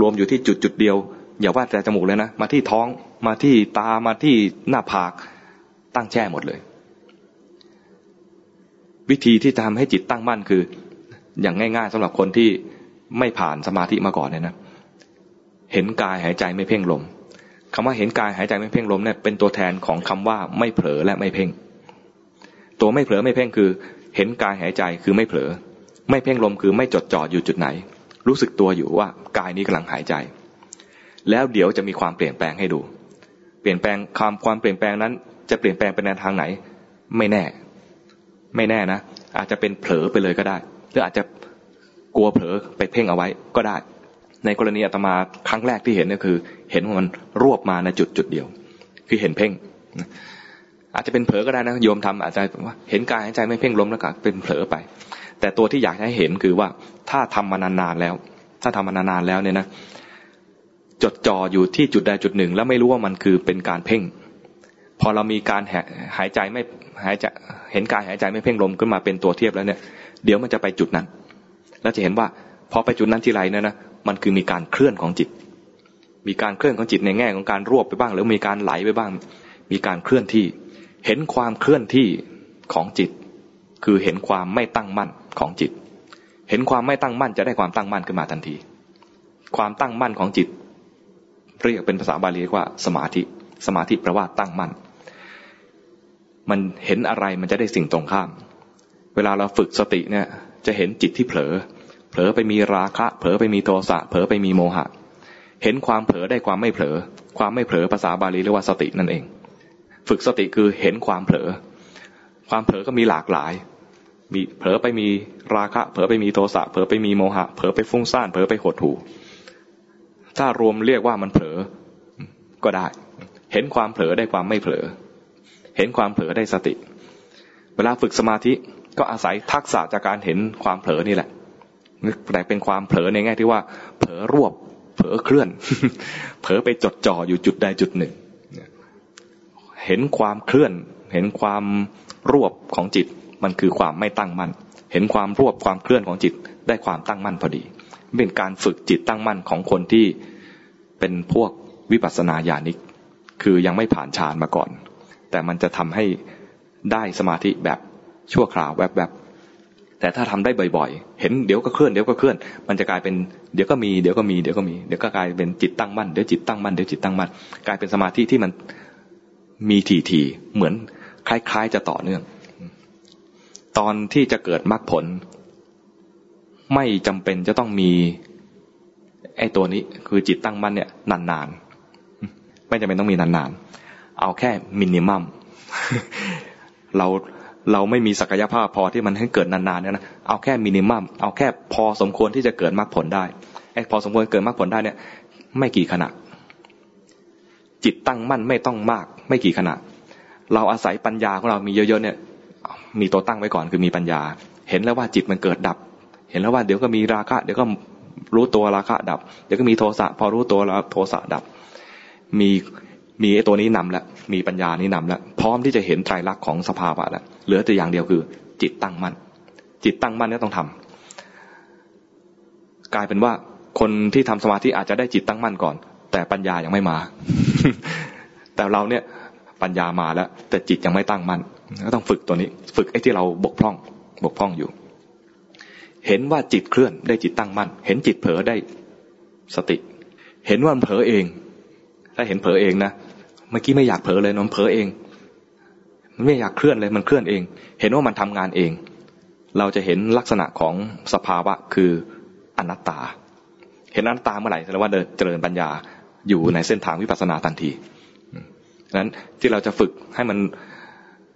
รวมอยู่ที่จุดจุดเดียว อย่าว่าแต่จมูกเลยนะ มาที่ท้องมาที่ตามาที่หน้าผากตั้งแช่หมดเลย วิธีที่จะทำให้จิตตั้งมั่นคือ อย่างง่าย ๆสำหรับคนที่ไม่ผ่านสมาธิมาก่อนเนี่ยนะเห็นกายหายใจไม่เพ่งลมคำว่าเห็นกายหายใจไม่เพ่งลมเนี่ยเป็นตัวแทนของคำว่าไม่เผลอและไม่เพ่ง ตัวไม่เผลอไม่เพ่งคือ เห็นกายหายใจคือไม่เผลอ ไม่เพ่งลมคือไม่จดจ่ออยู่จุดไหน รู้สึกตัวอยู่ว่ากายนี้กำลังหายใจ แล้วเดี๋ยวจะมีความเปลี่ยนแปลงให้ดู เปลี่ยนแปลงความความเปลี่ยนแปลงนั้น จะเปลี่ยนแปลงไปในทางไหน ไม่แน่ ไม่แน่นะ อาจจะเป็นเผลอไปเลยก็ได้ หรืออาจจะกลัวเผลอไปเพ่งเอาไว้ก็ได้ ในกรณีอาตมาครั้งแรกที่เห็นก็คือ เห็นว่ามันรวบมาในจุดจุดเดียว คือเห็นเพ่ง อาจจะเป็นเผลอก็ได้นะโยมทำอาจจะว่าเห็นกายหายใจไม่เพ่งลมแล้วก็เป็นเผลอไป แต่ตัวที่อยากให้เห็นคือว่าถ้าทำมานานๆแล้ว ถ้าทำมานานๆแล้วเนี่ยนะ จดจ่ออยู่ที่จุดใดจุดหนึ่ง แล้วไม่รู้ว่ามันคือเป็นการเพ่ง พอเรามีการหายใจไม่หายใจเห็นกายหายใจไม่เพ่งลมขึ้นมาเป็นตัวเทียบแล้วเนี่ย เดี๋ยวมันจะไปจุดนั้น แล้วจะเห็นว่าพอไปจุดนั้นทีไรเนี่ยนะมันคือมีการเคลื่อนของจิต มีการเคลื่อนของจิตในแง่ของการรวบไปบ้าง หรือมีการไหลไปบ้าง มีการเคลื่อนที่ เห็นความเคลื่อนที่ของจิต คือเห็นความไม่ตั้งมั่นของจิต เห็นความไม่ตั้งมั่นจะได้ความตั้งมั่นขึ้นมาทันที ความตั้งมั่นของจิต เรียกเป็นภาษาบาลีว่าสมาธิ สมาธิแปลว่าตั้งมั่น มันเห็นอะไรมันจะได้สิ่งตรงข้าม เวลาเราฝึกสติเนี่ย จะเห็นจิตที่เผลอ เผลอไปมีราคะ เผลอไปมีโทสะ เผลอไปมีโมหะ เห็นความเผลอได้ความไม่เผลอ ความไม่เผลอภาษาบาลีเรียกว่าสตินั่นเอง ฝึกสติคือเห็นความเผลอ ความเผลอก็มีหลากหลาย มีเผลอไปมีราคะ เผลอไปมีโทสะ เผลอไปมีโมหะ เผลอไปฟุ้งซ่าน เผลอไปหดหู่ ถ้ารวมเรียกว่ามันเผลอ ก็ได้ เห็นความเผลอได้ความไม่เผลอ เห็นความเผลอได้สติ เวลาฝึกสมาธิก็อาศัยทักษะจากการเห็นความเผลอนี่แหละแต่เป็นความเผลอในแง่ที่ว่า เผลอรวบ เผลอเคลื่อน เผลอไปจดจ่ออยู่จุดใดจุดหนึ่ง เห็นความเคลื่อน เห็นความรวบของจิต มันคือความไม่ตั้งมั่น เห็นความรวบความเคลื่อนของจิต ได้ความตั้งมั่นพอดี เป็นการฝึกจิตตั้งมั่นของคนที่เป็นพวกวิปัสสนาญาณิก คือยังไม่ผ่านฌานมาก่อน แต่มันจะทำให้ได้สมาธิแบบชั่วคราวแบบแบบแต่ถ้าทำได้บ่อยๆ เห็นเดี๋ยวก็เคลื่อนเดี๋ยวก็เคลื่อน มันจะกลายเป็นเดี๋ยวก็มีเดี๋ยวก็มีเดี๋ยวก็มีเดี๋ยวก็กลายเป็นจิตตั้งมั่นเดี๋ยวจิตตั้งมั่นเดี๋ยวจิตตั้งมั่นกลายเป็นสมาธิที่มันมีทีๆเหมือนคล้ายๆจะต่อเนื่อง ตอนที่จะเกิดมรรคผล ไม่จำเป็นจะต้องมี ไอ้ตัวนี้ คือจิตตั้งมั่นเนี่ยนานๆ ไม่จำเป็นต้องมีนานๆ เอาแค่มินิมัม เราเราไม่มีศักยภาพพอที่มันให้เกิดนานๆเนี่ยนะ เอาแค่มินิมัม เอาแค่พอสมควรที่จะเกิดมรรคผลได้ ไอ้พอสมควรเกิดมรรคผลได้เนี่ย ไม่กี่ขณะ จิตตั้งมั่นไม่ต้องมาก ไม่กี่ขณะ เราอาศัยปัญญาของเรามีเยอะๆเนี่ย มีตัวตั้งไว้ก่อนคือมีปัญญา เห็นแล้วว่าจิตมันเกิดดับ เห็นแล้วว่าเดี๋ยวก็มีราคะ เดี๋ยวก็รู้ตัวราคะดับ เดี๋ยวก็มีโทสะพอรู้ตัวแล้วโทสะดับ มีมีไอ้ตัวนี้นำแล้วมีปัญญานี้นำแล้วพร้อมที่จะเห็นไตรลักษณ์ของสภาวะแล้วเหลือแต่อย่างเดียวคือ จิตตั้งมั่นจิตตั้งมั่นนี่ต้องทำกลายเป็นว่าคนที่ทำสมาธิอาจจะได้จิตตั้งมั่นก่อน แต่ปัญญายังไม่มา แต่เราเนี่ยปัญญามาแล้ว แต่จิตยังไม่ตั้งมั่นก็ต้องฝึกตัวนี้ ฝึกไอ้ที่เราบกพร่อง บกพร่องอยู่ เห็นว่าจิตเคลื่อนได้จิตตั้งมั่น เห็นจิตเผลอได้สติ เห็นว่ามันเผลอเอง ถ้าเห็นเผลอเองนะเมื่อกี้ไม่อยากเผลอเลยมันเผลอเอง มันไม่อยากเคลื่อนเลยมันเคลื่อนเอง เห็นว่ามันทำงานเอง เราจะเห็นลักษณะของสภาวะคืออนัตตา เห็นอนัตตาเมื่อไหร่แสดงว่าเจริญปัญญาอยู่ในเส้นทางวิปัสสนาทันทีนั้นที่เราจะฝึกให้มัน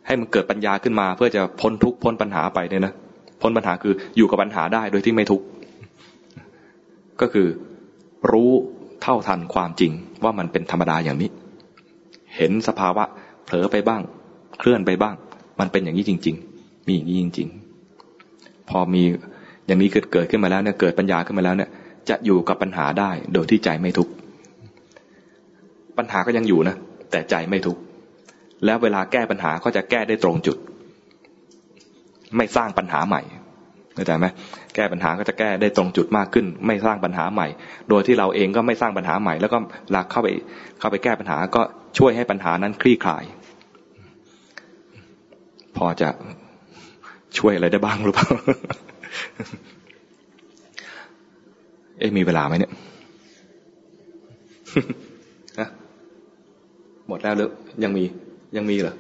ให้มันเกิดปัญญาขึ้นมา เพื่อจะพ้นทุกข์พ้นปัญหาไปเนี่ยนะ พ้นปัญหาคืออยู่กับปัญหาได้โดยที่ไม่ทุกข์ก็คือรู้เท่าทันความจริงว่ามันเป็นธรรมดาอย่างนี้ เห็นสภาวะเผลอไปบ้าง เคลื่อนไปบ้าง มันเป็นอย่างนี้จริง ๆ มีอย่างนี้จริง ๆ พอมีอย่างนี้เกิดเกิดขึ้นมาแล้วเนี่ยเกิดปัญญาขึ้นมาแล้วเนี่ย จะอยู่กับปัญหาได้โดยที่ใจไม่ทุกข์ปัญหาก็ยังอยู่นะแต่ใจไม่ทุกข์แล้วเวลาแก้ปัญหาก็จะแก้ได้ตรงจุด ไม่สร้างปัญหาใหม่เข้าใจไหมแก้ปัญหาก็จะแก้ได้ตรงจุดมากขึ้น ไม่สร้างปัญหาใหม่ โดยที่เราเองก็ไม่สร้างปัญหาใหม่ แล้วก็หลักเข้าไปเข้าไปแก้ปัญหาก็ช่วยให้ปัญหานั้นคลี่คลาย พอจะช่วยอะไรได้บ้างหรือเปล่าเอ๊ะมีเวลาไหมเนี่ยหมดแล้วหรือยังมียังมีเหรอ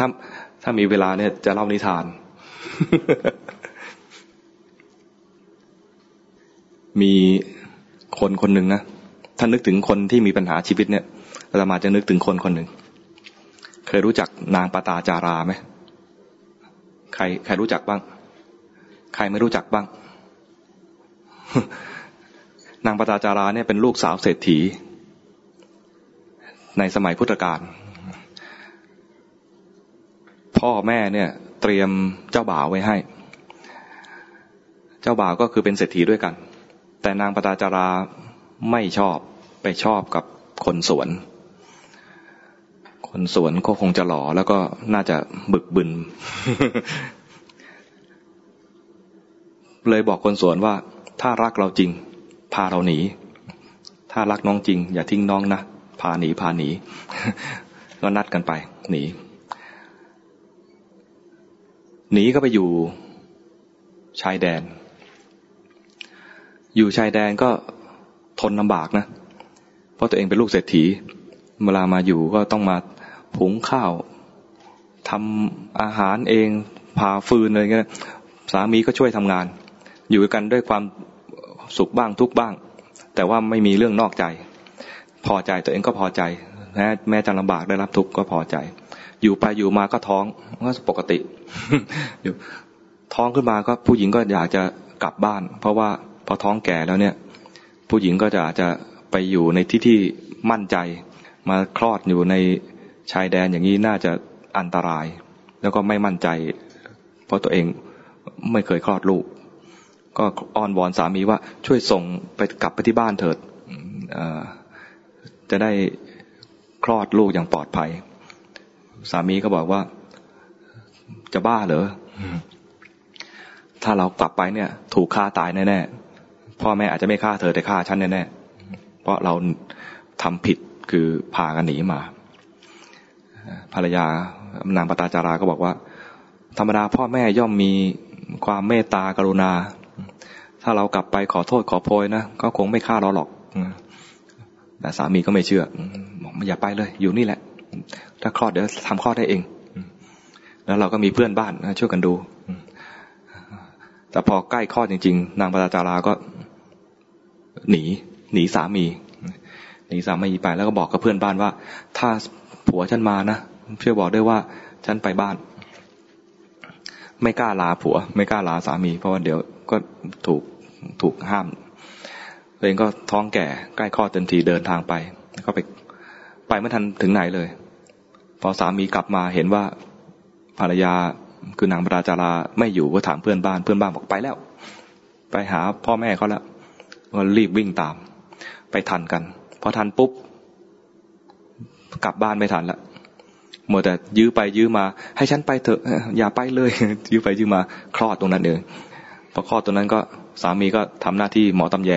ถ้าถ้ามีเวลาเนี่ยจะเล่านิทาน มีคนคนหนึ่งนะท่านนึกถึงคนที่มีปัญหาชีวิตเนี่ยเรามาจะนึกถึงคนคนหนึ่ง เคยรู้จักนางปตาจาราไหมใครใครรู้จักบ้าง ใครไม่รู้จักบ้าง นางปตาจาราเนี่ยเป็นลูกสาวเศรษฐี ในสมัยพุทธกาล พ่อแม่เนี่ย เตรียมเจ้าบ่าวไว้ให้ เจ้าบ่าวก็คือเป็นเศรษฐีด้วยกัน แต่นางปตาจาราไม่ชอบไปชอบกับคนสวน คนสวนก็คงจะหล่อแล้วก็น่าจะบึกบึน เลยบอกคนสวนว่า ถ้ารักเราจริง พาเราหนี ถ้ารักน้องจริง อย่าทิ้งน้องนะ พาหนีพาหนี ก็นัดกันไป หนี หนีก็ไปอยู่ชายแดน อยู่ชายแดนก็ทนลำบากนะ เพราะตัวเองเป็นลูกเศรษฐี เวลามาอยู่ก็ต้องมาผงข้าวทำอาหารเองพาฟืนอะไรเงี้ยสามีก็ช่วยทำงาน อยู่กันด้วยความสุขบ้างทุกบ้าง แต่ว่าไม่มีเรื่องนอกใจ พอใจตัวเองก็พอใจแม้แม้จะลำบากได้รับทุกข์ก็พอใจ อยู่ไปอยู่มาก็ท้องก็ปกติอยู่ท้องขึ้นมาก็ผู้หญิงก็อยากจะกลับบ้าน เพราะว่าพอท้องแก่แล้วเนี่ย ผู้หญิงก็จะอาจจะไปอยู่ในที่ที่มั่นใจ มาคลอดอยู่ในชายแดนอย่างนี้น่าจะอันตราย แล้วก็ไม่มั่นใจ เพราะตัวเองไม่เคยคลอดลูก ก็อ้อนวอนสามีว่าช่วยส่งไปกลับไปที่บ้านเถิดจะได้คลอดลูกอย่างปลอดภัย สามีก็บอกว่า จะบ้าเหรอถ้าเรากลับไปเนี่ย ถูกฆ่าตายแน่ๆพ่อแม่อาจจะไม่ฆ่าเธอแต่ฆ่าฉันแน่ๆเพราะเราทำผิดคือพากันหนีมาภรรยานางปตาจาราก็บอกว่า ธรรมดาพ่อแม่ย่อมมีความเมตตากรุณา ถ้าเรากลับไปขอโทษขอโพยนะก็คงไม่ฆ่าเราหรอกแต่สามีก็ไม่เชื่อบอกอย่าไปเลย อยู่นี่แหละ ถ้าคลอดเดี๋ยวทำคลอดได้เอง แล้วเราก็มีเพื่อนบ้านช่วยกันดู แต่พอใกล้คลอดจริง ๆ นางปตาจาราก็ หนี หนีสามี หนีสามีไปแล้วก็บอกกับเพื่อนบ้านว่า ถ้าผัวฉันมานะช่วยบอกด้วยว่าฉันไปบ้าน ไม่กล้าลาผัว ไม่กล้าลาสามี เพราะว่าเดี๋ยวก็ถูกถูกห้ามตัวเองก็ท้องแก่ใกล้คลอดเต็มทีเดินทางไปก็ไป ไปไม่ทันถึงไหนเลย พอสามีกลับมาเห็นว่าภรรยาคือนางปราจาราไม่อยู่ก็ถามเพื่อนบ้านเพื่อนบ้านบอกไปแล้ว ไปหาพ่อแม่เขาแล้วก็รีบวิ่งตาม ไปทันกัน พอทันปุ๊บ กลับบ้านไม่ทันละเมื่อแต่ยื้อไปยื้อมา ให้ฉันไปเถอะ อย่าไปเลย ยื้อไปยื้อมาคลอดตรงนั้นเองพอคลอดตรงนั้นก็สามีก็ทำหน้าที่หมอตำแย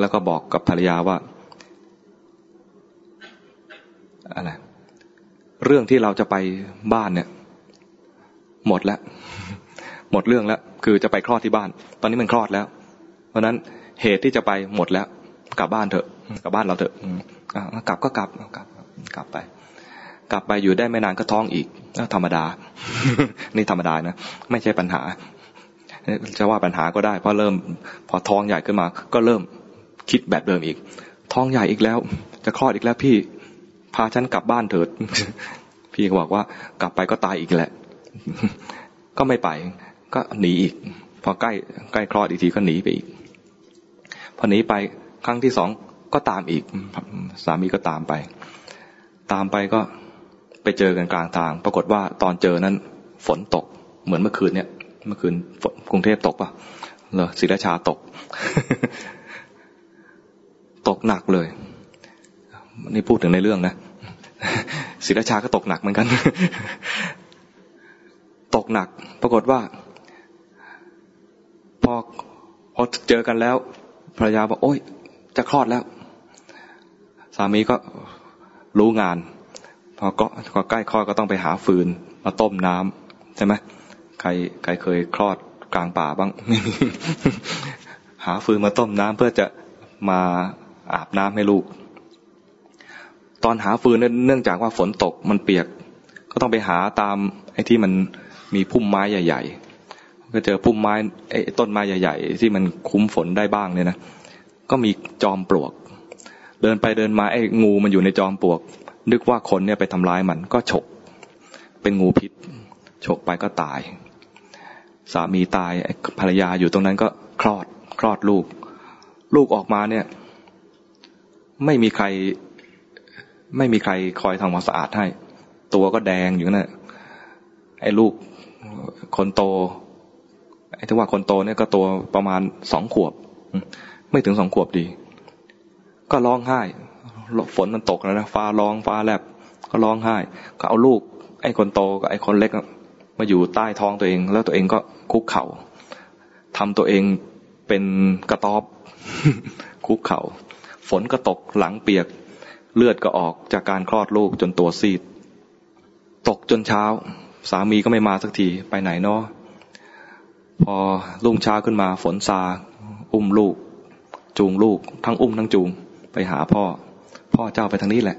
แล้วก็บอกกับภรรยาว่าอะไรเรื่องที่เราจะไปบ้านเนี่ย หมดแล้ว หมดเรื่องแล้ว คือจะไปคลอดที่บ้าน ตอนนี้มันคลอดแล้ว เพราะนั้นเหตุที่จะไปหมดแล้ว กลับบ้านเถอะ กลับบ้านเราเถอะกลับก็กลับกลับ กลับไป กลับไปอยู่ได้ไม่นานก็ท้องอีกธรรมดา นี่ธรรมดานะไม่ใช่ปัญหาจะว่าปัญหาก็ได้เพราะเริ่ม พอท้องใหญ่ขึ้นมา ก็เริ่ม คิดแบบเดิมอีก ท้องใหญ่อีกแล้ว จะคลอดอีกแล้วพี่พาฉันกลับบ้านเถิด พี่ก็บอกว่ากลับไปก็ตายอีกแหละ ก็ไม่ไป ก็หนีอีก พอใกล้ใกล้คลอดอีกทีก็หนีไปอีก พอหนีไปครั้งที่สองก็ตามอีก สามีก็ตามไป ตามไปก็ไปเจอกันกลางทาง ปรากฏว่าตอนเจอนั้น ฝนตก เหมือนเมื่อคืนเนี่ย เมื่อคืนกรุงเทพตกปะเหรอศรีราชาตก ตกหนักเลย นี่พูดถึงในเรื่องนะศรีราชาก็ตกหนักเหมือนกัน ตกหนัก ปรากฏว่า พอพอเจอกันแล้วภรรยาบอกโอ้ยจะคลอดแล้ว สามีก็รู้งาน พอก็ใกล้คลอดก็ต้องไปหาฟืน มาต้มน้ำใช่ไหมใครใครเคยคลอดกลางป่าบ้างหาฟืนมาต้มน้ำเพื่อจะมา อาบน้ำให้ลูก ตอนหาฟืนเนื่องจากว่าฝนตกมันเปียก ก็ต้องไปหาตามไอ้ที่มันมีพุ่มไม้ใหญ่ ๆ ก็เจอพุ่มไม้ไอ้ต้นไม้ใหญ่ ๆ ที่มันคุ้มฝนได้บ้างเนี่ยนะก็มีจอมปลวก เดินไปเดินมาไอ้งูมันอยู่ในจอมปลวก นึกว่าคนเนี่ยไปทำร้ายมันก็ฉก เป็นงูพิษฉกไปก็ตาย สามีตายภรรยาอยู่ตรงนั้นก็คลอดคลอดลูก ลูกออกมาเนี่ย ไม่มีใคร ไม่มีใครคอยทำความสะอาดให้ ตัวก็แดงอยู่นั่นไอ้ลูกคนโต ไอ้ที่ว่าคนโตเนี่ยก็ตัวประมาณสองขวบ ไม่ถึงสองขวบดี ก็ร้องไห้ฝนมันตกแล้วนะฟ้าร้องฟ้าแลบก็ร้องไห้ ก็เอาลูก ไอ้คนโตกับไอ้คนเล็กมาอยู่ใต้ท้องตัวเอง แล้วตัวเองก็คุกเข่าทำตัวเองเป็นกระต๊อบคุกเข่า ฝนก็ตกหลังเปียก เลือดก็ออกจากการคลอดลูกจนตัวซีด ตกจนเช้า สามีก็ไม่มาสักทีไปไหนเนาะพอลุ่งเช้าขึ้นมาฝนซา อุ้มลูก จูงลูก ทั้งอุ้มทั้งจูง ไปหาพ่อ พ่อเจ้าไปทางนี้แหละ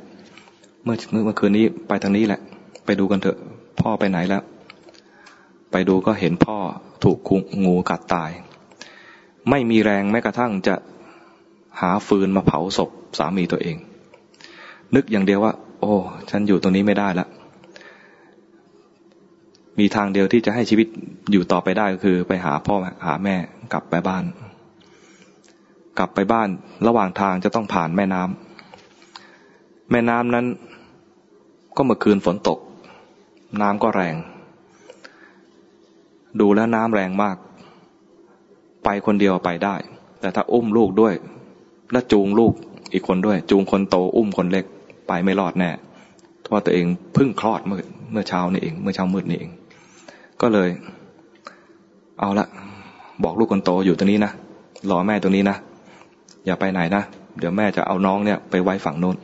เมื่อเมื่อคืนนี้ไปทางนี้แหละ ไปดูกันเถอะ พ่อไปไหนแล้ว ไปดูก็เห็นพ่อถูกงูกัดตาย ไม่มีแรงแม้กระทั่งจะ หาฟืนมาเผาศพสามีตัวเอง นึกอย่างเดียวว่า โอ้ ฉันอยู่ตรงนี้ไม่ได้แล้วมีทางเดียวที่จะให้ชีวิตอยู่ต่อไปได้ก็คือ ไปหาพ่อหาแม่กลับไปบ้าน กลับไปบ้านระหว่างทางจะต้องผ่านแม่น้ำแม่น้ำนั้น ก็เมื่อคืนฝนตก น้ำก็แรง ดูแล้วน้ำแรงมาก ไปคนเดียวไปได้ แต่ถ้าอุ้มลูกด้วย และจูงลูกอีกคนด้วย จูงคนโตอุ้มคนเล็กไปไม่รอดแน่เพราะตัวเองเพิ่งคลอดเมื่อเมื่อเช้านี่เอง เมื่อเช้ามืดนี่เอง ก็เลย เอาละบอกลูกคนโตอยู่ตรงนี้นะรอแม่ตรงนี้นะอย่าไปไหนนะเดี๋ยวแม่จะเอาน้องเนี่ยไปไว้ฝั่งโน้น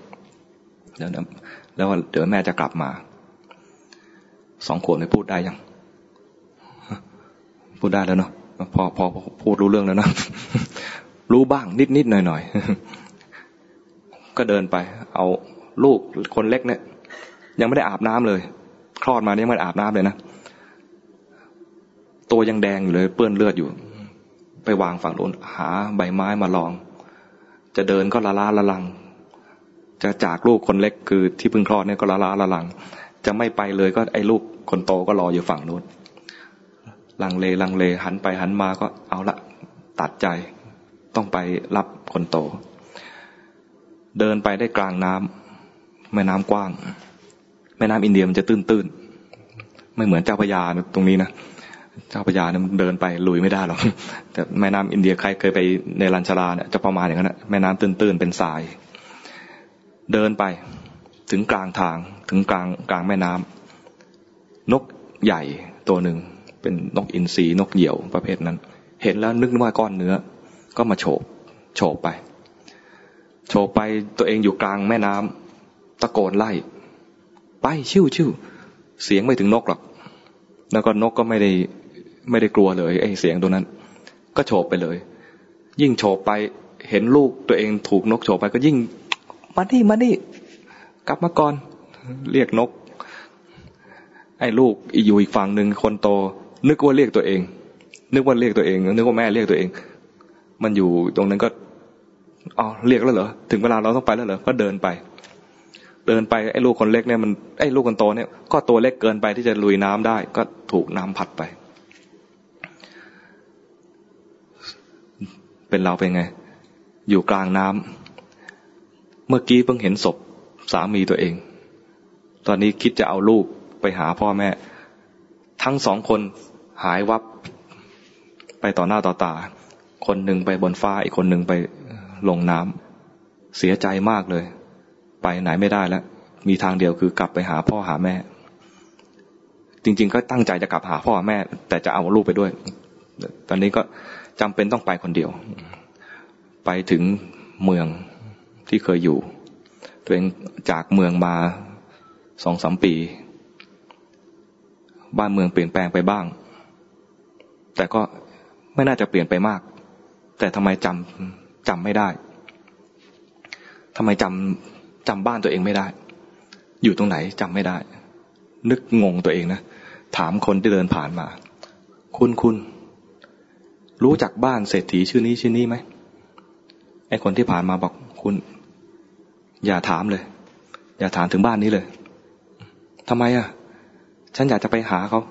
เดี๋ยวแล้วเดี๋ยวแม่จะกลับมาสองขวบเนี่ยพูดได้ยังพูดได้แล้วเนาะพอพอพูดรู้เรื่องแล้วนะ รู้บ้างนิดนิดหน่อยหน่อยก็เดินไป เอาลูกคนเล็กเนี่ย ยังไม่ได้อาบน้ำเลย คลอดมาเนี่ยไม่ได้อาบน้ำเลยนะตัวยังแดงอยู่เลย เปื้อนเลือดอยู่ ไปวางฝั่งโน้นหาใบไม้มาลอง จะเดินก็ละล้าละลัง จะจากลูกคนเล็กคือที่เพิ่งคลอดเนี่ยก็ละล้าละลัง จะไม่ไปเลยก็ไอ้ลูกคนโตก็รออยู่ฝั่งโน้นลังเลลังเลหันไปหันมาก็เอาละตัดใจ ต้องไปรับคนโต เดินไปได้กลางน้ำแม่น้ำกว้าง แม่น้ำอินเดียมันจะตื้นตื้นไม่เหมือนเจ้าพยาตรงนี้นะเจ้าพยาเนี่ยมันเดินไปลุยไม่ได้หรอกแต่แม่น้ำอินเดียใครเคยไปในลันชลาเนี่ยจะประมาณอย่างนั้นแม่น้ำตื้นตื้นเป็นทราย เดินไปถึงกลางทางถึงกลางกลางแม่น้ำนกใหญ่ตัวหนึ่งเป็นนกอินทรีนกเหยี่ยวประเภทนั้น เห็นแล้วนึกว่าก้อนเนื้อ ก็มาโฉบโฉบไป โฉบไปตัวเองอยู่กลางแม่น้ำตะโกนไล่ ไปชิวชิวเสียงไม่ถึงนกหรอก แล้วก็นกก็ไม่ได้ไม่ได้กลัวเลยไอ้เสียงตัวนั้น ก็โฉบไปเลย ยิ่งโฉบไปเห็นลูกตัวเองถูกนกโฉบไปก็ยิ่งมานี่มานี่กลับมาก่อนเรียกนก ไอ้ลูกอยู่อีกฝั่งหนึ่งคนโต นึกว่าเรียกตัวเอง นึกว่าเรียกตัวเอง นึกว่าแม่เรียกตัวเอง มันอยู่ตรงนั้นก็อ๋อเรียกแล้วเหรอถึงเวลาเราต้องไปแล้วเหรอก็เดินไป เดินไปไอ้ลูกคนเล็กเนี่ยมันไอ้ลูกคนโตเนี่ยก็ตัวเล็กเกินไปที่จะลุยน้ำได้ ก็ถูกน้ำพัดไป เป็นเราเป็นไง อยู่กลางน้ำเมื่อกี้เพิ่งเห็นศพสามีตัวเอง ตอนนี้คิดจะเอาลูกไปหาพ่อแม่ ทั้งสองคนหายวับไปต่อหน้าต่อตา คนหนึ่งไปบนฟ้าอีกคนหนึ่งไปลงน้ำเสียใจมากเลย ไปไหนไม่ได้แล้ว มีทางเดียวคือกลับไปหาพ่อหาแม่ จริง ๆ ก็ตั้งใจจะกลับหาพ่อแม่ แต่จะเอาลูกไปด้วย ตอนนี้ก็จำเป็นต้องไปคนเดียว ไปถึงเมืองที่เคยอยู่ ตัวเองจากเมืองมาสองสามปี บ้านเมืองเปลี่ยนแปลงไปบ้าง แต่ก็ไม่น่าจะเปลี่ยนไปมาก แต่ทำไมจำจำไม่ได้ทำไมจำจำบ้านตัวเองไม่ได้ อยู่ตรงไหนจำไม่ได้ นึกงงตัวเองนะถามคนที่เดินผ่านมา คุณคุณรู้จักบ้านเศรษฐีชื่อนี้ชื่อนี้ไหมไอคนที่ผ่านมาบอกคุณ อย่าถามเลย อย่าถามถึงบ้านนี้เลยทำไมอะ ฉันอยากจะไปหาเขา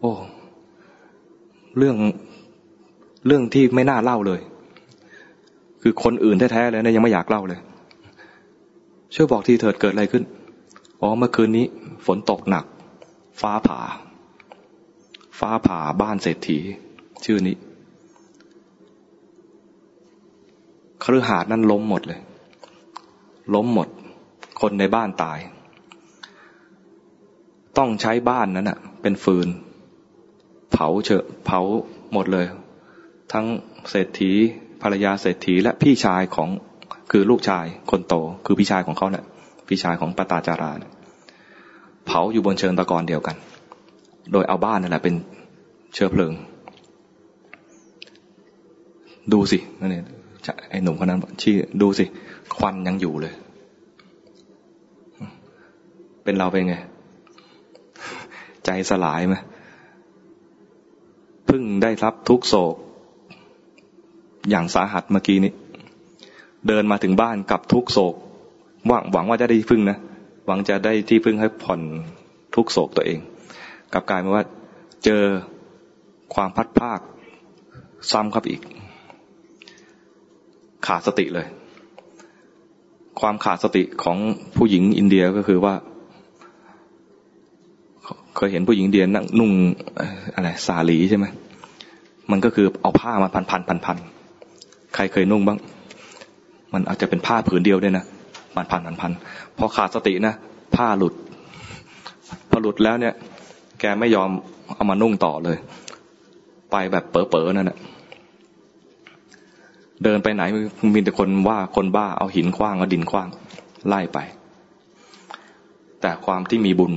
โอ้ เรื่อง เรื่องที่ไม่น่าเล่าเลย คือคนอื่นแท้ๆเลยนะยังไม่อยากเล่าเลย ช่วยบอกทีเถิดเกิดอะไรขึ้น อ๋อเมื่อคืนนี้ ฝนตกหนัก ฟ้าผ่า ฟ้าผ่าบ้านเศรษฐี ชื่อนี้ครือหาดนั้นล้มหมดเลย ล้มหมด คนในบ้านตาย ต้องใช้บ้านนั้นอะเป็นฟืน เผาเฉอะเผาหมดเลย ทั้งเศรษฐีภรรยาเศรษฐีและพี่ชายของคือลูกชายคนโต คือพี่ชายของเขาเนะี่ยพี่ชายของปตาจาราเนะเผาอยู่บนเชิงตะกอนเดียวกัน โดยเอาบ้านนั่นแหละเป็นเชื้อเพลิง ดูสินั่นเองไอ้หนุ่มคนนั้นชี้ดูสิ ควันยังอยู่เลย เป็นเราเป็นไง ใจสลายไหมพึ่งได้รับทุกโศก อย่างสาหัสเมื่อกี้นี้ เดินมาถึงบ้านกับทุกโศกหวังหวังว่าจะได้พึ่งนะหวังจะได้ที่พึ่งให้ผ่อนทุกโศกตัวเองกับกลายมาว่าเจอความพัดภาคซ้ำครับอีก ขาดสติเลย ความขาดสติของผู้หญิงอินเดียก็คือว่า เคยเห็นผู้หญิงเดียนั่งนุ่งอะไรสาลีใช่ไหมมันก็คือเอาผ้ามาพันพันพันพัน ใครเคยนุ่งบ้าง มันอาจจะเป็นผ้าผืนเดียวด้วยนะพันพันพันพันพอขาดสตินะผ้าหลุดพอหลุดแล้วเนี่ย แกไม่ยอมเอามานุ่งต่อเลย ไปแบบเป๋อๆนั่นแหละเดินไปไหนมีแต่คนว่าคนบ้าเอาหินคว้างเอาดินคว้าง ไล่ไป แต่ความที่มีบุญ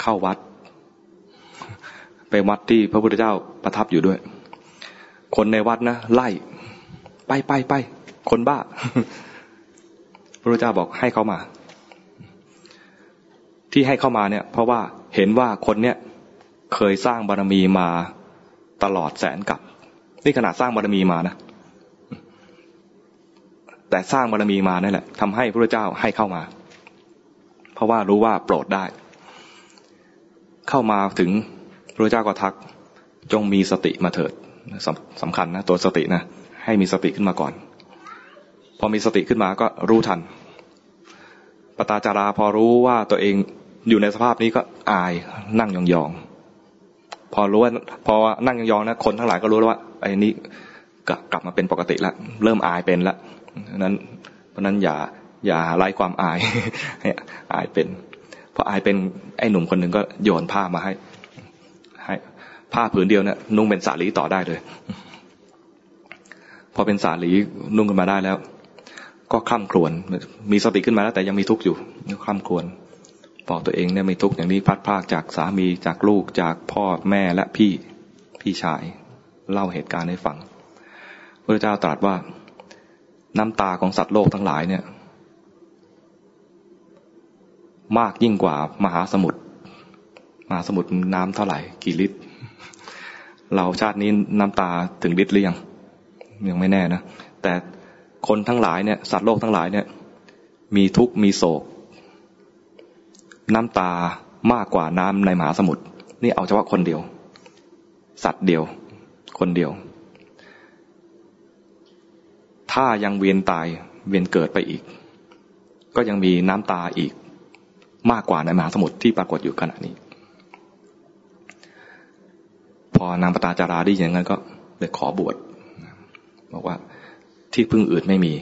เข้าวัด ไปวัดที่พระพุทธเจ้าประทับอยู่ด้วย คนในวัดนะไล่ ไปไปไปคนบ้าพระพุทธเจ้าบอกให้เขามา ที่ให้เข้ามาเนี่ย เพราะว่าเห็นว่าคนเนี้ยเคยสร้างบารมีมาตลอดแสนกับ นี่ขนาดสร้างบารมีมานะแต่สร้างบารมีมานั่นแหละทำให้พระเจ้าให้เข้ามา เพราะว่ารู้ว่าโปรดได้ เข้ามาถึงพระเจ้าก็ทัก จงมีสติมาเถิด สสำคัญนะตัวสตินะให้มีสติขึ้นมาก่อน พอมีสติขึ้นมาก็รู้ทัน ปตาจาราพอรู้ว่าตัวเองอยู่ในสภาพนี้ก็อายนั่งยองๆพอรู้ว่าพอนั่งยองๆนะคนทั้งหลายก็รู้แล้วว่าไอ้นี้กลับมาเป็นปกติแล้วเริ่มอายเป็นแล้วนั้นเพราะนั้นอย่าอย่าไล่ความอายให้อายเป็นพออายเป็นไอ้หนุ่มคนหนึ่งก็โยนผ้ามาให้ ผ้าผืนเดียวเนะี่ยนุ่งเป็นสาลีต่อได้เลย พอเป็นสาลีนุ่งขึ้นมาได้แล้ว ก็คล่ำครวญมีสติขึ้นมาแล้วแต่ยังมีทุกข์อยู่คล่ำครวญบอกตัวเองเนี่ยมีทุกข์อย่างนี้พัดพากจากสามีจากลูกจากพ่อแม่และพี่พี่ชาย เล่าเหตุการณ์ให้ฟังพระเจ้าตรัสว่าน้ำตาของสัตว์โลกทั้งหลายเนี่ย มากยิ่งกว่ามหาสมุทรมหาสมุทรน้ำเท่าไหร่ กี่ลิตร เราชาตินี้น้ำตาถึงลิตรหรือยังยังไม่แน่นะแต่คนทั้งหลายเนี่ย สัตว์โลกทั้งหลายเนี่ย มีทุกข์มีโศก น้ำตามากกว่าน้ำในมหาสมุทรนี่เอาเฉพาะคนเดียว สัตว์เดียว คนเดียว ถ้ายังเวียนตายเวียนเกิดไปอีก ก็ยังมีน้ำตาอีกมากกว่าในมหาสมุทรที่ปรากฏอยู่ขณะนี้ พอนางปตาจาราได้ยินอย่างนั้นก็เลยขอบวชบอกว่าที่พึ่งอื่นไม่มี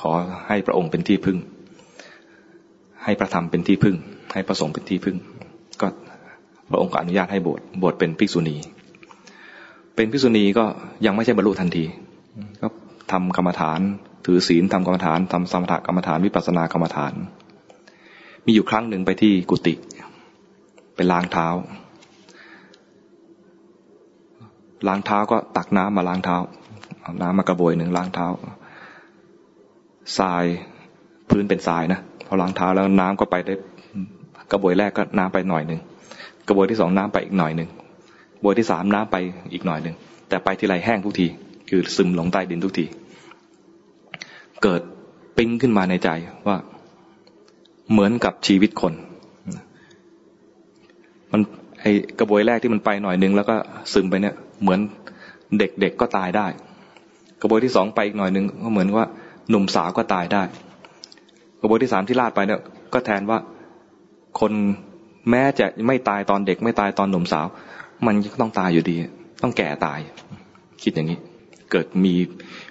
ขอให้พระองค์เป็นที่พึ่ง ให้พระธรรมเป็นที่พึ่ง ให้พระสงฆ์เป็นที่พึ่ง ก็พระองค์ก็อนุญาตให้บวชบวชเป็นภิกษุณี เป็นภิกษุณีก็ยังไม่ใช่บรรลุทันที ก็ทำกรรมฐาน ถือศีลทำกรรมฐานทำสมถกรรมฐานวิปัสสนากรรมฐาน มีอยู่ครั้งหนึ่งไปที่กุฏิไปล้างเท้า ล้างเท้าก็ตักน้ำมาล้างเท้าเอาน้ำมากระบวยหนึ่งล้างเท้าทรายพื้นเป็นทรายนะพอล้างเท้าแล้วน้ำก็ไปได้กระบวยแรกก็น้ำไปหน่อยหนึ่งกระบวยที่สองน้ำไปอีกหน่อยหนึ่งบวยที่สามน้ำไปอีกหน่อยหนึ่งแต่ไปที่ไรแห้งทุกที คือซึมลงใต้ดินทุกที เกิดปิ้งขึ้นมาในใจว่าเหมือนกับชีวิตคน มันไอกระบวยแรกที่มันไปหน่อยหนึ่งแล้วก็ซึมไปเนี่ย เหมือนเด็กๆกก็ตายได้ กระบวยที่สองไปอีกหน่อยหนึ่งก็เหมือนว่าหนุ่มสาวก็ตายได้ กระบวยที่สามที่ลาดไปเนี่ยก็แทนว่าคนแม้จะไม่ตายตอนเด็ก ไม่ตายตอนหนุ่มสาว มันก็ต้องตายอยู่ดี ต้องแก่ตาย คิดอย่างนี้ เกิดมี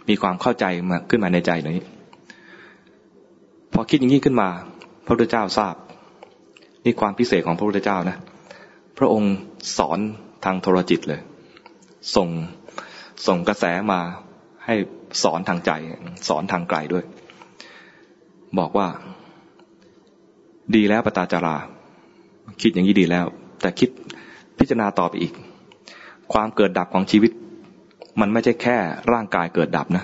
มีความเข้าใจมาขึ้นมาในใจนี้พอคิดอย่างนี้ขึ้นมา พระพุทธเจ้าทราบ นี่ความพิเศษของพระพุทธเจ้านะ พระองค์สอนทางโทรจิตเลย ส่งส่งกระแสมาให้สอนทางใจ สอนทางไกลด้วย บอกว่า ดีแล้วปตาจารา คิดอย่างนี้ดีแล้ว แต่คิดพิจารณาต่อไปอีก ความเกิดดับของชีวิต มันไม่ใช่แค่ร่างกายเกิดดับนะ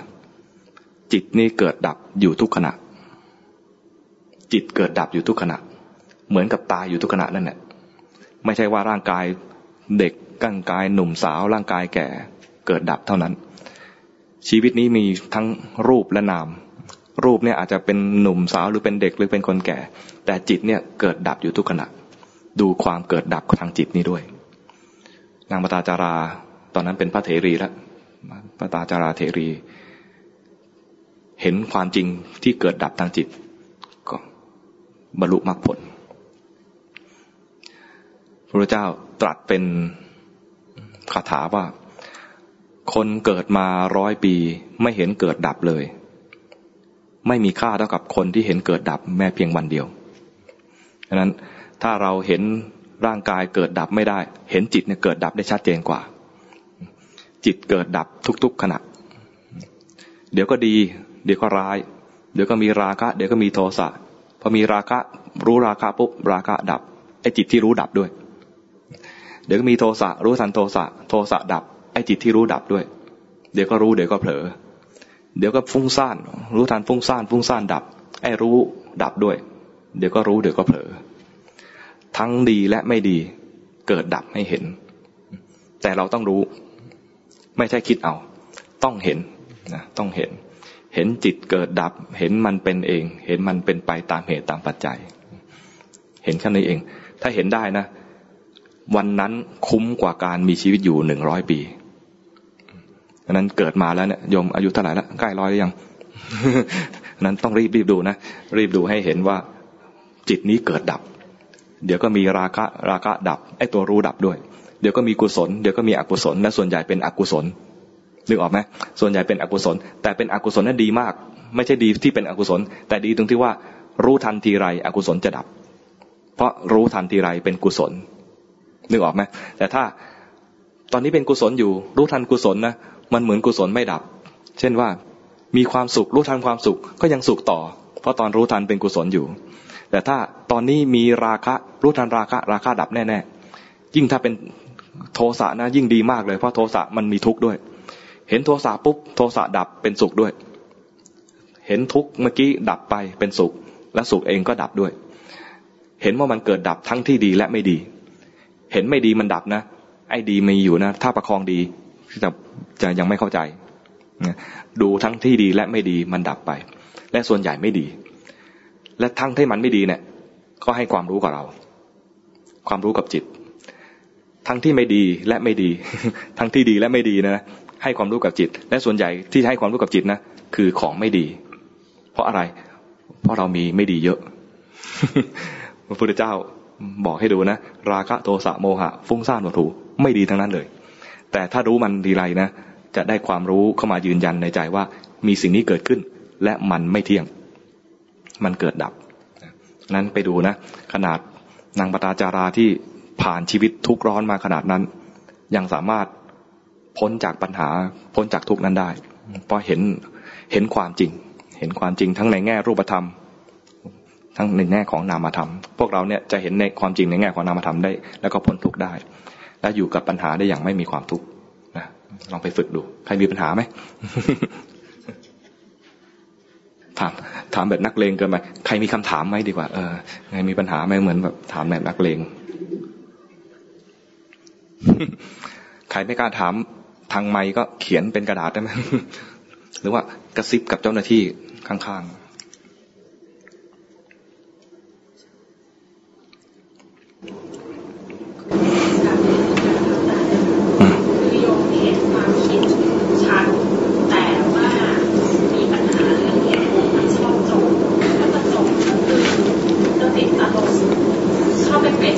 จิตนี่เกิดดับอยู่ทุกขณะ จิตเกิดดับอยู่ทุกขณะ เหมือนกับตายอยู่ทุกขณะนั่นแหละไม่ใช่ว่าร่างกายเด็ก ร่างกายหนุ่มสาวร่างกายแก่เกิดดับเท่านั้น ชีวิตนี้มีทั้งรูปและนาม รูปเนี่ยอาจจะเป็นหนุ่มสาวหรือเป็นเด็กหรือเป็นคนแก่ แต่จิตเนี่ยเกิดดับอยู่ทุกขณะ ดูความเกิดดับทางจิตนี้ด้วย นางปตาจาราตอนนั้นเป็นพระเถรีแล้วปตาจาราเถรี เห็นความจริงที่เกิดดับทางจิต ก็บรรลุมรรคผลพระเจ้าตรัสเป็น คาถาว่า คนเกิดมาร้อยปี ไม่เห็นเกิดดับเลย ไม่มีค่าเท่ากับคนที่เห็นเกิดดับแม้เพียงวันเดียวดังนั้นถ้าเราเห็นร่างกายเกิดดับไม่ได้ เห็นจิตเนี่ยเกิดดับได้ชัดเจนกว่า จิตเกิดดับทุก ๆขณะ เดี๋ยวก็ดี เดี๋ยวก็ร้าย เดี๋ยวก็มีราคะ เดี๋ยวก็มีโทสะพอมีราคะ รู้ราคะปุ๊บราคะดับไอ้จิตที่รู้ดับด้วย เดี๋ยวก็มีโทสะรู้ทันโทสะโทสะดับไอ้จิตที่รู้ดับด้วย เดี๋ยวก็รู้เดี๋ยวก็เผลอ เดี๋ยวก็ฟุ้งซ่านรู้ทันฟุ้งซ่านฟุ้งซ่านดับ ไอ้รู้ดับด้วย เดี๋ยวก็รู้เดี๋ยวก็เผลอ ทั้งดีและไม่ดีเกิดดับให้เห็น แต่เราต้องรู้ ไม่ใช่คิดเอา ต้องเห็นนะต้องเห็น เห็นจิตเกิดดับ เห็นมันเป็นเอง เห็นมันเป็นไปตามเหตุตามปัจจัย เห็นแค่นี้เอง ถ้าเห็นได้นะ วันนั้นคุ้มกว่าการมีชีวิตอยู่หนึ่งร้อยปีนั้นเกิดมาแล้วเนี่ยโยมอายุเท่าไหร่แล้วใกล้ร้อยหรือยังนั้นต้องรีบรีบดูนะ รีบดูให้เห็นว่า จิตนี้เกิดดับ เดี๋ยวก็มีราคะราคะดับไอ้ตัวรู้ดับด้วย เดี๋ยวก็มีกุศลเดี๋ยวก็มีอกุศลและส่วนใหญ่เป็นอกุศลนึกออกไหมส่วนใหญ่เป็นอกุศล แต่เป็นอกุศลนั้นดีมาก ไม่ใช่ดีที่เป็นอกุศล แต่ดีตรงที่ว่า รู้ทันทีไรอกุศลจะดับ เพราะรู้ทันทีไรเป็นกุศล นึกออกไหมแต่ถ้าตอนนี้เป็นกุศลอยู่ รู้ทันกุศลนะมันเหมือนกุศลไม่ดับ เช่นว่ามีความสุขรู้ทันความสุขก็ยังสุขต่อ เพราะตอนรู้ทันเป็นกุศลอยู่ แต่ถ้าตอนนี้มีราคะรู้ทันราคะราคะดับแน่ๆยิ่งถ้าเป็นโทสะนะยิ่งดีมากเลยเพราะโทสะมันมีทุกข์ด้วย เห็นโทสะปุ๊บโทสะดับเป็นสุขด้วย เห็นทุกข์เมื่อกี้ดับไปเป็นสุข และสุขเองก็ดับด้วย เห็นว่ามันเกิดดับทั้งที่ดีและไม่ดี เห็นไม่ดีมันดับนะไอ้ดีมีอยู่นะ ถ้าประคองดีจะจะยังไม่เข้าใจดูทั้งที่ดีและไม่ดีมันดับไป และส่วนใหญ่ไม่ดี และทั้งที่มันไม่ดีเนี่ย ก็ให้ความรู้กับเรา ความรู้กับจิต ทั้งที่ไม่ดีและไม่ดี ทั้งที่ดีและไม่ดีนะให้ความรู้กับจิต และส่วนใหญ่ที่ให้ความรู้กับจิตนะคือของไม่ดี เพราะอะไร เพราะเรามีไม่ดีเยอะพระพุทธเจ้า บอกให้ดูนะ ราคะโทสะโมหะ ฟุ้งซ่านวัตถุไม่ดีทั้งนั้นเลย แต่ถ้ารู้มันดีไรนะ จะได้ความรู้เข้ามายืนยันในใจว่า มีสิ่งนี้เกิดขึ้น และมันไม่เที่ยง มันเกิดดับ นั้นไปดูนะ ขนาดนางปตาจาราที่ผ่านชีวิตทุกร้อนมาขนาดนั้น ยังสามารถพ้นจากปัญหาพ้นจากทุกนั้นได้ เพราะเห็นเห็นความจริง เห็นความจริงทั้งในแง่รูปธรรม ทั้งในแง่ของนามธรรม พวกเราเนี่ยจะเห็นในความจริงในแง่ของนามธรรมได้ แล้วก็พ้นทุกข์ได้ และอยู่กับปัญหาได้อย่างไม่มีความทุกข์นะลองไปฝึกดู ใครมีปัญหาไหมถามถามแบบนักเลงเกินไปใครมีคำถามไหมดีกว่า เออใครมีปัญหาไหมเหมือนแบบถามแบบนักเลงใครไม่กล้าถามทางไม้ก็เขียนเป็นกระดาษได้ไหมหรือว่ากระซิบกับเจ้าหน้าที่ข้างๆ ป็น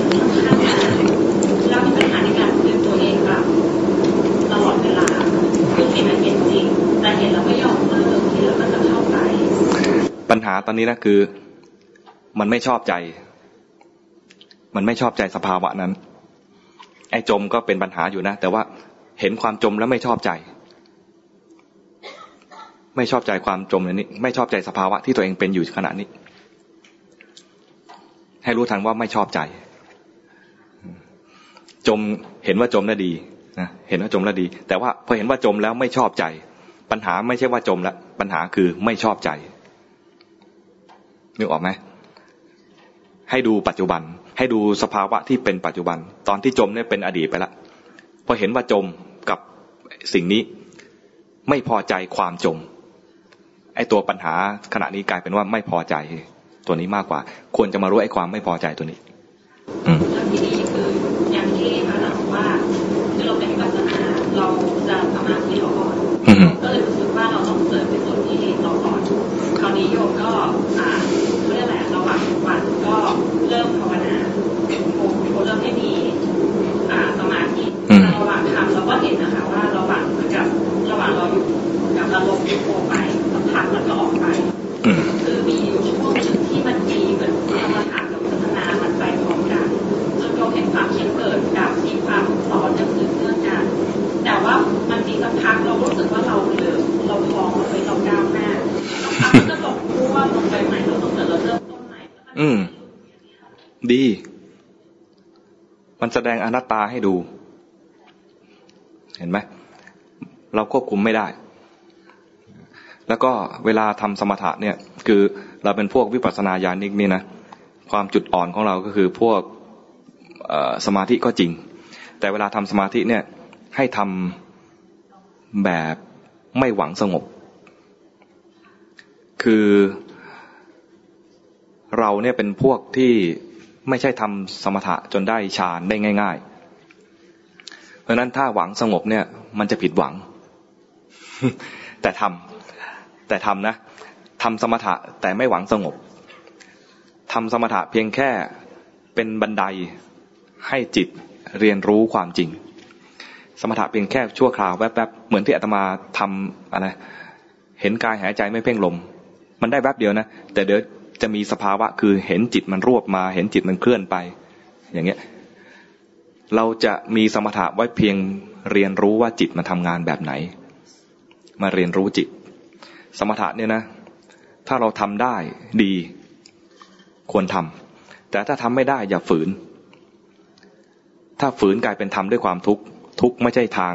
ปัญหาตอนนี้นะคือ มันไม่ชอบใจ มันไม่ชอบใจสภาวะนั้น ไอ้จมก็เป็นปัญหาอยู่นะ แต่ว่าเห็นความจมแล้วไม่ชอบใจ ไม่ชอบใจความจมนี้ไม่ชอบใจสภาวะที่ตัวเองเป็นอยู่ขณะนี้ให้รู้ทันว่าไม่ชอบใจ จมเห็นว่าจมแล้วดีนะเห็นว่าจมแล้วดี แต่ว่าพอเห็นว่าจมแล้วไม่ชอบใจ ปัญหาไม่ใช่ว่าจมแล้วปัญหาคือไม่ชอบใจนึกออกไหมให้ดูปัจจุบัน ให้ดูสภาวะที่เป็นปัจจุบัน ตอนที่จมเนี่ยเป็นอดีตไปล้วพอเห็นว่าจมกับสิ่งนี้ไม่พอใจความจมไอ้ตัวปัญหาขณะนี้กลายเป็นว่าไม่พอใจตัวนี้มากกว่า ควรจะมารู้ไอ้ความไม่พอใจตัวนี้ อืมทีนี้คืออย่างที่พระบอกว่าคือเราเป็นปัจจนาเราจะสมาธิเรา ก่อนก็เลยรู้สึกว่าเราต้องเสริมในส่วนที่เราก่อนคราวนี้โยมก็อ่าเรื่องอะไรระหว่างวันก็เริ่มภาวนาโอ้เริ่มให้มีอ่าสมาธิระหว่างทำเราก็เห็นนะคะว่าระหว่างเหมือนกับระหว่างเราอยู่กับอารมณ์ที่โผล่ไปสักพักมันก็ออกไปคือมีอยู่ช่วงหนึ่งที่มันมีเหมือนกรรมฐานกับพัฒนา มันไปพร้อมกันจนเราเห็นความคิดเกิดกับมีความสอนจะสืบเนื่องกันแต่ว่ามันมีสักพักเรารู้สึกว่าเราเริ่มเราพองเราไปเราก้าวหน้าสักพักก็ตกพูว่าลงไปใหม่เราต้องเกิดเราเริ่มต้นใหม่อืม ดี มันแสดงอนัตตาให้ดู เห็นไหม เราควบคุมไม่ได้ แล้วก็ เวลาทำสมถะเนี่ยคือเราเป็นพวกวิปัสสนาญาณิกนี่นะความจุดอ่อนของเราก็คือพวกสมาธิก็จริง แต่เวลาทำสมาธิเนี่ยให้ทำแบบไม่หวังสงบ คือเราเนี่ยเป็นพวกที่ไม่ใช่ทำสมถะจนได้ฌานได้ง่าย ๆ เพราะนั้นถ้าหวังสงบเนี่ย มันจะผิดหวัง แต่ทำ แต่ทำนะทำสมถะแต่ไม่หวังสงบทำสมถะเพียงแค่เป็นบันไดให้จิตเรียนรู้ความจริง สมถะเพียงแค่ชั่วคราวแวบๆเหมือนที่อาตมาทำอะไรเห็นกายหายใจไม่เพ่งลม มันได้แวบเดียวนะ แต่เดี๋ยวจะมีสภาวะคือเห็นจิตมันรวบมา เห็นจิตมันเคลื่อนไป อย่างเงี้ยเราจะมีสมถะไว้เพียงเรียนรู้ว่าจิตมันทางานแบบไหน มาเรียนรู้จิต สมถะเนี่ยนะ ถ้าเราทำได้ดีควรทำแต่ถ้าทำไม่ได้อย่าฝืน ถ้าฝืนกลายเป็นธรรมด้วยความทุกข์ทุกข์ไม่ใช่ทาง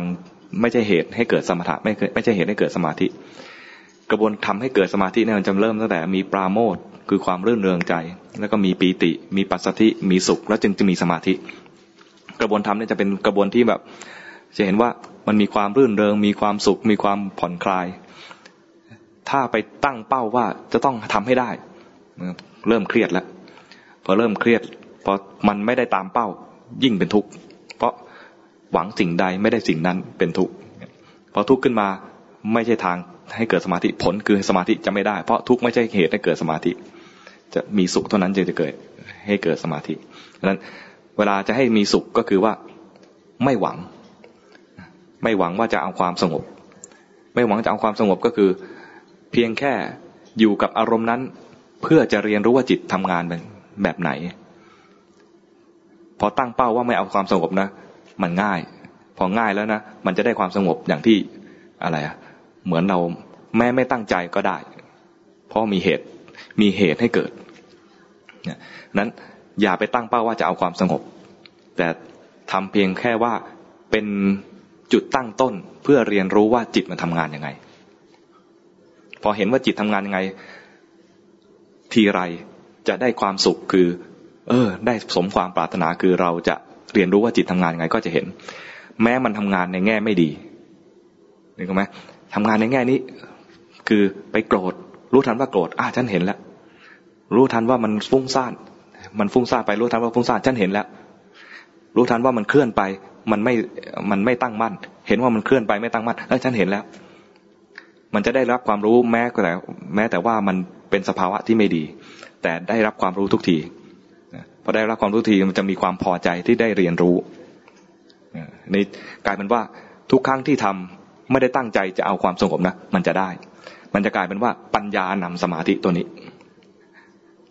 ไม่ใช่เหตุให้เกิดสมถะไม่ไม่ใช่เหตุให้เกิดสมาธิ กระบวนทำให้เกิดสมาธิเนี่ยมันจะเริ่มตั้งแต่มีปราโมทคือความรื่นเริงใจ แล้วก็มีปีติ มีปัสสธิมีสุข แล้วจึงจะมีสมาธิ กระบวนธรรมเนี่ยจะเป็นกระบวนที่แบบ จะเห็นว่ามันมีความรื่นเริง มีความสุข มีความผ่อนคลาย ถ้าไปตั้งเป้าว่าจะต้องทำให้ได้เริ่มเครียดแล้วพอเริ่มเครียดพอมันไม่ได้ตามเป้า ยิ่งเป็นทุกข์เพราะหวังสิ่งใดไม่ได้สิ่งนั้นเป็นทุกข์พอทุกข์ขึ้นมาไม่ใช่ทางให้เกิดสมาธิผลคือสมาธิจะไม่ได้ เพราะทุกข์ไม่ใช่เหตุให้เกิดสมาธิ จะมีสุขเท่านั้นจึงจะเกิดให้เกิดสมาธิดังนั้นเวลาจะให้มีสุขก็คือว่าไม่หวัง ไม่หวังว่าจะเอาความสงบ ไม่หวังจะเอาความสงบก็คือ เพียงแค่อยู่กับอารมณ์นั้น เพื่อจะเรียนรู้ว่าจิตทำงานแบบแบบไหน พอตั้งเป้าว่าไม่เอาความสงบนะ มันง่าย พอง่ายแล้วนะ มันจะได้ความสงบอย่างที่อะไรอะเหมือนเราแม้ไม่ตั้งใจก็ได้ เพราะมีเหตุมีเหตุให้เกิดนั้นอย่าไปตั้งเป้าว่าจะเอาความสงบ แต่ทำเพียงแค่ว่าเป็นจุดตั้งต้นเพื่อเรียนรู้ว่าจิตมันทำงานยังไง พอเห็นว่าจิตทำงานยังไง ทีไรจะได้ความสุขคือ เออ ได้สมความปรารถนาคือเราจะเรียนรู้ว่าจิตทำงานยังไงก็จะเห็น แม้มันทำงานในแง่ไม่ดีนึกไหมทำงานในแง่นี้ คือไปโกรธ รู้ทันว่าโกรธอะฉันเห็นแล้วรู้ทันว่ามันฟุ้งซ่านมันฟุ้งซ่านไปรู้ทันว่าฟุ้งซ่านฉันเห็นแล้วรู้ทันว่ามันเคลื่อนไป มันไม่มันไม่ตั้งมั่น เห็นว่ามันเคลื่อนไปไม่ตั้งมั่นเออฉันเห็นแล้ว มันจะได้รับความรู้แม้แต่แม้แต่ว่ามันเป็นสภาวะที่ไม่ดี แต่ได้รับความรู้ทุกทีพอได้รับความรู้ทีมันจะมีความพอใจที่ได้เรียนรู้นี่กลายเป็นว่าทุกครั้งที่ทำไม่ได้ตั้งใจจะเอาความสงบนะมันจะได้ มันจะกลายเป็นว่าปัญญานำสมาธิตัวนี้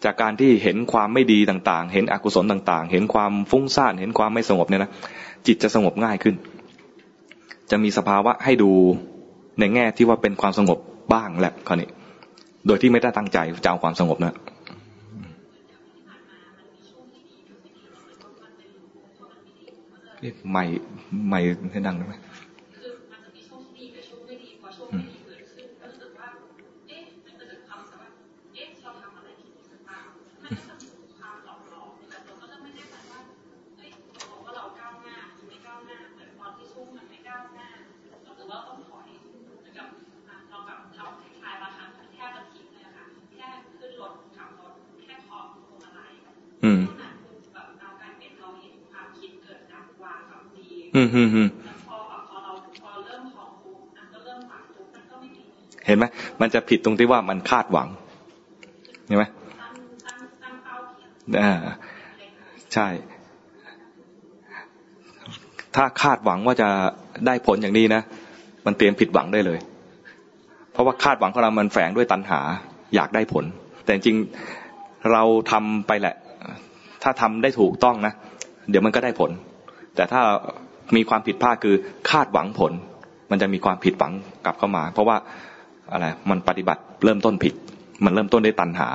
จากการที่เห็นความไม่ดีต่างๆ เห็นอกุศลต่างๆ เห็นความฟุ้งซ่านเห็นความไม่สงบเนี่ยนะจิตจะสงบง่ายขึ้น จะมีสภาวะให้ดู ในแง่ที่ว่าเป็นความสงบบ้างแหละคราวนี้ โดยที่ไม่ได้ตั้งใจจะเอาความสงบนะไม่ไม่ให้ดังได้ไหม อืมอืมอืมเห็นไหมมันจะผิดตรงที่ว่ามันคาดหวังเห็นไหมอ่าใช่ ถ้าคาดหวังว่าจะได้ผลอย่างนี้นะมันเตรียมผิดหวังได้เลย เพราะว่าคาดหวังของเรามันแฝงด้วยตัณหา อยากได้ผล แต่จริงเราทำไปแหละ ถ้าทำได้ถูกต้องนะ เดี๋ยวมันก็ได้ผล แต่ถ้า มีความผิดพลาดคือคาดหวังผล มันจะมีความผิดหวังกลับเข้ามา เพราะว่าอะไรมันปฏิบัติเริ่มต้นผิด มันเริ่มต้นด้วยตัณหา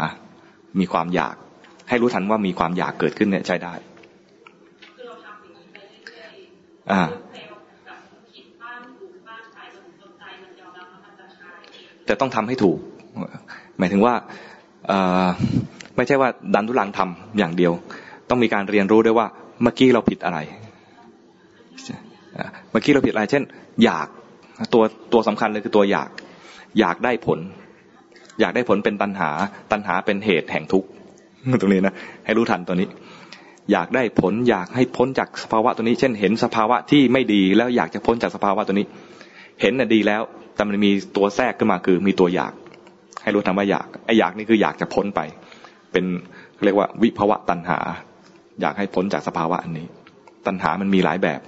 มีความอยาก ให้รู้ทันว่ามีความอยากเกิดขึ้นเนี่ยใช้ได้อ่าแต่ต้องทำให้ถูก หมายถึงว่าไม่ใช่ว่าดันทุลังทำอย่างเดียว ต้องมีการเรียนรู้ด้วยว่าเมื่อกี้เราผิดอะไร เมื่อกี้เราผิดอะไรเช่น อยากตัวตัวสำคัญเลยคือตัวอยาก อยากได้ผล อยากได้ผลเป็นตัณหา ตัณหาเป็นเหตุแห่งทุกข์ตรงนี้นะให้รู้ทันตัวนี้ อยากได้ผลอยากให้พ้นจากสภาวะตัวนี้ เช่น เห็นสภาวะที่ไม่ดีแล้วอยากจะพ้นจากสภาวะตัวนี้ เห็นน่ะดีแล้วแต่มันมีตัวแทรกขึ้นมาคือมีตัวอยาก ให้รู้ทันว่าอยากไอ้อยากนี่คืออยากจะพ้นไป เป็นเรียกว่าวิภวะตัณหา อยากให้พ้นจากสภาวะอันนี้ ตัณหามันมีหลายแบบ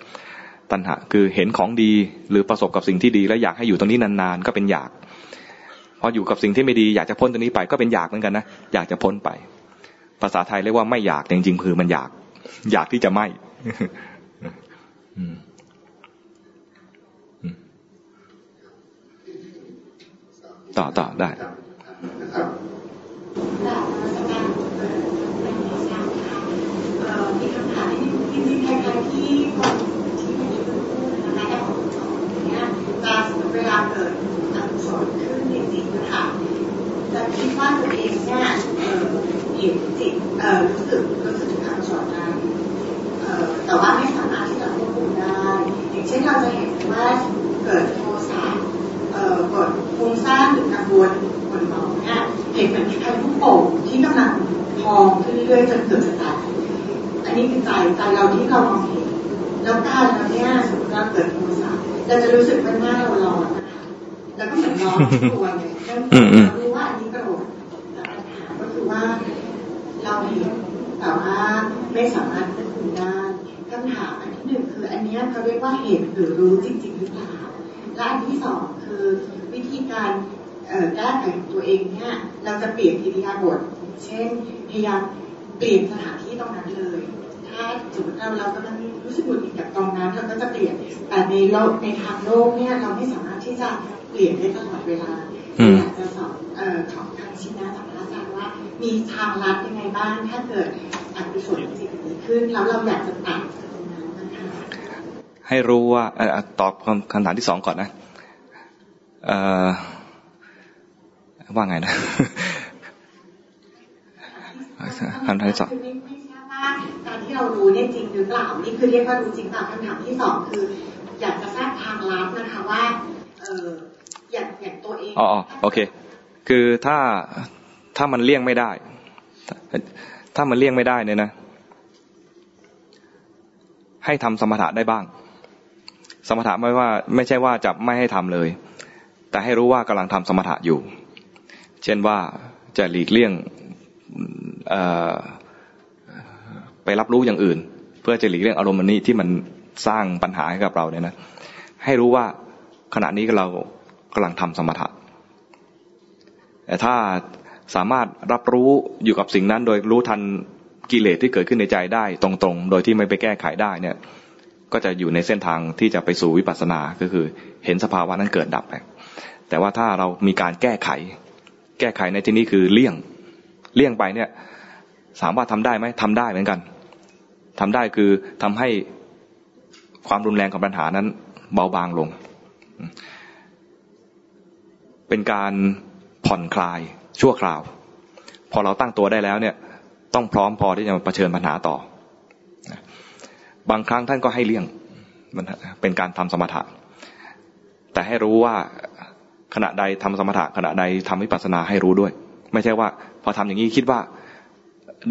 ตัณหาคือเห็นของดีหรือประสบกับสิ่งที่ดี แล้วอยากให้อยู่ตรงนี้นานๆก็เป็นอยาก พออยู่กับสิ่งที่ไม่ดีอยากจะพ้นตรงนี้ไปก็เป็นอยากเหมือนกันนะอยากจะพ้นไป ภาษาไทยเรียกว่าไม่อยากจริงๆคือมันอยาก อยากที่จะไม่ต่อต่อได้ เนี่ยจะเวลาเกิดอกุศลขึ้นจริงๆนะคะจะคิดว่าตัวเองเนี่ยเห็นจิตรู้สึกรู้สึกถึงอกุศลนั้แต่ว่าไม่สามาร อย่างเช่นเราจะเห็นว่าเกิดโทสะกดฟุ้งซ่านหรือกังวลปวดหมองเนี่ยเห็นเหมือนคล้ายลูกโป่งที่กำลังพองขึ้นเรื่อยๆจนเกิดสตาร์อันนี้คือใจใจเราที่เรามองเห็นแล้วกายเราเนี่ยสมมติเราเกิดโทสะเราจะรู้สึกว่าหน้าเราร้อนนะคะแล้วก็เหมือนร้อนตัวเลยเรารู้ว่าอันนี้โกรธแต่ปัญหาก็คือว่าเราเห็นแต่ว่าไม่สามารถควบคุมได้คำถามอันที่หนึ่งคือ อันนี้เขาเรียกว่าเห็นหรือรู้จริงๆหรือเปล่าและอันที่สองคือวิธีการแก้ไขของตัวเองเนี่ยเราจะเปลี่ยนอิริยาบถเช่นพยายาม เปลี่ยนสถานที่ตรงนั้นเลย ถ้าสมมติเราเรากำลังรู้สึกหงุดหงิดกับตรงนั้นเราก็จะเปลี่ยน แต่ในโลกในทางโลกเนี่ยเราไม่สามารถที่จะเปลี่ยนได้ตลอดเวลาอยากจะสอบของทางชินาจากพระอาจารย์ว่า มีทางลัดยังไงบ้าง ถ้าเกิดอกุศลจิตนี้ขึ้น แล้วเราอยากจะตัดตรงนั้นนะคะให้รู้ว่าตอบคำถามที่สองก่อนนะว่าไงนะ คำถามที่สองไม่ทราบว่าการที่เรารู้เนี่ยจริงหรือเปล่านี่คือเรียกว่ารู้จริงเปล่าคำถามที่สองคือ อยากจะทราบทางลัดนะคะว่าเอออย่างอย่างตัวเองอ๋อโอเค คือถ้าถ้ามันเลี่ยงไม่ได้ ถ้ามันเลี่ยงไม่ได้เนี่ยนะ ให้ทำสมถะได้บ้าง สมถะไม่ว่า ไม่ใช่ว่าจะไม่ให้ทำเลย แต่ให้รู้ว่ากำลังทำสมถะอยู่ เช่นว่าจะหลีกเลี่ยง ไปรับรู้อย่างอื่น เพื่อจะหลีกเลี่ยงอารมณ์นี้ที่มันสร้างปัญหาให้กับเราเนี่ยนะให้รู้ว่าขณะนี้เรากำลังทำสมถะแต่ถ้าสามารถรับรู้อยู่กับสิ่งนั้น โดยรู้ทันกิเลสที่เกิดขึ้นในใจได้ตรงๆ โดยที่ไม่ไปแก้ไขได้เนี่ย ก็จะอยู่ในเส้นทางที่จะไปสู่วิปัสสนาก็คือ เห็นสภาวะนั้นเกิดดับไปแต่ว่าถ้าเรามีการแก้ไข แก้ไขในที่นี้คือเลี่ยง เลี่ยงไปเนี่ย สามารถทำได้ไหมทำได้เหมือนกันทำได้คือทำให้ความรุนแรงของปัญหานั้นเบาบางลง เป็นการผ่อนคลายชั่วคราว พอเราตั้งตัวได้แล้วเนี่ย ต้องพร้อมพอที่จะมาเผชิญปัญหาต่อ บางครั้งท่านก็ให้เลี่ยงมันเป็นการทำสมถะ แต่ให้รู้ว่าขณะใดทำสมถะขณะใดทำวิปัสสนาให้รู้ด้วย ไม่ใช่ว่า พอทำอย่างนี้คิดว่า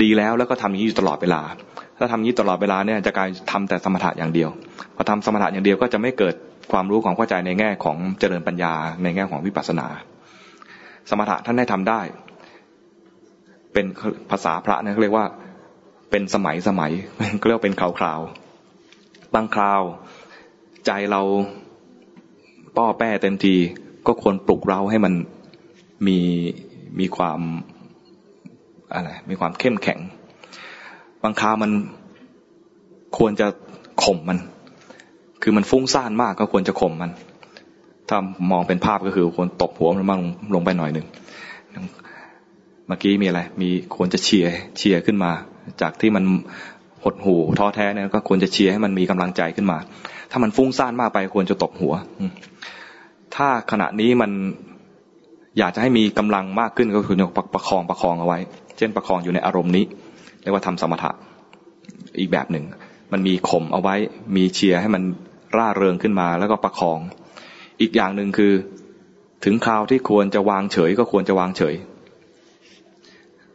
ดีแล้วแล้วก็ทำอย่างนี้อยู่ตลอดเวลา ถ้าทำอย่างนี้ตลอดเวลาเนี่ยจะกลายทำแต่สมถะอย่างเดียว พอทำสมถะอย่างเดียวก็จะไม่เกิดความรู้ความเข้าใจในแง่ของเจริญปัญญา ในแง่ของวิปัสสนา สมถะท่านได้ทำได้ เป็นภาษาพระนะเรียกว่าเป็นสมัยสมัยเรียกว่าเป็นคราวคราวบางคราวใจเราป้อแป้เต็มทีก็ควรปลุกเราให้มันมี มีความอะไรมีความเข้มแข็ง บางคราวมันควรจะข่มมัน คือมันฟุ้งซ่านมากก็ควรจะข่มมัน ถ้ามองเป็นภาพก็คือควรตบหัวมันบ้างลงไปหน่อยหนึ่งเมื่อกี้มีอะไร มีควรจะเชียร์เชียร์ขึ้นมา จากที่มันหดหูท้อแท้เนี่ยก็ควรจะเชียร์ให้มันมีกำลังใจขึ้นมา ถ้ามันฟุ้งซ่านมากไปควรจะตบหัว ถ้าขณะนี้มัน อยากจะให้มีกำลังมากขึ้นก็คือประคองประคองเอาไว้ เช่นประคองอยู่ในอารมณ์นี้เรียกว่าทำสมถะอีกแบบหนึ่ง มันมีข่มเอาไว้ มีเชียร์ให้มันร่าเริงขึ้นมาแล้วก็ประคอง อีกอย่างหนึ่งคือถึงคราวที่ควรจะวางเฉยก็ควรจะวางเฉย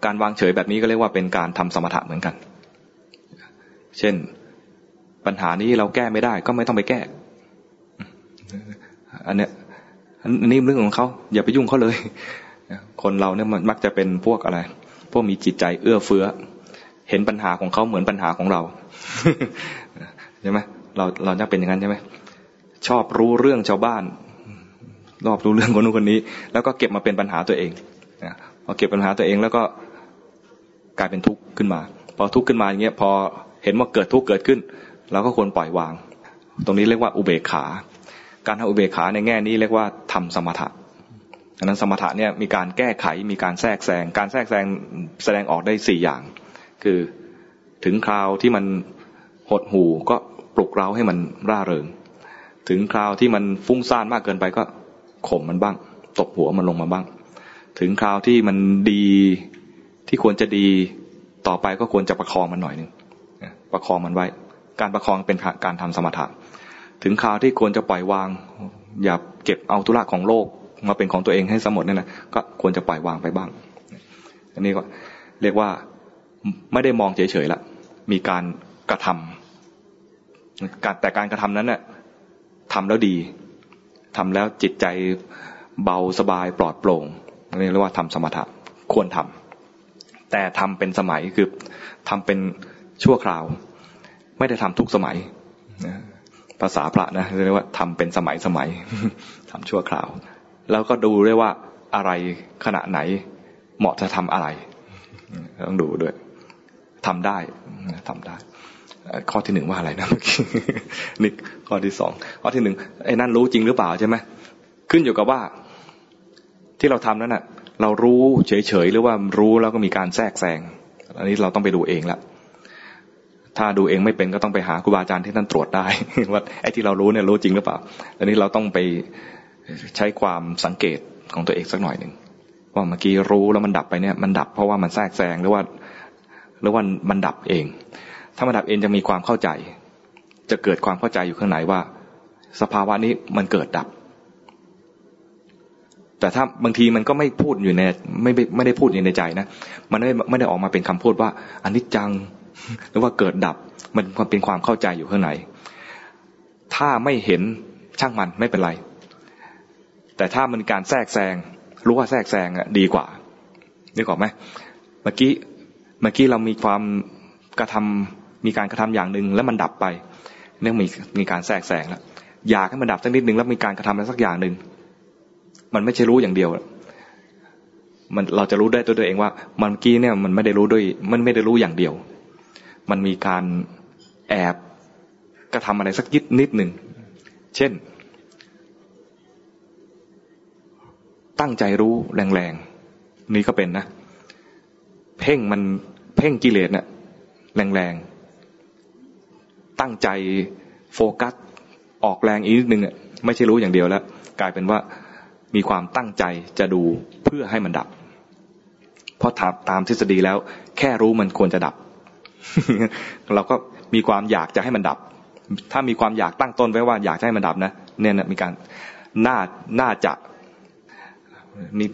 การวางเฉยแบบนี้ก็เรียกว่าเป็นการทำสมถะเหมือนกัน เช่นปัญหานี้เราแก้ไม่ได้ก็ไม่ต้องไปแก้ อันเนี้ย อันนี้เรื่องของเขาอย่าไปยุ่งเขาเลยคนเราเนี่ยมันมักจะเป็นพวกอะไร พวกมีจิตใจเอื้อเฟื้อ เห็นปัญหาของเขาเหมือนปัญหาของเราใช่ไหมเราเราจะเป็นอย่างนั้นใช่ไหมชอบรู้เรื่องชาวบ้านรอบรู้เรื่องคนนู้นคนนี้ แล้วก็เก็บมาเป็นปัญหาตัวเองพอเก็บปัญหาตัวเองแล้วก็กลายเป็นทุกข์ขึ้นมา พอทุกข์ขึ้นมาอย่างเงี้ยพอเห็นว่าเกิดทุกข์เกิดขึ้น เราก็ควรปล่อยวาง ตรงนี้เรียกว่าอุเบกขา การทำอุเบกขาในแง่นี้เรียกว่าทำสมถะอันนั้นสมถะเนี่ยมีการแก้ไขมีการแทรกแซงการแทรกแซงแสดงออกได้สี่อย่าง คือถึงคราวที่มันหดหูก็ปลุกเราให้มันร่าเริง ถึงคราวที่มันฟุ้งซ่านมากเกินไปก็ข่มมันบ้าง ตบหัวมันลงมาบ้าง ถึงคราวที่มันดีที่ควรจะดีต่อไปก็ควรจะประคองมันหน่อยหนึ่งประคองมันไว้ การประคองเป็นการทำสมถะ ถึงคราวที่ควรจะปล่อยวาง อย่าเก็บเอาธุระของโลกมาเป็นของตัวเองให้สมดเนี่ยนะก็ควรจะปล่อยวางไปบ้าง อันนี้ก็เรียกว่าไม่ได้มองเฉยๆละมีการกระทำการแต่การกระทำนั้นเนี่ยทำแล้วดีทำแล้วจิตใจเบาสบายปลอดโปร่งเรียกว่าทำสมถะควรทำแต่ทำเป็นสมัยคือทำเป็นชั่วคราว ไม่ได้ทำทุกสมัย ภาษาพระนะเรียกว่าทำเป็นสมัยสมัยทำชั่วคราว แล้วก็ดูด้วยว่าอะไรขณะไหนเหมาะจะทำอะไร ต้องดูด้วยทำได้ทำได้ ข้อที่หนึ่งว่าอะไรนะเมื่อกี้นี่ข้อที่สองข้อที่หนึ่งไอ้นั่นรู้จริงหรือเปล่าใช่ไหมขึ้นอยู่กับว่า ที่เราทำนั้นอะ เรารู้เฉยๆหรือว่ารู้แล้วก็มีการแทรกแซงอันนี้เราต้องไปดูเองละ ถ้าดูเองไม่เป็นก็ต้องไปหาครูบาอาจารย์ที่ท่านตรวจได้ว่าไอ้ที่เรารู้เนี่ยรู้จริงหรือเปล่าอันนี้เราต้องไปใช้ความสังเกตของตัวเองสักหน่อยหนึ่งว่าเมื่อกี้รู้แล้วมันดับไปเนี่ยมันดับเพราะว่ามันแทรกแซงหรือว่าหรือว่ามันดับเอง ถ้ามันดับเองจะมีความเข้าใจ จะเกิดความเข้าใจอยู่ข้างในว่า สภาวะนี้มันเกิดดับ แต่ถ้าบางทีมันก็ไม่พูดอยู่ในไม่ไม่ได้พูดอยู่ในใจนะ มันไม่ไม่ได้ออกมาเป็นคำพูดว่าอันนี้จัง หรือว่าเกิดดับมันเป็นความเข้าใจอยู่ข้างในถ้าไม่เห็นช่างมันไม่เป็นไร แต่ถ้ามันการแทรกแซงรู้ว่าแทรกแซงอะดีกว่านึกออกไหมเมื่อกี้เมื่อกี้เรามีความกระทำมีการกระทำอย่างหนึ่งแล้วมันดับไปเนี่ยมีมีการแทรกแซงแล้วอยากให้มันดับสักนิดหนึ่งแล้วมีการกระทำอะไรสักอย่างหนึ่งมันไม่ใช่รู้อย่างเดียวมันเราจะรู้ได้ตัวเองว่า มันกี้เนี่ยมันไม่ได้รู้ด้วย มันไม่ได้รู้อย่างเดียว มันมีการแอบกระทำอะไรสักยิดนิดหนึ่ง เช่น ตั้งใจรู้แรงๆ นี่ก็เป็นนะ เพ่งมันเพ่งกิเลสเนะี่ยแรงๆ ตั้งใจโฟกัสออกแรงอีกนิดนึงอะไม่ใช่รู้อย่างเดียวแล้ว กลายเป็นว่ามีความตั้งใจจะดูเพื่อให้มันดับ เพราะตามทฤษฎีแล้ว แค่รู้มันควรจะดับ เราก็มีความอยากจะให้มันดับ ถ้ามีความอยากตั้งต้นไว้ว่าอยากให้มันดับนะเนี่ยมีการน่าน่าจะนี่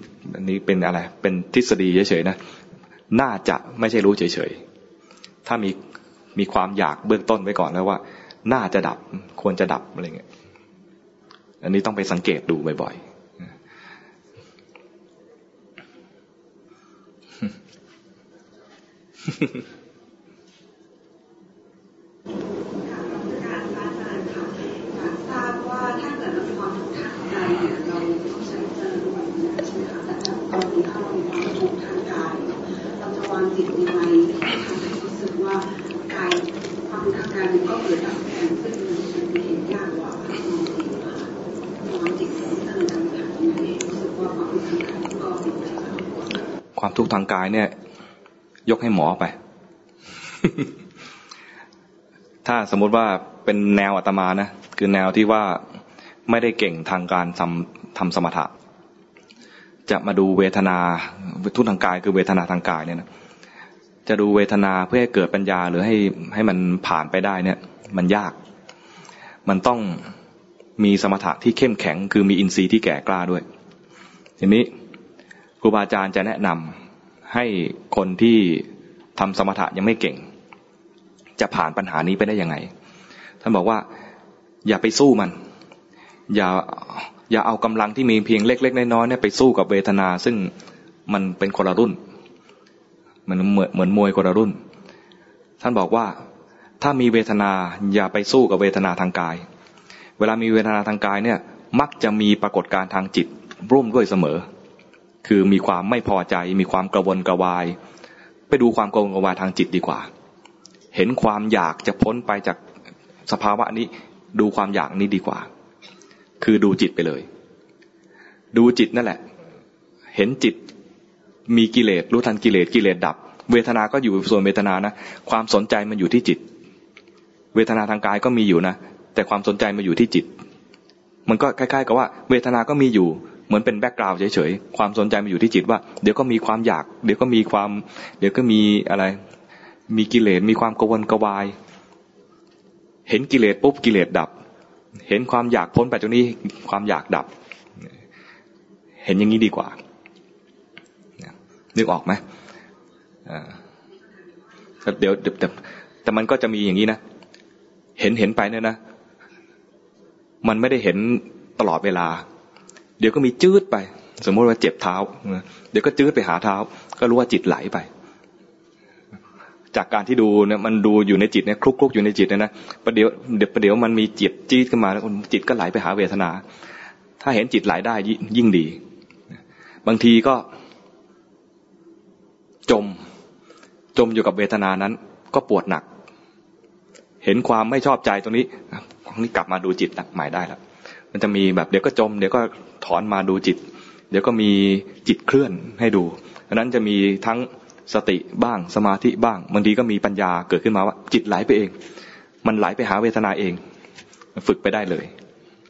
นี่เป็นอะไร เป็นทฤษฎีเฉยๆนะน่าจะไม่ใช่รู้เฉยๆถ้ามีมีความอยากเบื้องต้นไว้ก่อนแล้วว่า น่าจะดับควรจะดับอะไรเงี้ยอันนี้ต้องไปสังเกตดูบ่อยๆ ความทุกข์ทางกายเนี่ย ยกให้หมอไป ถ้าสมมุติว่าเป็นแนวอาตมานะคือแนวที่ว่าไม่ได้เก่งทางการทำทำสมถะ จะมาดูเวทนาทุกทางกายคือเวทนาทางกายเนี่ยนะจะดูเวทนาเพื่อให้เกิดปัญญาหรือให้ให้มันผ่านไปได้เนี่ย มันยาก มันต้องมีสมถะที่เข้มแข็ง คือมีอินทรีย์ที่แก่กล้าด้วย ทีนี้ครูบาอาจารย์จะแนะนำให้คนที่ทำสมถะยังไม่เก่ง จะผ่านปัญหานี้ไปได้ยังไง ท่านบอกว่าอย่าไปสู้มัน อย่าอย่าเอากำลังที่มีเพียงเล็ก ๆ น้อยๆเนี่ยไปสู้กับเวทนา ซึ่งมันเป็นคนละรุ่นมันเหมือนเหมือนมวยคนละรุ่น ท่านบอกว่าถ้ามีเวทนาอย่าไปสู้กับเวทนาทางกาย เวลามีเวทนาทางกายเนี่ยมักจะมีปรากฏการทางจิตร่วมด้วยเสมอ คือมีความไม่พอใจ มีความกระวนกระวาย ไปดูความกระวนกระวายทางจิตดีกว่า เห็นความอยากจะพ้นไปจากสภาวะนี้ ดูความอยากนี้ดีกว่า คือดูจิตไปเลย ดูจิตนั่นแหละ เห็นจิตมีกิเลสรู้ทันกิเลสกิเลสดับ เวทนาก็อยู่ส่วนเวทนานะ ความสนใจมันอยู่ที่จิต เวทนาทางกายก็มีอยู่นะ แต่ความสนใจมาอยู่ที่จิต มันก็คล้ายๆ กับว่า เวทนาก็มีอยู่เหมือนเป็นแบ็กกราวด์เฉยๆ ความสนใจมาอยู่ที่จิตว่า เดี๋ยวก็มีความอยาก เดี๋ยวก็มีความ เดี๋ยวก็มีอะไร มีกิเลสมีความกวนกวาย เห็นกิเลสปุ๊บกิเลสดับ เห็นความอยากพ้นไปตรงนี้ความอยากดับ เห็นอย่างนี้ดีกว่านึกออกไหมเดี๋ยวแต่แต่มันก็จะมีอย่างนี้นะเห็นเห็นไปเนี่ยนะมันไม่ได้เห็นตลอดเวลา เดี๋ยวก็มีจืดไป สมมติว่าเจ็บเท้า เดี๋ยวก็จืดไปหาเท้า ก็รู้ว่าจิตไหลไป จากการที่ดูเนี่ยมันดูอยู่ในจิตเนี่ยคลุกคลุกอยู่ในจิตเนี่ยนะประเดี๋ยวเดี๋ยวประเดี๋ยวมันมีจิตจี๊ดขึ้นมาแล้วจิตก็ไหลไปหาเวทนา ถ้าเห็นจิตไหลได้ยิ่งดี บางทีก็จมจมอยู่กับเวทนานั้น ก็ปวดหนัก เห็นความไม่ชอบใจตรงนี้ตรงนี้กลับมาดูจิตใหม่ได้แล้วมันจะมีแบบเดี๋ยวก็จม เดี๋ยวก็ถอนมาดูจิต เดี๋ยวก็มีจิตเคลื่อนให้ดูดังนั้นจะมีทั้ง สติบ้าง สมาธิบ้างบางทีก็มีปัญญาเกิดขึ้นมาว่า จิตไหลไปเอง มันไหลไปหาเวทนาเอง ฝึกไปได้เลย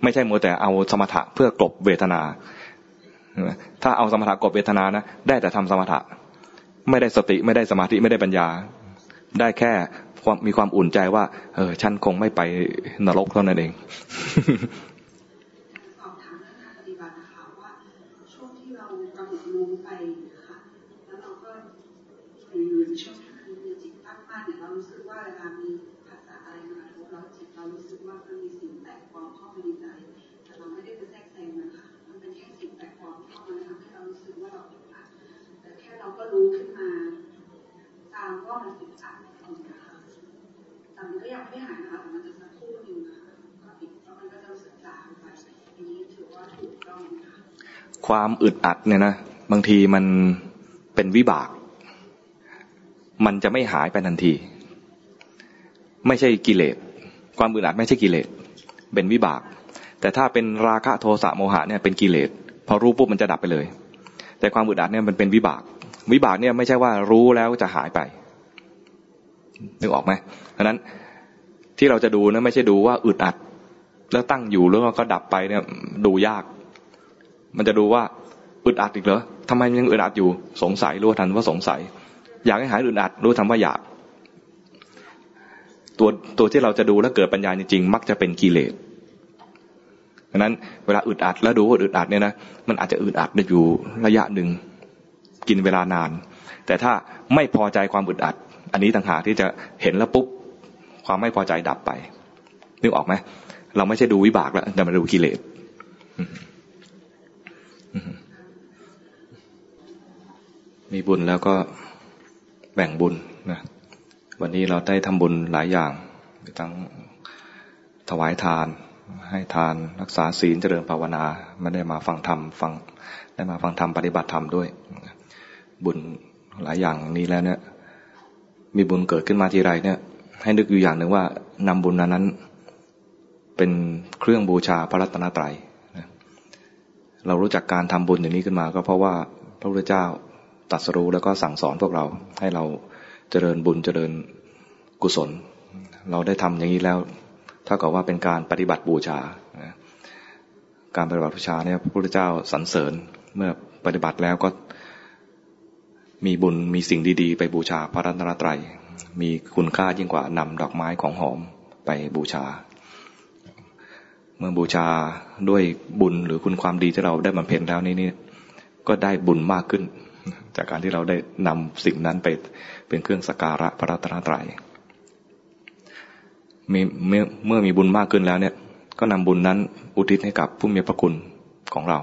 ไม่ใช่มัวแต่เอาสมถะเพื่อกลบเวทนาถ้าเอาสมถะกลบเวทนานะได้แต่ทำสมถะ ไม่ได้สติไม่ได้สมาธิไม่ได้ปัญญา ได้แค่ความมีความอุ่นใจว่า เออฉันคงไม่ไปนรกเท่านั้นเอง ความอึดอัดเนี่ยนะบางทีมันเป็นวิบาก มันจะไม่หายไปทันที ไม่ใช่กิเลสความอึดอัดไม่ใช่กิเลสเป็นวิบาก แต่ถ้าเป็นราคะโทสะโมหะเนี่ยเป็นกิเลสพอรู้ปุ๊บมันจะดับไปเลย แต่ความอึดอัดเนี่ยมันเป็นวิบาก วิบากเนี่ยไม่ใช่ว่ารู้แล้วจะหายไปนึกออกไหมเพราะนั้นที่เราจะดูนะไม่ใช่ดูว่าอึดอัด แล้วตั้งอยู่แล้วก็ดับไปเนี่ยดูยาก มันจะดูว่าอึดอัดอีกเหรอทำไมยังอึดอัดอยู่สงสัยรู้ทันว่าสงสัย อยากให้หายอึดอัดรู้ทันว่าอยาก ตัวตัวที่เราจะดูแล้วเกิดปัญญาจริงๆมักจะเป็นกิเลสดังนั้นเวลาอึดอัดแล้วดูว่าอึดอัดเนี่ยนะมันอาจจะอึดอัดได้อยู่ระยะหนึ่งกินเวลานาน แต่ถ้าไม่พอใจความอึดอัด อันนี้ต่างหากที่จะเห็นแล้วปุ๊บความไม่พอใจดับไปนึกออกไหมเราไม่ใช่ดูวิบากแล้วแต่มาดูกิเลส มีบุญแล้วก็แบ่งบุญนะวันนี้เราได้ทำบุญหลายอย่างทั้งถวายทาน ให้ทานรักษาศีลเจริญภาวนาไม่ได้มาฟังธรรมฟังได้มาฟังธรรมปฏิบัติธรรมด้วย บุญหลายอย่างนี้แล้วเนี่ย มีบุญเกิดขึ้นมาทีไรเนี่ย ให้นึกอยู่อย่างหนึ่งว่านำบุญนั้น เป็นเครื่องบูชาพระรัตนตรัย เรารู้จักการทำบุญอย่างนี้ขึ้นมา ก็เพราะว่าพระพุทธเจ้าตัดสรู้แล้วก็สั่งสอนพวกเรา ให้เราเจริญบุญเจริญกุศล เราได้ทำอย่างนี้แล้วถ้ากับว่าเป็นการปฏิบัติบูชา การปฏิบัติบูชาเนี่ยพระพุทธเจ้าสรรเสริญเมื่อปฏิบัติแล้วก็มีบุญมีสิ่งดีๆ ไปบูชาพระรัตนตรัย มีคุณค่ายิ่งกว่านำดอกไม้ของหอมไปบูชา เมื่อบูชาด้วยบุญหรือคุณความดีที่เราได้บำเพ็ญแล้วนี่นี่ก็ได้บุญมากขึ้น จากการที่เราได้นำสิ่งนั้นไปเป็นเครื่องสักการะพระรัตนตรัยมีเมื่อมีบุญมากขึ้นแล้วเนี่ย ก็นำบุญนั้นอุทิศให้กับผู้มีพระคุณของเรา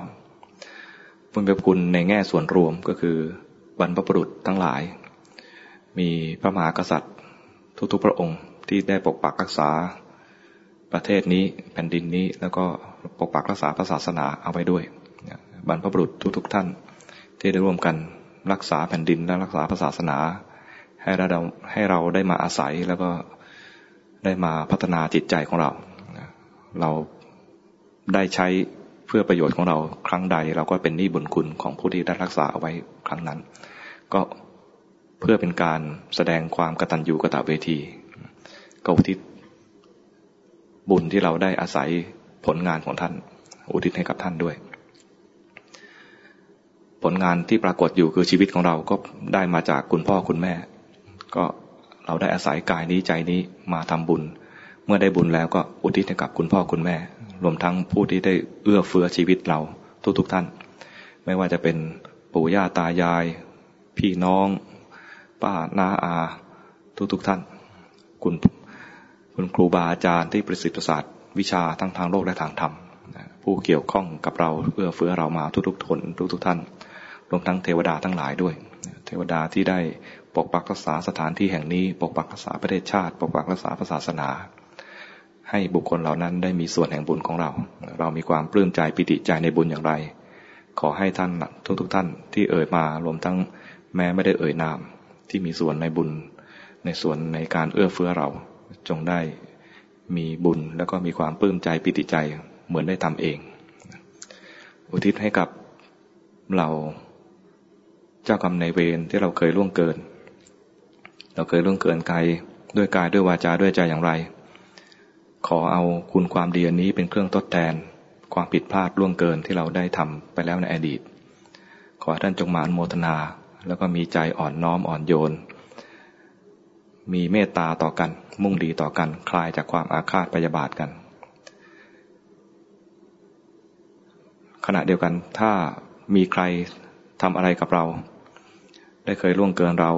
ผู้มีพระคุณในแง่ส่วนรวมก็คือบรรพบุรุษทั้งหลาย มีพระมหากษัตริย์ทุกๆพระองค์ที่ได้ปกปักรักษา ประเทศนี้แผ่นดินนี้ แล้วก็ปกปักรักษาศาสนาเอาไว้ด้วยบรรพบุรุษทุก ๆ ท่าน ที่ได้ร่วมกันรักษาแผ่นดินและรักษาศาสนา ให้เราให้เราได้มาอาศัยแล้วก็ได้มาพัฒนาจิตใจของเรา เราได้ใช้เพื่อประโยชน์ของเราครั้งใด เราก็เป็นหนี้บุญคุณของผู้ที่ได้รักษาเอาไว้ครั้งนั้น ก็เพื่อเป็นการแสดงความกตัญญูกตเวทีก็อุทิศ บุญที่เราได้อาศัยผลงานของท่าน อุทิศให้กับท่านด้วย ผลงานที่ปรากฏอยู่คือชีวิตของเราก็ได้มาจากคุณพ่อคุณแม่ ก็เราได้อาศัยกายนี้ใจนี้มาทำบุญ เมื่อได้บุญแล้วก็อุทิศให้กับคุณพ่อคุณแม่ รวมทั้งผู้ที่ได้เอื้อเฟื้อชีวิตเราทุกๆทท่าน ไม่ว่าจะเป็นปู่ย่าตายาย พี่น้อง ป้าน้าอา ทุกๆทท่าน คุณ คุณครูบาอาจารย์ที่ประสิทธิ์ประสาทวิชาทั้งทางโลกและทางธรรมผู้เกี่ยวข้องกับเราเพื่อเฟื้อเรามาทุกๆทนทุกๆท่าน รวมทั้งเทวดาทั้งหลายด้วย เทวดาที่ได้ปกปักรักษาสถานที่แห่งนี้ ปกปักรักษาประเทศชาติ ปกปักรักษาศาสนา ให้บุคคลเหล่านั้นได้มีส่วนแห่งบุญของเรา เรามีความปลื้มใจปิติใจในบุญอย่างไร ขอให้ท่านทุกๆทท่านที่เอ่ยมารวมทั้งแม้ไม่ได้เอ่ยนามที่มีส่วนในบุญ ในส่วนในการเอื้อเฟื้อเรา จงได้มีบุญแล้วก็มีความปลื้มใจปิติใจเหมือนได้ทำเอง อุทิศให้กับเราเจ้ากรรมในเวรที่เราเคยล่วงเกิน เราเคยล่วงเกินกายด้วยกายด้วยวาจาด้วยใจอย่างไร ขอเอาคุณความดีนี้เป็นเครื่องทดแทน ความผิดพลาดล่วงเกินที่เราได้ทำไปแล้วในอดีต ขอท่านจงมาอนุโมทนา แล้วก็มีใจอ่อนน้อมอ่อนโยน มีเมตตาต่อกัน มุ่งดีต่อกัน คลายจากความอาฆาตพยาบาทกัน ขณะเดียวกันถ้ามีใครทำอะไรกับเรา ได้เคยล่วงเกินเรา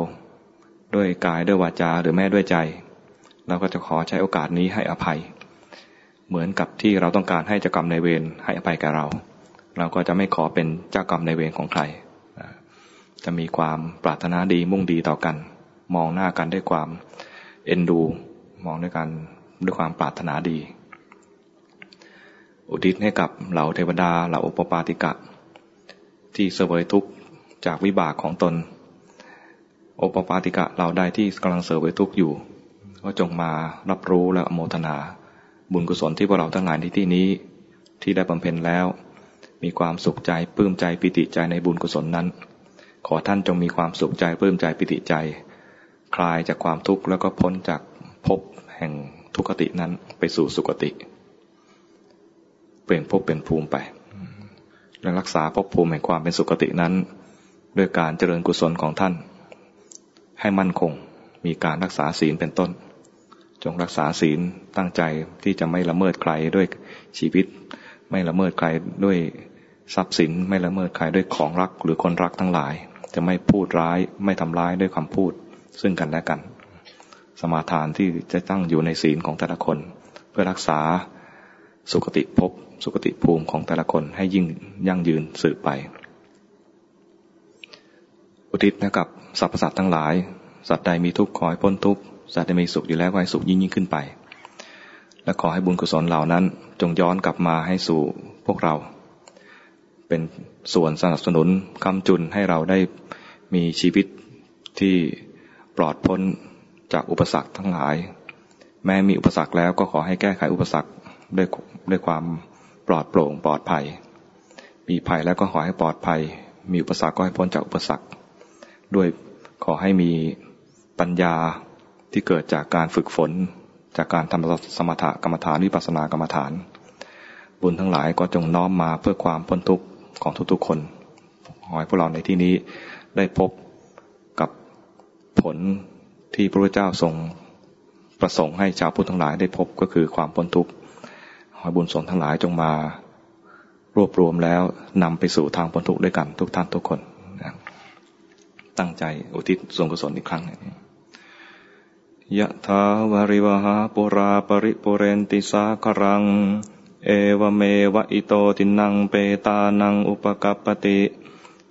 ด้วยกายด้วยวาจาหรือแม่ด้วยใจ เราก็จะขอใช้โอกาสนี้ให้อภัย เหมือนกับที่เราต้องการให้เจ้ากรรมในเวรให้อภัยแก่เรา เราก็จะไม่ขอเป็นเจ้ากรรมในเวรของใคร จะมีความปรารถนาดีมุ่งดีต่อกัน มองหน้ากันด้วยความเอ็นดู มองด้วยกันด้วยความปรารถนาดี อุทิศให้กับเหล่าเทวดาเหล่าอุปปาติกะ ที่เสวยทุกข์จากวิบากของตนโอปปาติกะเราใดที่กำลังเสวยทุกข์อยู่ ก็จงมารับรู้และอโมทนา บุญกุศลที่พวกเราทั้งหลายในที่นี้ที่ได้บำเพ็ญแล้ว มีความสุขใจปลื้มใจปิติใจในบุญกุศลนั้น ขอท่านจงมีความสุขใจปลื้มใจปิติใจ คลายจากความทุกข์แล้วก็พ้นจากภพแห่งทุกขตินั้นไปสู่สุคติ เปลี่ยนภพเป็นภูมิไป และรักษาภพภูมิแห่งความเป็นสุคตินั้น ด้วยการเจริญกุศลของท่าน ให้มั่นคงมีการรักษาศีลเป็นต้น จงรักษาศีลตั้งใจที่จะไม่ละเมิดใครด้วยชีวิต ไม่ละเมิดใครด้วยทรัพย์สินไม่ละเมิดใครด้วยของรักหรือคนรักทั้งหลาย จะไม่พูดร้ายไม่ทำร้ายด้วยคำพูด ซึ่งกันและกัน สมาทานที่จะตั้งอยู่ในศีลของแต่ละคน เพื่อรักษาสุขติภพสุขติภูมิของแต่ละคนให้ยิ่งยั่งยืนสืบไป อุทิศนะกับสรรพสัตว์ทั้งหลาย สัตว์ใดมีทุกข์ขอให้พ้นทุกข์สัตว์ใดมีสุขอยู่แล้วก็ให้สุขยิ่งยิ่งขึ้นไป และขอให้บุญกุศลเหล่านั้น จงย้อนกลับมาให้สู่พวกเรา เป็นส่วนสนับสนุนคำจุนให้เราได้มีชีวิตที่ ปลอดพ้นจากอุปสรรคทั้งหลาย แม้มีอุปสรรคแล้วก็ขอให้แก้ไขอุปสรรคด้วยด้วยความปลอดโปร่งปลอดภัย มีภัยแล้วก็ขอให้ปลอดภัย มีอุปสรรคก็ให้พ้นจากอุปสรรค ด้วยขอให้มีปัญญาที่เกิดจากการฝึกฝน จากการทำสมถกรรมฐานวิปัสสนากรรมฐาน บุญทั้งหลายก็จงน้อมมาเพื่อความพ้นทุกข์ของทุกๆคน ขอให้พวกเราในที่นี้ได้พบ ผลที่พระพุทธเจ้าทรงประสงค์ให้ชาวพุทธทั้งหลายได้พบก็คือความพ้นทุกข์ขอบุญสนทั้งหลายจงมารวบรวมแล้วนำไปสู่ทางพ้นทุกข์ด้วยกันทุกท่านทุกคนตั้งใจอุทิศส่วนกุศลอีกครั้งยะถาวาริวะหาปูราปะริปูเรนติสาคะรัง เอวะเมวะอิโตทินนังเปตานังอุปะกัปปะติ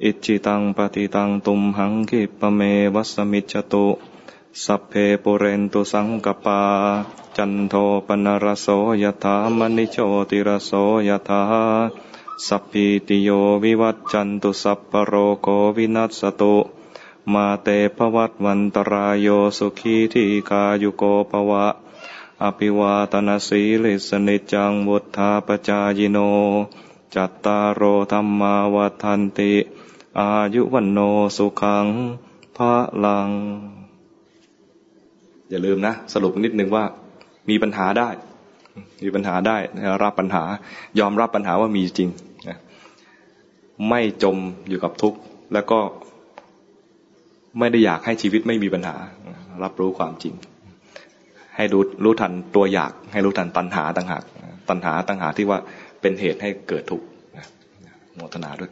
อิจฉิตังปัตถิตังตุมหังขิปปะเมวะสะมิชฌะตุ สัพเพปูเรนตุสังกัปปา จันโทปนรโสยถามณิโชติรโสยถาสัพพิติโยวิวัตจันตุสัพปโรโกวินัสตุ มาเตภวัตวันตรายโยสุขีทีกายุโกภวะ อภิวาตนาสีลิสนิจังวุธาปจายโน จัตตารโอธรรมาวัฏันติ อายุวันโนสุขังพระลัง อย่าลืมนะ สรุปนิดนึงว่ามีปัญหาได้ มีปัญหาได้รับปัญหายอมรับปัญหาว่ามีจริง ไม่จมอยู่กับทุกข์ แล้วก็ไม่ได้อยากให้ชีวิตไม่มีปัญหา รับรู้ความจริง ให้รู้รู้ทันตัวอยาก ให้รู้ทันตัณหาต่างหากตัณหาต่างหากที่ว่าเป็นเหตุให้เกิดทุกข์โมทนาด้วย